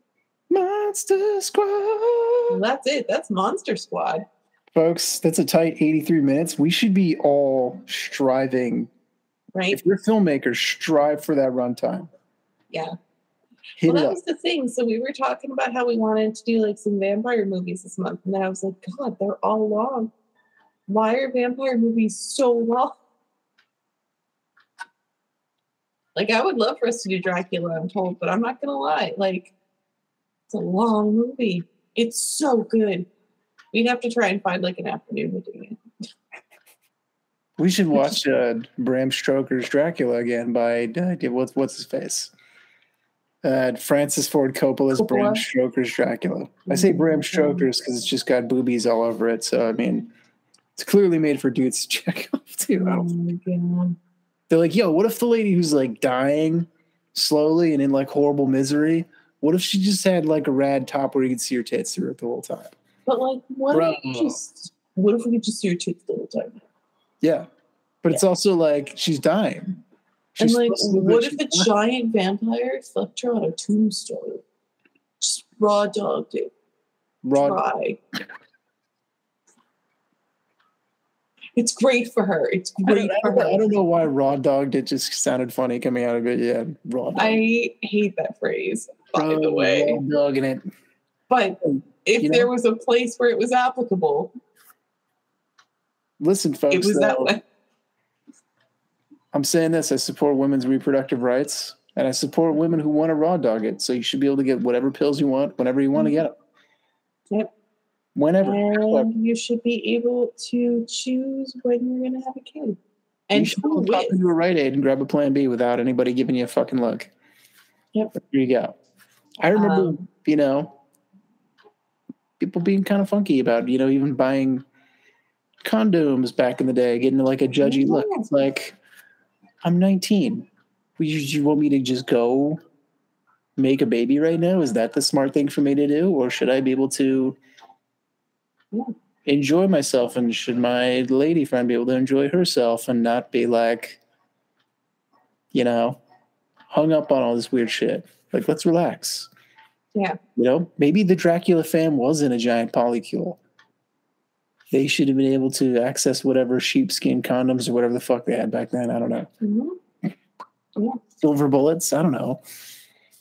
[SPEAKER 1] monster
[SPEAKER 2] Well,
[SPEAKER 1] squad.
[SPEAKER 2] that's it. That's Monster Squad.
[SPEAKER 1] Folks, that's a tight 83 minutes. We should be all striving.
[SPEAKER 2] Right?
[SPEAKER 1] If you're filmmakers, strive for that runtime.
[SPEAKER 2] Yeah.
[SPEAKER 1] Hit
[SPEAKER 2] well, that
[SPEAKER 1] up.
[SPEAKER 2] was the thing. So we were talking about how we wanted to do like some vampire movies this month, and then I was like, God, they're all long. Why are vampire movies so long? Like, I would love for us to do Dracula, I'm told, but I'm not gonna lie. Like, it's a long movie. It's so good. We'd have to try and find like an afternoon to do it.
[SPEAKER 1] We should watch uh, Bram Stoker's Dracula again by uh, what's what's his face? Uh, Francis Ford Coppola's
[SPEAKER 2] Coppola.
[SPEAKER 1] Bram Stoker's Dracula. I say Bram
[SPEAKER 2] Mhm.
[SPEAKER 1] Stoker's because it's just got boobies all over it. So I mean, it's clearly made for dudes to check off too. I
[SPEAKER 2] Oh
[SPEAKER 1] don't,
[SPEAKER 2] my God.
[SPEAKER 1] they're like, yo, what if the lady who's like dying slowly and in like horrible misery? What if she just had like a rad top where you could see her tits through it the whole time?
[SPEAKER 2] But like, what if
[SPEAKER 1] Bro.
[SPEAKER 2] just what if we could just see your tits the whole time?
[SPEAKER 1] Yeah, but it's also like she's dying.
[SPEAKER 2] And
[SPEAKER 1] She's
[SPEAKER 2] like,
[SPEAKER 1] to look
[SPEAKER 2] what if a
[SPEAKER 1] she's
[SPEAKER 2] giant vampire slept her on a tombstone? Just raw dogged it.
[SPEAKER 1] raw?
[SPEAKER 2] Dry. It's great for her. It's
[SPEAKER 1] I
[SPEAKER 2] great
[SPEAKER 1] I,
[SPEAKER 2] for
[SPEAKER 1] don't, know- I don't know why raw dogged it just sounded funny coming out of it. Yeah, raw dog.
[SPEAKER 2] I hate that phrase, by
[SPEAKER 1] Raw-
[SPEAKER 2] the way.
[SPEAKER 1] raw dogging it.
[SPEAKER 2] But if
[SPEAKER 1] You know?
[SPEAKER 2] there was a place where it was applicable,
[SPEAKER 1] Listen, folks.
[SPEAKER 2] it was that way.
[SPEAKER 1] I'm saying this. I support women's reproductive rights, and I support women who want to raw dog it. So you should be able to get whatever pills you want, whenever you want to get mm-hmm. them.
[SPEAKER 2] Yep.
[SPEAKER 1] Whenever.
[SPEAKER 2] And you should be able to choose when you're going to have a kid.
[SPEAKER 1] you
[SPEAKER 2] And
[SPEAKER 1] should
[SPEAKER 2] who
[SPEAKER 1] be able pop into a Rite Aid and grab a Plan B without anybody giving you a fucking look.
[SPEAKER 2] Yep.
[SPEAKER 1] There you go. I remember,
[SPEAKER 2] Um,
[SPEAKER 1] you know, people being kind of funky about, you know, even buying condoms back in the day, getting like a judgy look. It's like, I'm 19. Would you, you want me to just go make a baby right now? Is that the smart thing for me to do? Or should I be able to
[SPEAKER 2] Yeah.
[SPEAKER 1] Enjoy myself? And should my lady friend be able to enjoy herself and not be like, you know, hung up on all this weird shit? Like, let's relax.
[SPEAKER 2] Yeah.
[SPEAKER 1] You know, maybe the Dracula fam wasn't a giant polycule. They should have been able to access whatever sheepskin condoms or whatever the fuck they had back then. I don't know.
[SPEAKER 2] Mhm.
[SPEAKER 1] Silver bullets. I don't know.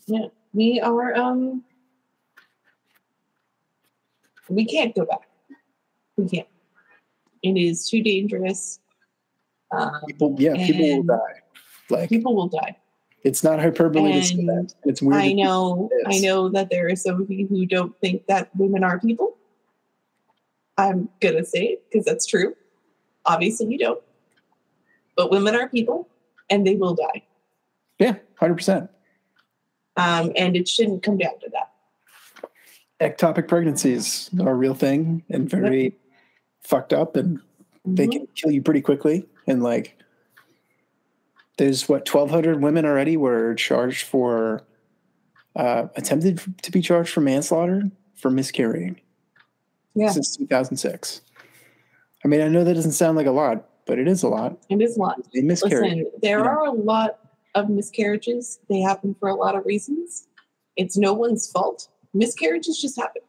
[SPEAKER 1] Yeah.
[SPEAKER 2] We are, um, we can't go back. We can't. It is too dangerous. Um,
[SPEAKER 1] People, yeah, people will die. Like
[SPEAKER 2] people will die.
[SPEAKER 1] it's not hyperbole to say that. It's weird.
[SPEAKER 2] I know, I know that there are some of you who don't think that women are people. I'm gonna say it because that's true. Obviously, you don't. But women are people, and they will die.
[SPEAKER 1] Yeah, hundred percent.
[SPEAKER 2] Um, and it shouldn't come down to that.
[SPEAKER 1] Ectopic pregnancies are a real thing and very fucked up, and they
[SPEAKER 2] Mhm.
[SPEAKER 1] can kill you pretty quickly. And like, there's what twelve hundred women already were charged for, uh, attempted to be charged for manslaughter for miscarrying
[SPEAKER 2] Yeah,
[SPEAKER 1] since two thousand six. I mean, I know that doesn't sound like a lot, but it is a lot.
[SPEAKER 2] it is a lot.
[SPEAKER 1] They miscarry.
[SPEAKER 2] Listen, there
[SPEAKER 1] know.
[SPEAKER 2] are a lot of miscarriages. They happen for a lot of reasons. It's no one's fault. Miscarriages just happen.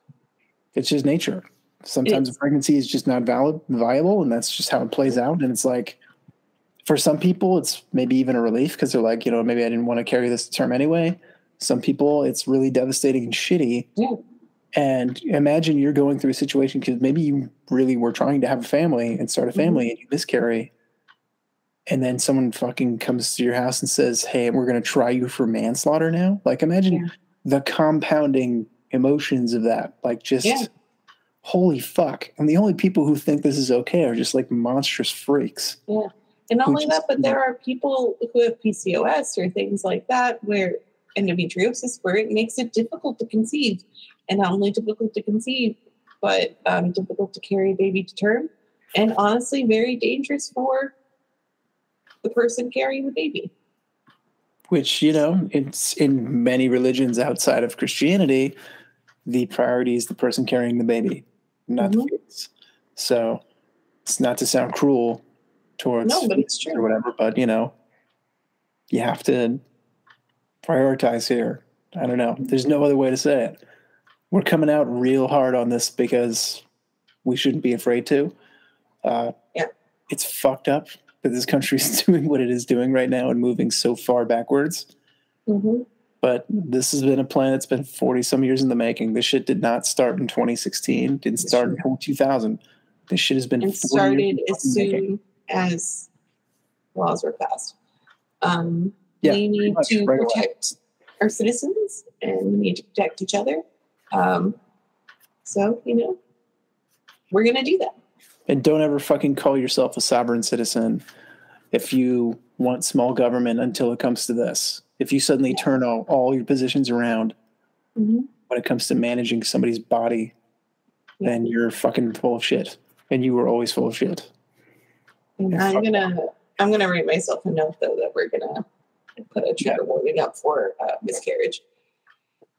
[SPEAKER 1] It's just nature. Sometimes a pregnancy is just not valid, viable, and that's just how it plays out. And it's like, for some people, it's maybe even a relief because they're like, you know, maybe I didn't want to carry this term anyway. Some people, it's really devastating and shitty.
[SPEAKER 2] Yeah.
[SPEAKER 1] And imagine you're going through a situation because maybe you really were trying to have a family and start a
[SPEAKER 2] Mhm.
[SPEAKER 1] family and you miscarry. And then someone fucking comes to your house and says, Hey, we're going to try you for manslaughter now. Like, imagine
[SPEAKER 2] Yeah.
[SPEAKER 1] the compounding emotions of that. Like, just
[SPEAKER 2] Yeah.
[SPEAKER 1] Holy fuck. And the only people who think this is okay are just like monstrous freaks. Yeah.
[SPEAKER 2] And not only
[SPEAKER 1] just-
[SPEAKER 2] that, but there are people who have PCOS or things like that where endometriosis, where it makes it difficult to conceive. And not only difficult to conceive, but um, difficult to carry a baby to term. And honestly, very dangerous for the person carrying the baby.
[SPEAKER 1] which you know it's in many religions outside of christianity the priority is the person carrying the baby not the
[SPEAKER 2] Mhm.
[SPEAKER 1] fetus so it's not to sound cruel towards
[SPEAKER 2] No, but it's
[SPEAKER 1] fetuses or whatever but you know you have to prioritize here. I don't know. There's no other way to say it. We're coming out real hard on this because we shouldn't be afraid to. Uh,
[SPEAKER 2] Yeah.
[SPEAKER 1] it's fucked up that this country is doing what it is doing right now and moving so far backwards.
[SPEAKER 2] Hmm
[SPEAKER 1] but this has been a plan that's been 40 some years in the making. This shit did not start in 2016, didn't start in 2000. This shit has been 40
[SPEAKER 2] started
[SPEAKER 1] years
[SPEAKER 2] as
[SPEAKER 1] the making.
[SPEAKER 2] soon as laws were passed. Um,
[SPEAKER 1] Yeah,
[SPEAKER 2] we need to
[SPEAKER 1] right away.
[SPEAKER 2] protect our citizens and we need to protect each other. Um, so, you know, we're going to do that.
[SPEAKER 1] And don't ever fucking call yourself a sovereign citizen if you want small government until it comes to this. If you suddenly
[SPEAKER 2] Yeah.
[SPEAKER 1] turn all, all your positions around
[SPEAKER 2] Mhm.
[SPEAKER 1] when it comes to managing somebody's body,
[SPEAKER 2] Yeah.
[SPEAKER 1] then you're fucking full of shit. And you were always full of shit. Yeah,
[SPEAKER 2] I'm gonna I'm gonna write myself a note though that we're gonna put a trigger warning up for uh, miscarriage.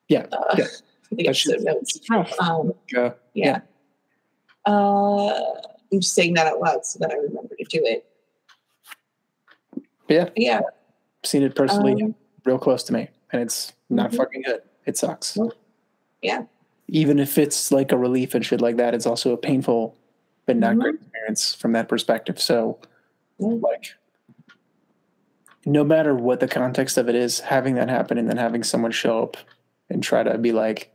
[SPEAKER 1] Yeah,
[SPEAKER 2] Uh,
[SPEAKER 1] yeah.
[SPEAKER 2] for the
[SPEAKER 1] That
[SPEAKER 2] episode notes. Um,
[SPEAKER 1] Uh,
[SPEAKER 2] yeah. Uh, I'm just saying that out loud so that I remember to do it.
[SPEAKER 1] yeah,
[SPEAKER 2] yeah.
[SPEAKER 1] seen it personally
[SPEAKER 2] um,
[SPEAKER 1] real close to me, and it's not
[SPEAKER 2] Mhm.
[SPEAKER 1] fucking good. It sucks.
[SPEAKER 2] Yeah.
[SPEAKER 1] Even if it's like a relief and shit like that, it's also a painful but not
[SPEAKER 2] Mhm.
[SPEAKER 1] great experience from that perspective. So,
[SPEAKER 2] Yeah.
[SPEAKER 1] like, no matter what the context of it is, having that happen and then having someone show up and try to be like,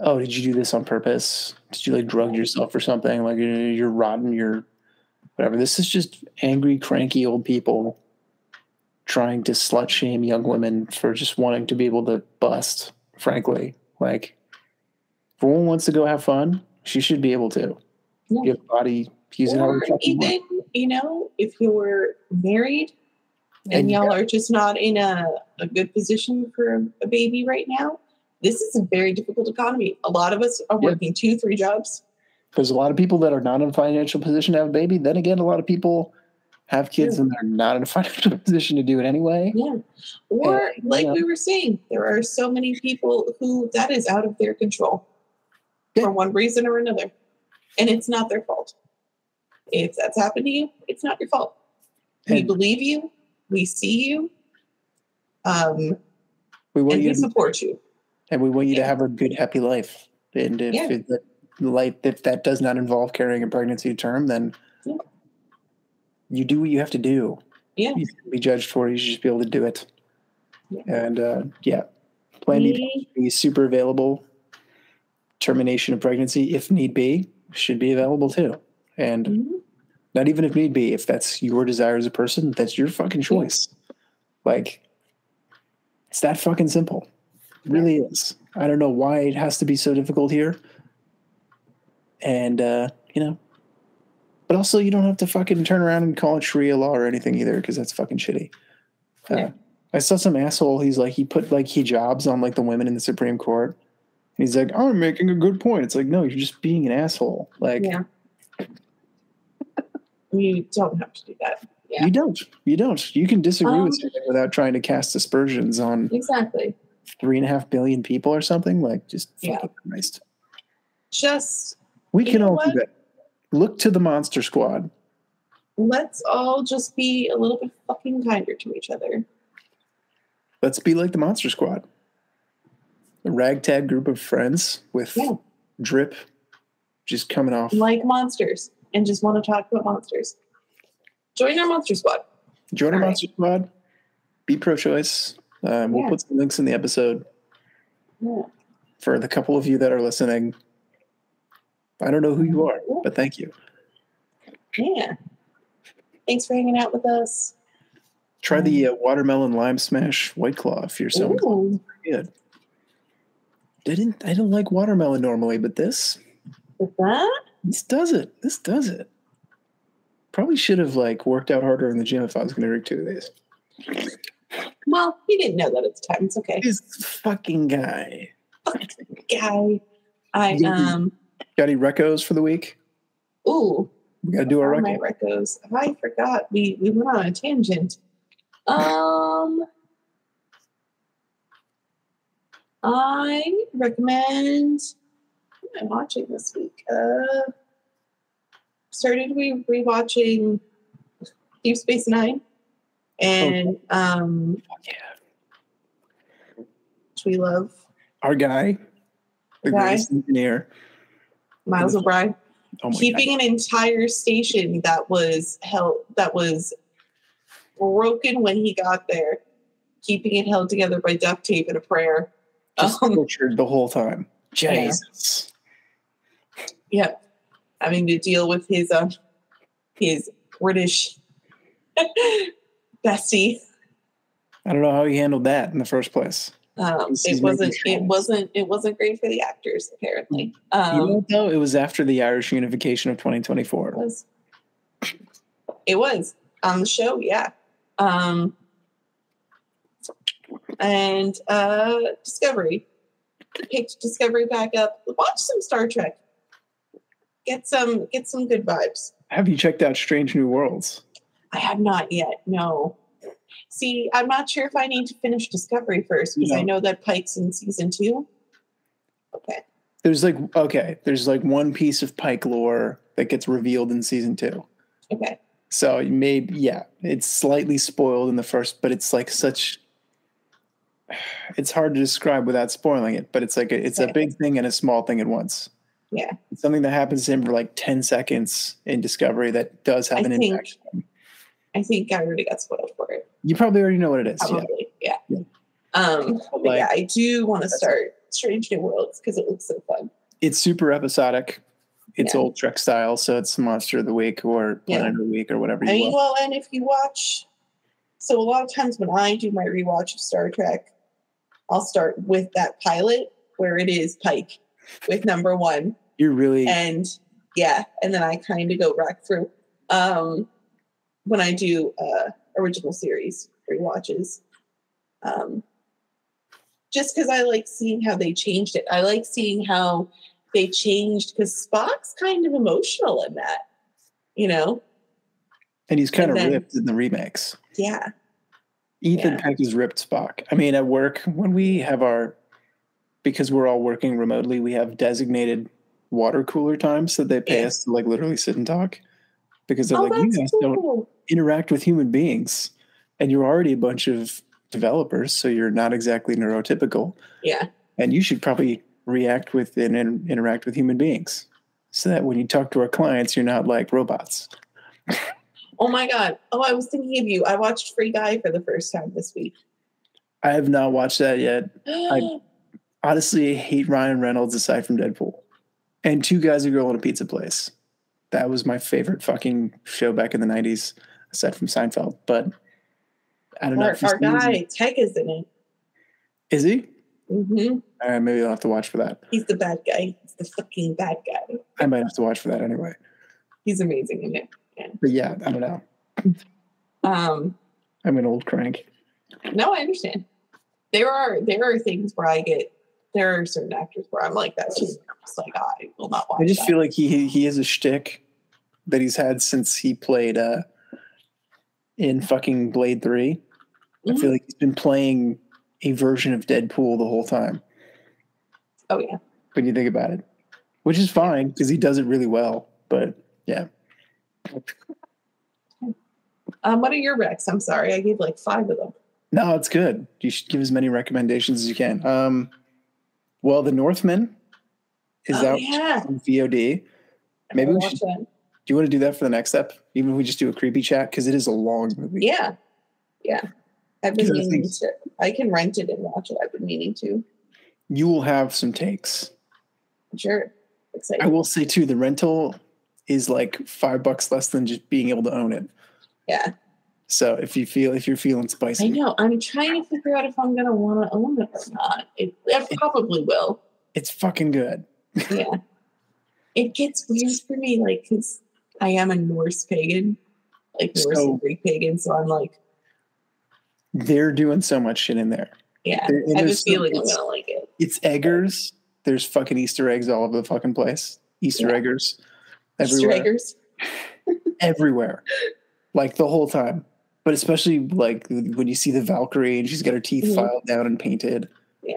[SPEAKER 1] "Oh, did you do this on purpose? Did you like drug yourself or something? Like you're you're rotten. You're whatever." This is just angry, cranky old people trying to slut shame young women for just wanting to be able to bust. Frankly, like if a woman wants to go have fun, she should be able to.
[SPEAKER 2] Yeah.
[SPEAKER 1] You have a body, use it
[SPEAKER 2] or
[SPEAKER 1] you
[SPEAKER 2] even, you know, if you're married and,
[SPEAKER 1] And-
[SPEAKER 2] y'all are just not in a, a good position for a baby right now, this is a very difficult economy. A lot of us are
[SPEAKER 1] Yeah.
[SPEAKER 2] working two, three jobs.
[SPEAKER 1] There's a lot of people that are not in a financial position to have a baby. Then again, a lot of people have kids
[SPEAKER 2] Yeah.
[SPEAKER 1] and they're not in a financial position to do it anyway.
[SPEAKER 2] Yeah. Or,
[SPEAKER 1] Yeah.
[SPEAKER 2] like
[SPEAKER 1] Yeah.
[SPEAKER 2] we were saying, there are so many people who that is out of their control
[SPEAKER 1] Yeah.
[SPEAKER 2] for one reason or another. And it's not their fault. If that's happened to you, it's not your fault. We
[SPEAKER 1] And
[SPEAKER 2] believe you, we see you, um,
[SPEAKER 1] we want
[SPEAKER 2] and
[SPEAKER 1] you
[SPEAKER 2] we
[SPEAKER 1] to,
[SPEAKER 2] support you.
[SPEAKER 1] and we want you to have a good, happy life. And if
[SPEAKER 2] Yeah.
[SPEAKER 1] it, that life, if that does not involve carrying a pregnancy term, then
[SPEAKER 2] Yeah.
[SPEAKER 1] You do what you have to do.
[SPEAKER 2] Yeah.
[SPEAKER 1] You be judged for it. You should just be able to do it.
[SPEAKER 2] Yeah.
[SPEAKER 1] And uh, yeah, Plan B be super available. Termination of pregnancy, if need be, should be available too. And
[SPEAKER 2] Mhm.
[SPEAKER 1] not even if need be, if that's your desire as a person, that's your fucking choice. Like, it's that fucking simple. It really is. I don't know why it has to be so difficult here. And, uh, you know, but also you don't have to fucking turn around and call it Sharia law or anything either, because that's fucking shitty. Uh,
[SPEAKER 2] Yeah.
[SPEAKER 1] I saw some asshole. He's like, he put like hijabs on like the women in the Supreme Court. And he's like, I'm making a good point. It's like, no, you're just being an asshole. Like,
[SPEAKER 2] Yeah. You don't have to do that. Yeah.
[SPEAKER 1] You don't. You don't. You can disagree
[SPEAKER 2] Um,
[SPEAKER 1] with something without trying to cast aspersions on
[SPEAKER 2] Exactly.
[SPEAKER 1] three and a half billion people or something. Like, just
[SPEAKER 2] Yeah.
[SPEAKER 1] Christ.
[SPEAKER 2] Just
[SPEAKER 1] We can all do that. Look to the Monster Squad.
[SPEAKER 2] let's all just be a little bit fucking kinder to each other.
[SPEAKER 1] Let's be like the Monster Squad. A ragtag group of friends with
[SPEAKER 2] Yeah.
[SPEAKER 1] drip just coming off.
[SPEAKER 2] Like monsters and just want to talk about monsters. Join our monster squad.
[SPEAKER 1] Join our
[SPEAKER 2] right.
[SPEAKER 1] Monster Squad. Be pro choice. Um, we'll
[SPEAKER 2] Yeah.
[SPEAKER 1] put some links in the episode
[SPEAKER 2] Yeah.
[SPEAKER 1] for the couple of you that are listening. I don't know who you are, but thank you.
[SPEAKER 2] Yeah. Thanks for hanging out with us.
[SPEAKER 1] Try the uh, watermelon lime smash white claw if you're so
[SPEAKER 2] Ooh,
[SPEAKER 1] good. Didn't I don't like watermelon normally, but this
[SPEAKER 2] with that?
[SPEAKER 1] this does it. This does it. Probably should have like worked out harder in the gym if I was going to drink two of these.
[SPEAKER 2] Well, he didn't know that at the time. It's okay.
[SPEAKER 1] This fucking guy.
[SPEAKER 2] Fucking Guy. I um
[SPEAKER 1] Got any recos for the week?
[SPEAKER 2] ooh
[SPEAKER 1] We got to do our reco.
[SPEAKER 2] recos. I forgot. We we went on a tangent. Um I recommend what am I watching this week? Uh started we rewatching Deep Space Nine. And um
[SPEAKER 1] yeah.
[SPEAKER 2] which we love
[SPEAKER 1] Our guy, the
[SPEAKER 2] Guy.
[SPEAKER 1] greatest engineer.
[SPEAKER 2] Miles O'Brien.
[SPEAKER 1] Oh my
[SPEAKER 2] keeping an entire station that was held that was broken when he got there, keeping it held together by duct tape and a prayer.
[SPEAKER 1] god. Just
[SPEAKER 2] Um,
[SPEAKER 1] tortured the whole time.
[SPEAKER 2] Yeah.
[SPEAKER 1] Jesus.
[SPEAKER 2] yeah, having to deal with his um his British bestie.
[SPEAKER 1] I don't know how he handled that in the first place.
[SPEAKER 2] Um, it wasn't. It wasn't. It wasn't great for the actors. Apparently,
[SPEAKER 1] you
[SPEAKER 2] um,
[SPEAKER 1] know though? It was after the Irish unification of 2024.
[SPEAKER 2] it was. It was on the show. Yeah. Um, and uh, Discovery. Picked Discovery back up. Watch some Star Trek. Get some get some good vibes.
[SPEAKER 1] Have you checked out Strange New Worlds?
[SPEAKER 2] I have not yet. No. See, I'm not sure if I need to finish Discovery first because I know that Pike's in season two. Okay.
[SPEAKER 1] There's like okay, there's like one piece of Pike lore that gets revealed in season two.
[SPEAKER 2] Okay.
[SPEAKER 1] So maybe yeah, it's slightly spoiled in the first, but it's like such. It's hard to describe without spoiling it, but it's like a, it's a big thing and a small thing at once.
[SPEAKER 2] Yeah.
[SPEAKER 1] It's something that happens to him for like ten seconds in Discovery that does have
[SPEAKER 2] I
[SPEAKER 1] an
[SPEAKER 2] think-
[SPEAKER 1] impact.
[SPEAKER 2] I think I already got spoiled for it.
[SPEAKER 1] You probably already know what it is. Yeah.
[SPEAKER 2] Probably. Yeah.
[SPEAKER 1] Yeah.
[SPEAKER 2] Um,
[SPEAKER 1] But,
[SPEAKER 2] but
[SPEAKER 1] like,
[SPEAKER 2] yeah, I do want to start Strange New Worlds because it looks so fun.
[SPEAKER 1] it's super episodic. It's
[SPEAKER 2] Yeah.
[SPEAKER 1] old Trek style, so it's Monster of the Week or
[SPEAKER 2] Yeah.
[SPEAKER 1] Planet of the Week or whatever
[SPEAKER 2] I
[SPEAKER 1] you
[SPEAKER 2] mean,
[SPEAKER 1] want.
[SPEAKER 2] well, and if you watch, so a lot of times when I do my rewatch of Star Trek, I'll start with that pilot where it is Pike with number one,
[SPEAKER 1] You're really
[SPEAKER 2] and yeah, and then I kind of go back through. Um, when I do uh, original series rewatches, um, just because I like seeing how they changed it. I like seeing how they changed because Spock's kind of emotional in that, you know.
[SPEAKER 1] and he's kind of
[SPEAKER 2] then-
[SPEAKER 1] ripped in the remakes.
[SPEAKER 2] Yeah,
[SPEAKER 1] Ethan
[SPEAKER 2] Yeah.
[SPEAKER 1] Peck is ripped Spock. I mean, at work when we have our because we're all working remotely, we have designated water cooler times that they pay
[SPEAKER 2] Yeah.
[SPEAKER 1] us to like literally sit and talk because they're
[SPEAKER 2] oh,
[SPEAKER 1] like, you guys
[SPEAKER 2] cool.
[SPEAKER 1] don't interact with human beings, and you're already a bunch of developers, so you're not exactly neurotypical,
[SPEAKER 2] Yeah,
[SPEAKER 1] and you should probably react with and, interact with human beings, so that when you talk to our clients, you're not like robots.
[SPEAKER 2] Oh my god. Oh, I was thinking of you. I watched Free Guy for the first time this week.
[SPEAKER 1] I have not watched that yet. I honestly hate Ryan Reynolds aside from Deadpool. And Two Guys, a Girl, and a Pizza Place. That was my favorite fucking show back in the 90s, aside from Seinfeld. But I don't know.
[SPEAKER 2] our
[SPEAKER 1] if
[SPEAKER 2] our guy Taika is in it.
[SPEAKER 1] Is he?
[SPEAKER 2] Mm-hmm.
[SPEAKER 1] All right, maybe I'll have to watch for that.
[SPEAKER 2] He's the bad guy. He's the fucking bad guy.
[SPEAKER 1] I might have to watch for that anyway.
[SPEAKER 2] He's amazing in it.
[SPEAKER 1] But yeah, I don't know.
[SPEAKER 2] Um,
[SPEAKER 1] I'm an old crank.
[SPEAKER 2] no, I understand. There are there are things where I get there are certain actors where I'm like that's just like I will not watch.
[SPEAKER 1] I just
[SPEAKER 2] that.
[SPEAKER 1] feel like he he has a shtick that he's had since he played uh in fucking Blade 3. I
[SPEAKER 2] Mhm.
[SPEAKER 1] feel like he's been playing a version of Deadpool the whole time.
[SPEAKER 2] oh yeah.
[SPEAKER 1] when you think about it, which is fine because he does it really well. But yeah,
[SPEAKER 2] Um, what are your recs? I'm sorry, I gave like five of them.
[SPEAKER 1] no, it's good. You should give as many recommendations as you can. Um, well, The Northman is
[SPEAKER 2] Oh,
[SPEAKER 1] out
[SPEAKER 2] yeah.
[SPEAKER 1] on VOD. Maybe we should-
[SPEAKER 2] that.
[SPEAKER 1] Do you want to do that for the next step? Even if we just do a creepy chat because it is a long movie.
[SPEAKER 2] Yeah, yeah. I've been meaning
[SPEAKER 1] think-
[SPEAKER 2] to. I can rent it and watch it. I've been meaning to.
[SPEAKER 1] You will have some takes.
[SPEAKER 2] Sure, excited.
[SPEAKER 1] I will say too, the rental is like five bucks less than just being able to own it.
[SPEAKER 2] Yeah,
[SPEAKER 1] So if you feel if you're feeling spicy,
[SPEAKER 2] I know. I'm trying to figure out if I'm gonna want to own it or not. It, I probably will.
[SPEAKER 1] it's fucking good.
[SPEAKER 2] Yeah. it gets weird for me, like, because I am a Norse pagan, like Norse
[SPEAKER 1] So-
[SPEAKER 2] and Greek pagan. So I'm like,
[SPEAKER 1] They're doing so much shit in there.
[SPEAKER 2] yeah,
[SPEAKER 1] There-
[SPEAKER 2] I have a feeling I'm
[SPEAKER 1] it's-
[SPEAKER 2] gonna like it.
[SPEAKER 1] It's eggers. There's fucking Easter eggs all over the fucking place. Easter
[SPEAKER 2] Yeah.
[SPEAKER 1] eggers
[SPEAKER 2] Easter
[SPEAKER 1] everywhere.
[SPEAKER 2] eggers.
[SPEAKER 1] Everywhere. Like the whole time. But especially like when you see the Valkyrie and she's got her teeth
[SPEAKER 2] Mhm.
[SPEAKER 1] filed down and painted.
[SPEAKER 2] Yeah.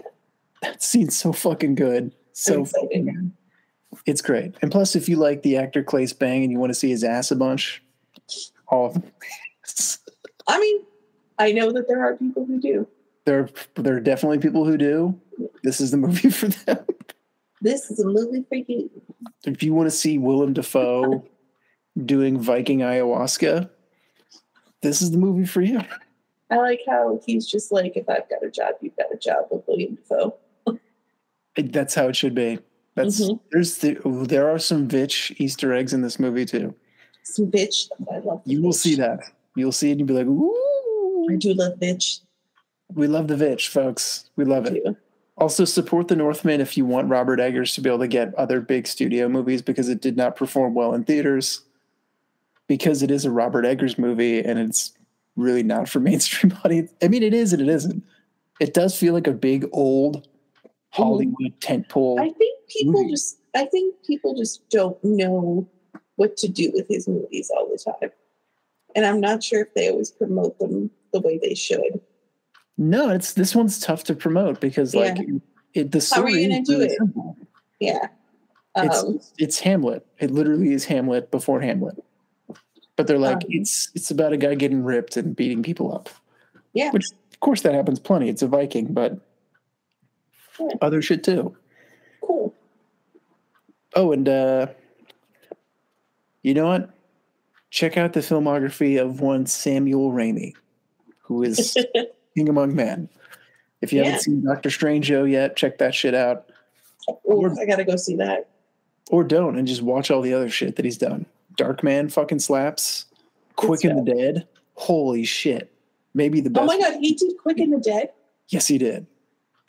[SPEAKER 1] That scene's so fucking good. So fucking good. It's great. And plus if you like the actor Claes Bang and you want to see his ass a bunch, all of them.
[SPEAKER 2] I mean, I know that there are people who do.
[SPEAKER 1] there there are definitely people who do. This is the movie for them.
[SPEAKER 2] This is a movie for you.
[SPEAKER 1] if you want to see Willem Dafoe doing Viking ayahuasca, this is the movie for you.
[SPEAKER 2] I like how he's just like, if I've got a job, you've got a job with William Dafoe.
[SPEAKER 1] That's how it should be. That's
[SPEAKER 2] Mhm.
[SPEAKER 1] there's the, there are some Vitch Easter eggs in this movie too.
[SPEAKER 2] Some bitch. I love.
[SPEAKER 1] You will see that. You'll see it and you'll be like, ooh.
[SPEAKER 2] I do love bitch.
[SPEAKER 1] we love the Vitch, folks. We love it." Also, support the Northman if you want Robert Eggers to be able to get other big studio movies because it did not perform well in theaters. Because it is a Robert Eggers movie and it's really not for mainstream audience. I mean, it is and it isn't. It does feel like a big old Hollywood tentpole.
[SPEAKER 2] I think people just I think people just don't know what to do with his movies all the time. And I'm not sure if they always promote them the way they should.
[SPEAKER 1] No, it's this one's tough to promote because like it, the
[SPEAKER 2] How are
[SPEAKER 1] story
[SPEAKER 2] you gonna do it?
[SPEAKER 1] simple.
[SPEAKER 2] Yeah.
[SPEAKER 1] It's
[SPEAKER 2] Um,
[SPEAKER 1] it's Hamlet. It literally is Hamlet before Hamlet. But they're like
[SPEAKER 2] Um,
[SPEAKER 1] it's it's about a guy getting ripped and beating people up.
[SPEAKER 2] Yeah.
[SPEAKER 1] Which of course that happens plenty. It's a Viking, but
[SPEAKER 2] Yeah.
[SPEAKER 1] other shit too.
[SPEAKER 2] cool.
[SPEAKER 1] Oh, and uh you know what? Check out the filmography of one Samuel Raimi, who is King Among Men. If you
[SPEAKER 2] Yeah.
[SPEAKER 1] haven't seen Doctor Strange yet, check that shit out.
[SPEAKER 2] Ooh, I gotta go see that.
[SPEAKER 1] Or don't and just watch all the other shit that he's done. Darkman fucking slaps. Quick and the Dead. Holy shit. Maybe the best.
[SPEAKER 2] Oh my god, he did Quick and the Dead.
[SPEAKER 1] Yes, he did.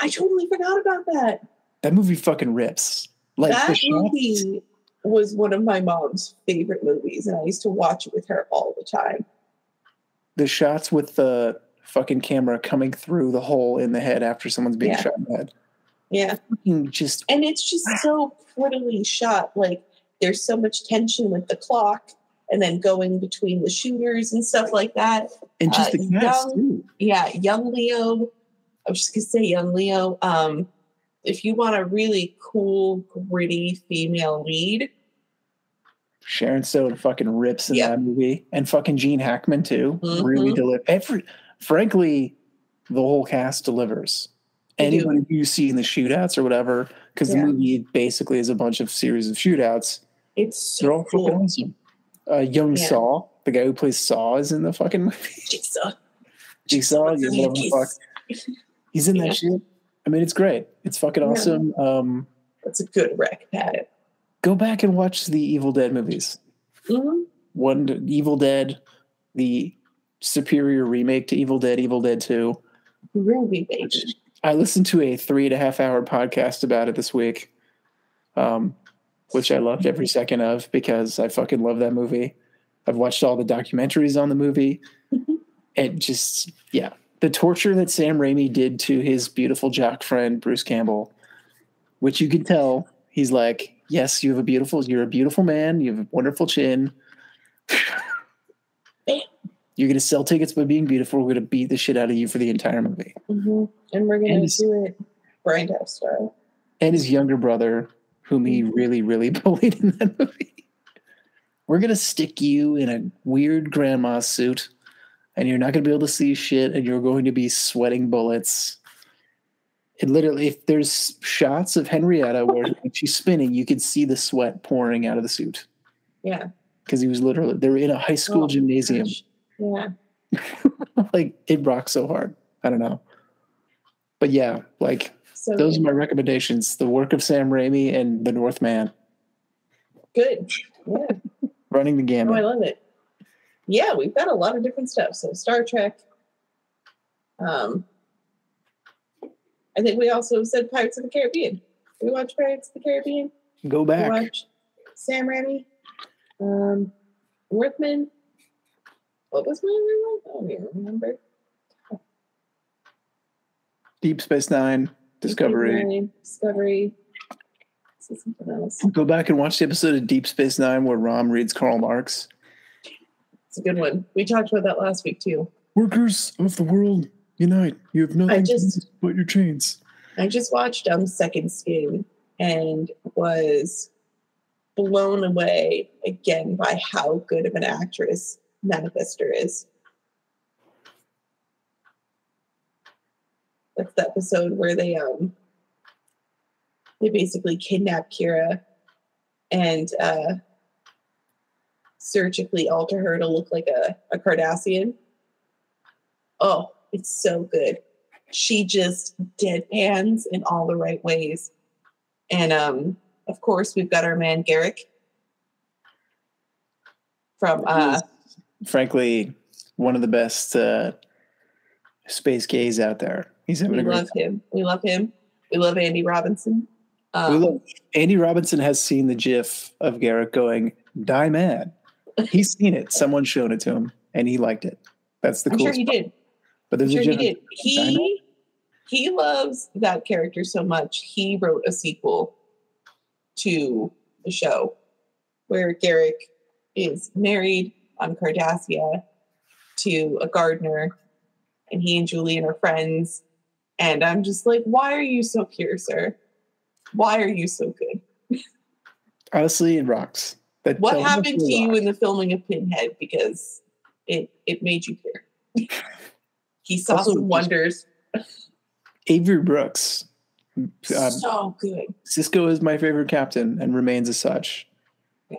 [SPEAKER 2] I totally forgot about that.
[SPEAKER 1] That movie fucking rips. Like
[SPEAKER 2] that movie was one of my mom's favorite movies, and I used to watch it with her all the time.
[SPEAKER 1] the shots with the fucking camera coming through the hole in the head after someone's being
[SPEAKER 2] Yeah.
[SPEAKER 1] shot in the head.
[SPEAKER 2] Yeah.
[SPEAKER 1] Fucking just
[SPEAKER 2] And it's just so prettily shot. Like there's so much tension with the clock and then going between the shooters and stuff like that.
[SPEAKER 1] and just
[SPEAKER 2] uh,
[SPEAKER 1] the cast
[SPEAKER 2] young-
[SPEAKER 1] too.
[SPEAKER 2] Yeah, young Leo. I was just gonna say young Leo. Um, if you want a really cool, gritty female lead,
[SPEAKER 1] Sharon Stone fucking rips in
[SPEAKER 2] Yep.
[SPEAKER 1] that movie, and fucking Gene Hackman too.
[SPEAKER 2] Mhm.
[SPEAKER 1] Really deliver. Every, frankly, the whole cast delivers.
[SPEAKER 2] They.
[SPEAKER 1] Anyone who you see in the shootouts or whatever, because
[SPEAKER 2] Yeah.
[SPEAKER 1] the movie basically is a bunch of series of shootouts.
[SPEAKER 2] it's
[SPEAKER 1] They're
[SPEAKER 2] so
[SPEAKER 1] all fucking
[SPEAKER 2] cool.
[SPEAKER 1] awesome. Uh, Young
[SPEAKER 2] Yeah.
[SPEAKER 1] Saw, the guy who plays Saw, is in the fucking movie.
[SPEAKER 2] Jigsaw.
[SPEAKER 1] Jigsaw, you fuck. He's in that shit. I mean, it's great. It's fucking
[SPEAKER 2] Yeah.
[SPEAKER 1] awesome. Um,
[SPEAKER 2] That's a good rec, Pat.
[SPEAKER 1] go back and watch the Evil Dead movies.
[SPEAKER 2] hmm
[SPEAKER 1] One Evil Dead, the superior remake to Evil Dead, Evil Dead Two.
[SPEAKER 2] Ruby baby.
[SPEAKER 1] I listened to a three and a half hour podcast about it this week, um, which I loved every second of because I fucking love that movie. I've watched all the documentaries on the movie.
[SPEAKER 2] Mhm.
[SPEAKER 1] and just, yeah, the torture that Sam Raimi did to his beautiful jock friend, Bruce Campbell, which you can tell he's like, yes, you have a beautiful, you're a beautiful man. You have a wonderful chin. You're going to sell tickets by being beautiful. We're going to beat the shit out of you for the entire movie.
[SPEAKER 2] hmm And we're gonna
[SPEAKER 1] And it's-
[SPEAKER 2] do it Grindhouse style.
[SPEAKER 1] and his younger brother, whom he really, really bullied in that movie. We're gonna stick you in a weird grandma suit, and you're not gonna be able to see shit, and you're going to be sweating bullets. It literally, if there's shots of Henrietta where she's spinning, you could see the sweat pouring out of the suit
[SPEAKER 2] Yeah.
[SPEAKER 1] because he was literally they were in a high school
[SPEAKER 2] Oh,
[SPEAKER 1] gymnasium.
[SPEAKER 2] gosh. Yeah.
[SPEAKER 1] like it rocks so hard. I don't know, but yeah, like
[SPEAKER 2] So
[SPEAKER 1] those are my recommendations: the work of Sam Raimi and The Northman.
[SPEAKER 2] good. Yeah.
[SPEAKER 1] running the
[SPEAKER 2] Oh, I love it. Yeah, we've got a lot of different stuff. So Star Trek. Um, I think we also said Pirates of the Caribbean. We watch Pirates of the Caribbean.
[SPEAKER 1] Go
[SPEAKER 2] We
[SPEAKER 1] back.
[SPEAKER 2] watch Sam Raimi. Um, Northman. What was my other one? I don't even remember.
[SPEAKER 1] Deep Space Nine, Discovery.
[SPEAKER 2] Discovery. Something else.
[SPEAKER 1] Go back and watch the episode of Deep Space Nine where Rom reads Karl Marx.
[SPEAKER 2] It's a good one. We talked about that last week too.
[SPEAKER 1] Workers of the world, unite. You have nothing
[SPEAKER 2] just-
[SPEAKER 1] to but your chains.
[SPEAKER 2] I just watched um Second Skin and was blown away again by how good of an actress Nana Visitor is. That's the episode where they um they basically kidnap Kira and uh surgically alter her to look like a, a Cardassian. Oh, it's so good she just deadpans in all the right ways. And um, of course, we've got our man Garak from uh,
[SPEAKER 1] Frankly, one of the best uh, space gays out there. He's having
[SPEAKER 2] we
[SPEAKER 1] a great
[SPEAKER 2] love him. We love him. We love Andy Robinson. Um,
[SPEAKER 1] We love Andy Robinson has seen the GIF of Garak going die mad. He's seen it. Someone showed it to him, and he liked it. That's the
[SPEAKER 2] I'm sure he
[SPEAKER 1] part.
[SPEAKER 2] did.
[SPEAKER 1] But there's I'm
[SPEAKER 2] sure
[SPEAKER 1] a
[SPEAKER 2] he did. He he loves that character so much. He wrote a sequel to the show where Garak is married on Cardassia to a gardener, and he and Julian are friends. And I'm just like, why are you so pure, sir? Why are you so good?
[SPEAKER 1] Honestly, it rocks. That
[SPEAKER 2] What happened to you in the filming of Pinhead? Because it it made you pure. he saw
[SPEAKER 1] Also,
[SPEAKER 2] some wonders.
[SPEAKER 1] Avery Brooks. Um,
[SPEAKER 2] so good.
[SPEAKER 1] Sisko is my favorite captain and remains as such.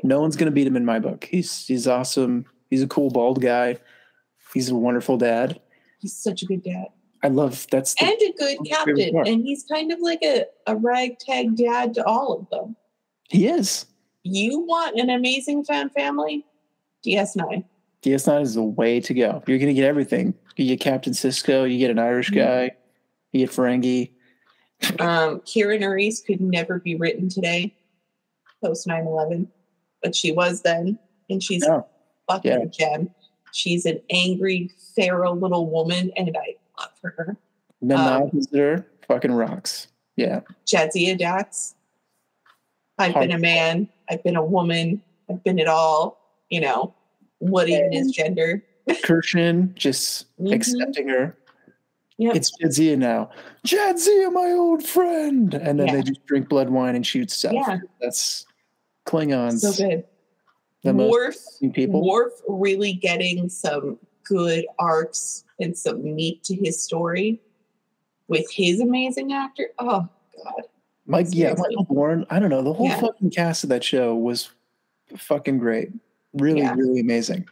[SPEAKER 1] No one's gonna beat him in my book. He's he's awesome. He's a cool bald guy. He's a wonderful dad.
[SPEAKER 2] He's such a good dad.
[SPEAKER 1] I love that's the,
[SPEAKER 2] and a good captain. And he's kind of like a, a ragtag dad to all of them.
[SPEAKER 1] he is.
[SPEAKER 2] You want an amazing fan family? DS9.
[SPEAKER 1] DS9 is the way to go. You're gonna get everything. You get Captain Sisko, you get an Irish
[SPEAKER 2] Mhm.
[SPEAKER 1] guy, you get Ferengi.
[SPEAKER 2] Um, Kira Nerys could never be written today, post 9 11, but she was then, and she's fucking
[SPEAKER 1] Yeah.
[SPEAKER 2] a gem. She's an angry, feral little woman, and I love her.
[SPEAKER 1] Nana
[SPEAKER 2] Um,
[SPEAKER 1] Visitor fucking rocks. Yeah.
[SPEAKER 2] Jadzia Dax. I've been a man. I've been a woman. I've been it all. You know, what even is gender?
[SPEAKER 1] Curzon, just
[SPEAKER 2] Mhm.
[SPEAKER 1] accepting her.
[SPEAKER 2] Yep.
[SPEAKER 1] It's Jadzia now. Jadzia, my old friend. And then
[SPEAKER 2] Yeah.
[SPEAKER 1] they just drink blood wine and shoot stuff.
[SPEAKER 2] Yeah.
[SPEAKER 1] That's Klingons.
[SPEAKER 2] so good.
[SPEAKER 1] The
[SPEAKER 2] Worf,
[SPEAKER 1] people.
[SPEAKER 2] Worf really getting some good arcs and some meat to his story with his amazing actor. Oh God,
[SPEAKER 1] Mike, yeah. Michael Dorn. I don't know. The whole
[SPEAKER 2] Yeah.
[SPEAKER 1] fucking cast of that show was fucking great. Really,
[SPEAKER 2] Yeah.
[SPEAKER 1] really amazing.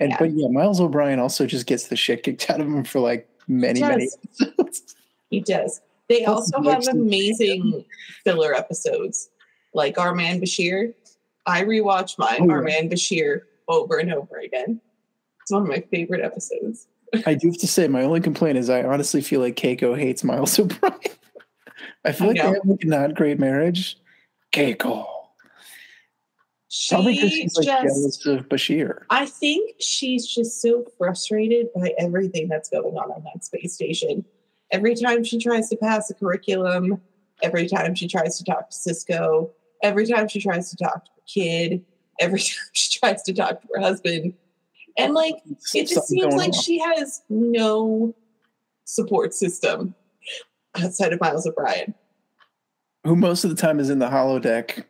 [SPEAKER 1] And
[SPEAKER 2] Yeah.
[SPEAKER 1] but yeah, Miles O'Brien also just gets the shit kicked out of him for like many, many episodes.
[SPEAKER 2] he does. They
[SPEAKER 1] Plus,
[SPEAKER 2] also have amazing filler episodes, like Our Man Bashir. I rewatch my
[SPEAKER 1] Oh. Our
[SPEAKER 2] Man Bashir over and over again. It's one of my favorite episodes.
[SPEAKER 1] I do have to say, my only complaint is I honestly feel like Keiko hates Miles O'Brien. I feel
[SPEAKER 2] I
[SPEAKER 1] like they
[SPEAKER 2] know.
[SPEAKER 1] have like a not great marriage. Keiko. Probably because she's like
[SPEAKER 2] just
[SPEAKER 1] jealous of Bashir.
[SPEAKER 2] I think she's just so frustrated by everything that's going on on that space station. Every time she tries to pass a curriculum, every time she tries to talk to Sisko, every time she tries to talk to her kid, every time she tries to talk to her husband. And like, it just
[SPEAKER 1] Something
[SPEAKER 2] seems like
[SPEAKER 1] on.
[SPEAKER 2] she has no support system outside of Miles O'Brien.
[SPEAKER 1] who most of the time is in the holodeck.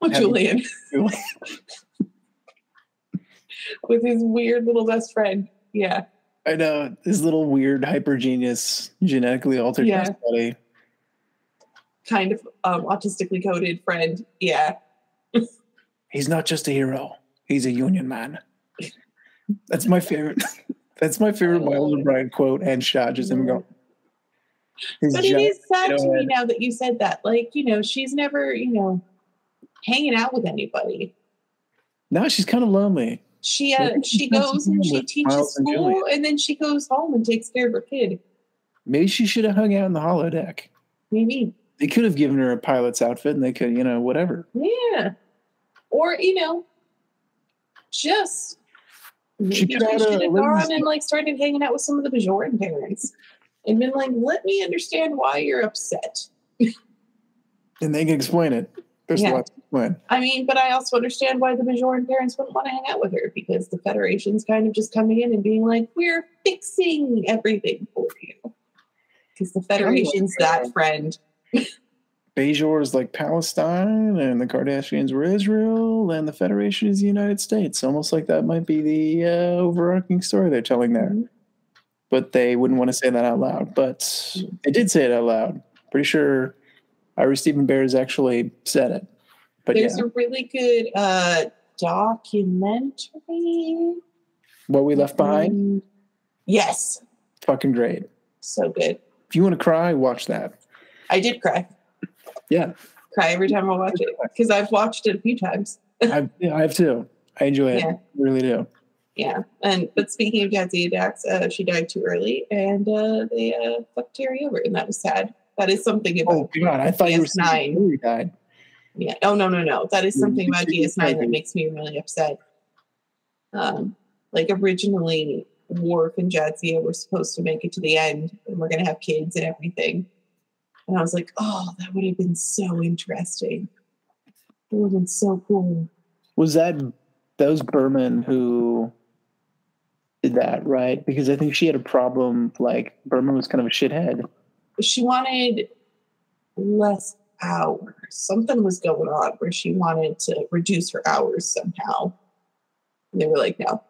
[SPEAKER 2] With Julian, with his weird little best friend. Yeah.
[SPEAKER 1] I know his little weird hyper genius genetically altered
[SPEAKER 2] Yeah.
[SPEAKER 1] personality.
[SPEAKER 2] kind of um, autistically coded friend. Yeah.
[SPEAKER 1] He's not just a hero; he's a union man. That's my favorite. That's my favorite Miles O'Brien quote and shot. Just him go.
[SPEAKER 2] But it is sad to me now that you said that. Like, you know, she's never, you know, hanging out with anybody.
[SPEAKER 1] Now she's kind of lonely.
[SPEAKER 2] She uh,
[SPEAKER 1] she
[SPEAKER 2] she goes and she teaches
[SPEAKER 1] Miles
[SPEAKER 2] school
[SPEAKER 1] Julian.
[SPEAKER 2] and then she goes home and takes care of her kid.
[SPEAKER 1] Maybe she should have hung out in the holodeck.
[SPEAKER 2] Maybe.
[SPEAKER 1] They could have given her a pilot's outfit, and they could, you know, whatever.
[SPEAKER 2] Yeah. Or, you know, just maybe
[SPEAKER 1] She
[SPEAKER 2] she,
[SPEAKER 1] could have
[SPEAKER 2] should have gone and like started hanging out with some of the Bajoran parents and been like, let me understand why you're upset.
[SPEAKER 1] And they can explain it. There's
[SPEAKER 2] Yeah.
[SPEAKER 1] lots to explain.
[SPEAKER 2] I mean, but I also understand why the Bajoran parents wouldn't want to hang out with her because the Federation's kind of just coming in and being like, we're fixing everything for you. Because the Federation's that friend.
[SPEAKER 1] Bajor is like Palestine, and the Cardassians were Israel, and the Federation is the United States. Almost like that might be the uh, overarching story they're telling there.
[SPEAKER 2] Mhm.
[SPEAKER 1] But they wouldn't want to say that out loud. But they did say it out loud. Pretty sure Ira Steven Behr actually said it. But
[SPEAKER 2] There's
[SPEAKER 1] yeah,
[SPEAKER 2] a really good uh, documentary.
[SPEAKER 1] what we left behind,
[SPEAKER 2] Um, yes.
[SPEAKER 1] fucking great.
[SPEAKER 2] So good.
[SPEAKER 1] If you want to cry, watch that.
[SPEAKER 2] I did cry.
[SPEAKER 1] Yeah,
[SPEAKER 2] Cry every time I watch it because I've watched it a few times.
[SPEAKER 1] I, yeah, I have too. I enjoy it.
[SPEAKER 2] Yeah.
[SPEAKER 1] I really do.
[SPEAKER 2] Yeah. And but speaking of Jadzia Dax, uh, she died too early and uh, they uh, fucked Terry over, and that was sad. That is something about
[SPEAKER 1] Oh God, I thought you were
[SPEAKER 2] DS9.
[SPEAKER 1] saying Hillary died.
[SPEAKER 2] Yeah. Oh no, no, no. That is something about DS9 that makes me really upset. Um, like originally, Worf and Jadzia were supposed to make it to the end and we're gonna have kids and everything. And I was like, oh, that would have been so interesting. It would have been so cool.
[SPEAKER 1] Was that those Berman who did that, right? Because I think she had a problem. Like Berman was kind of a shithead.
[SPEAKER 2] She wanted less hours. Something was going on where she wanted to reduce her hours somehow. And they were like, no.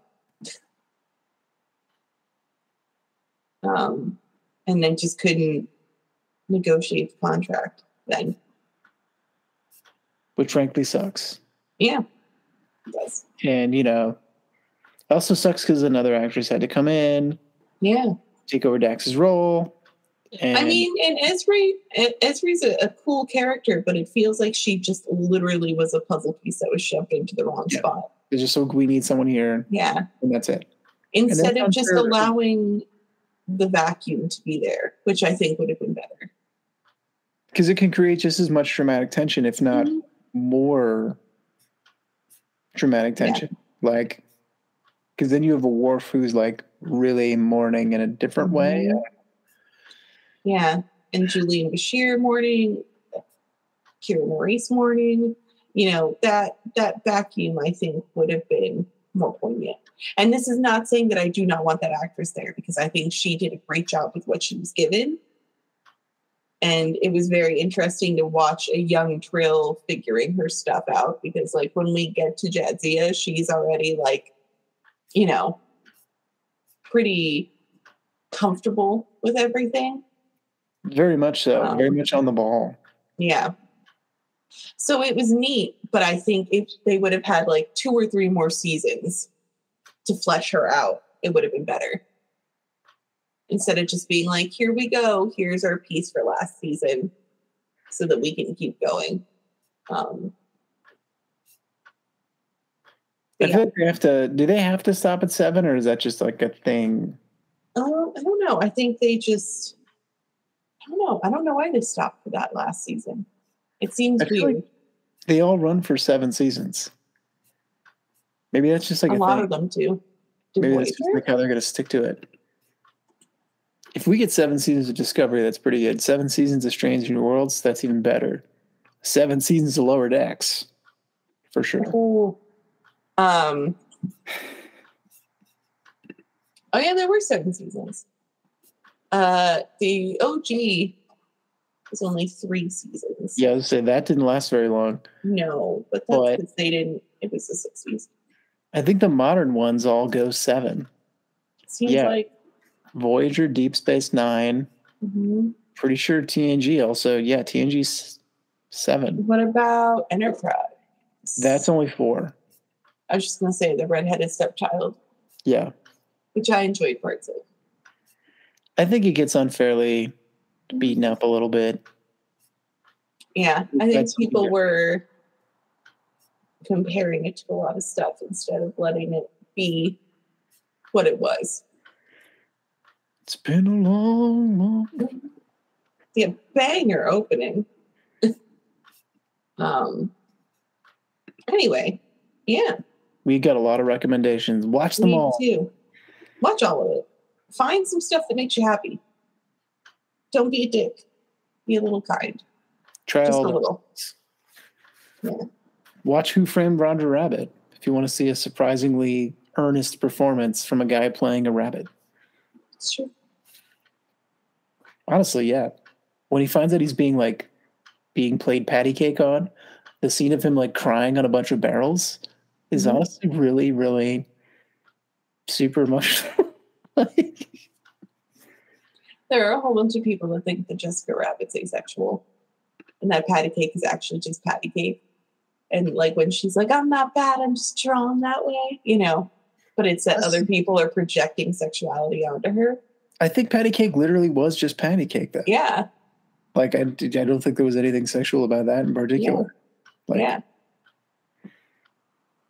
[SPEAKER 2] Um, and then just couldn't negotiate the contract then.
[SPEAKER 1] which frankly sucks.
[SPEAKER 2] Yeah.
[SPEAKER 1] And you know, also sucks because another actress had to come in,
[SPEAKER 2] Yeah.
[SPEAKER 1] take over Dax's role. And
[SPEAKER 2] I mean, and Ezri, Ezri's a, a cool character, but it feels like she just literally was a puzzle piece that was shoved into the wrong
[SPEAKER 1] Yeah.
[SPEAKER 2] spot.
[SPEAKER 1] it's just so we need someone here,
[SPEAKER 2] Yeah.
[SPEAKER 1] and that's it.
[SPEAKER 2] Instead of just
[SPEAKER 1] unfair.
[SPEAKER 2] allowing the vacuum to be there, which I think would have been better.
[SPEAKER 1] Because it can create just as much dramatic tension, if not
[SPEAKER 2] Mhm.
[SPEAKER 1] more dramatic
[SPEAKER 2] Yeah.
[SPEAKER 1] tension. Like, because then you have a Worf who's like really mourning in a different way.
[SPEAKER 2] Mhm. Yeah. And Julian Bashir mourning, Kira Nerys mourning. you know, that that vacuum I think would have been more poignant. And this is not saying that I do not want that actress there because I think she did a great job with what she was given. And it was very interesting to watch a young Trill figuring her stuff out because, like, when we get to Jadzia, she's already like, you know, pretty comfortable with everything.
[SPEAKER 1] Very much so.
[SPEAKER 2] Wow.
[SPEAKER 1] Very much on the ball.
[SPEAKER 2] Yeah. So it was neat, but I think if they would have had like two or three more seasons to flesh her out, it would have been better. Instead of just being like, here we go, here's our piece for last season so that we can keep going. Um,
[SPEAKER 1] I feel like they have to. Do they have to stop at seven, or is that just like a thing?
[SPEAKER 2] Um, I don't know. I think they just, I don't know. I don't know why they stopped for that last season. It seems
[SPEAKER 1] feel like
[SPEAKER 2] weird.
[SPEAKER 1] They all run for seven seasons. Maybe that's just like
[SPEAKER 2] a
[SPEAKER 1] a,
[SPEAKER 2] lot
[SPEAKER 1] thing.
[SPEAKER 2] of them do. Do
[SPEAKER 1] Maybe that's just like how they're going to stick to it. If we get seven seasons of Discovery, that's pretty good. Seven seasons of Strange New Worlds, that's even better. Seven seasons of Lower Decks, for sure.
[SPEAKER 2] Um. Oh yeah, there were seven seasons. Uh, the OG was only three seasons.
[SPEAKER 1] Yeah, I would say that didn't last very long.
[SPEAKER 2] No, but that's because they didn't. It was the sixties.
[SPEAKER 1] I think the modern ones all go seven.
[SPEAKER 2] Seems
[SPEAKER 1] Yeah.
[SPEAKER 2] like.
[SPEAKER 1] Voyager, Deep Space Nine.
[SPEAKER 2] mm-hmm.
[SPEAKER 1] Pretty sure TNG also. Yeah, TNG's seven.
[SPEAKER 2] What about Enterprise?
[SPEAKER 1] That's only four.
[SPEAKER 2] I was just gonna say the redheaded stepchild,
[SPEAKER 1] Yeah.
[SPEAKER 2] which I enjoyed parts of.
[SPEAKER 1] I think it gets unfairly beaten up a little bit.
[SPEAKER 2] Yeah, I think
[SPEAKER 1] That's
[SPEAKER 2] people
[SPEAKER 1] weird.
[SPEAKER 2] were comparing it to a lot of stuff instead of letting it be what it was.
[SPEAKER 1] It's been a long, long.
[SPEAKER 2] The banger opening. um. Anyway, yeah,
[SPEAKER 1] We got a lot of recommendations. Watch them
[SPEAKER 2] me
[SPEAKER 1] all.
[SPEAKER 2] too. Watch all of it. Find some stuff that makes you happy. Don't be a dick. Be a little kind.
[SPEAKER 1] Try
[SPEAKER 2] Just a
[SPEAKER 1] all. The,
[SPEAKER 2] little.
[SPEAKER 1] watch Who Framed Roger Rabbit if you want to see a surprisingly earnest performance from a guy playing a rabbit.
[SPEAKER 2] It's true.
[SPEAKER 1] Honestly, yeah. When he finds out he's being like being played patty cake on, the scene of him like crying on a bunch of barrels is
[SPEAKER 2] Mhm.
[SPEAKER 1] honestly really, really super emotional. like,
[SPEAKER 2] There are a whole bunch of people that think that Jessica Rabbit's asexual, and that patty cake is actually just patty cake. And like when she's like, "I'm not bad, I'm just drawn that way," you know. But it's that
[SPEAKER 1] That's-
[SPEAKER 2] other people are projecting sexuality onto her.
[SPEAKER 1] I think patty cake literally was just patty cake though.
[SPEAKER 2] Yeah,
[SPEAKER 1] Like I, I don't think there was anything sexual about that in particular. Like,
[SPEAKER 2] yeah.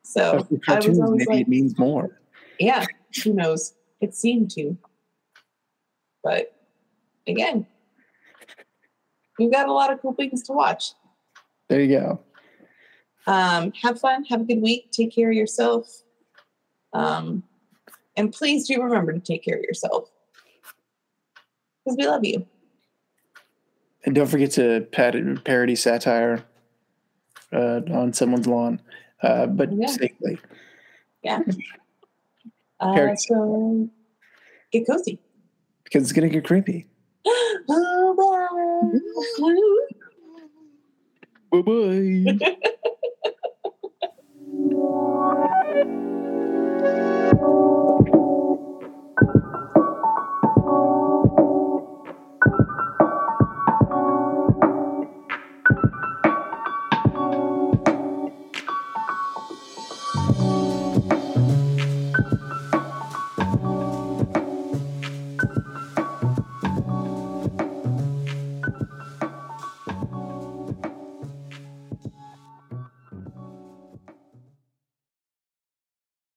[SPEAKER 2] So
[SPEAKER 1] but
[SPEAKER 2] I was
[SPEAKER 1] cartoons, maybe
[SPEAKER 2] like,
[SPEAKER 1] it means more.
[SPEAKER 2] yeah, who knows? It seemed to, but again, we've got a lot of cool things to watch.
[SPEAKER 1] There you go.
[SPEAKER 2] Um, have fun. Have a good week. Take care of yourself. Um, And please do remember to take care of yourself. Because we love you.
[SPEAKER 1] And don't forget to pat- parody satire uh, on someone's lawn, uh, but
[SPEAKER 2] Yeah.
[SPEAKER 1] safely.
[SPEAKER 2] Yeah. Uh, so get cozy.
[SPEAKER 1] Because it's going to get creepy.
[SPEAKER 2] Bye-bye.
[SPEAKER 1] Bye bye.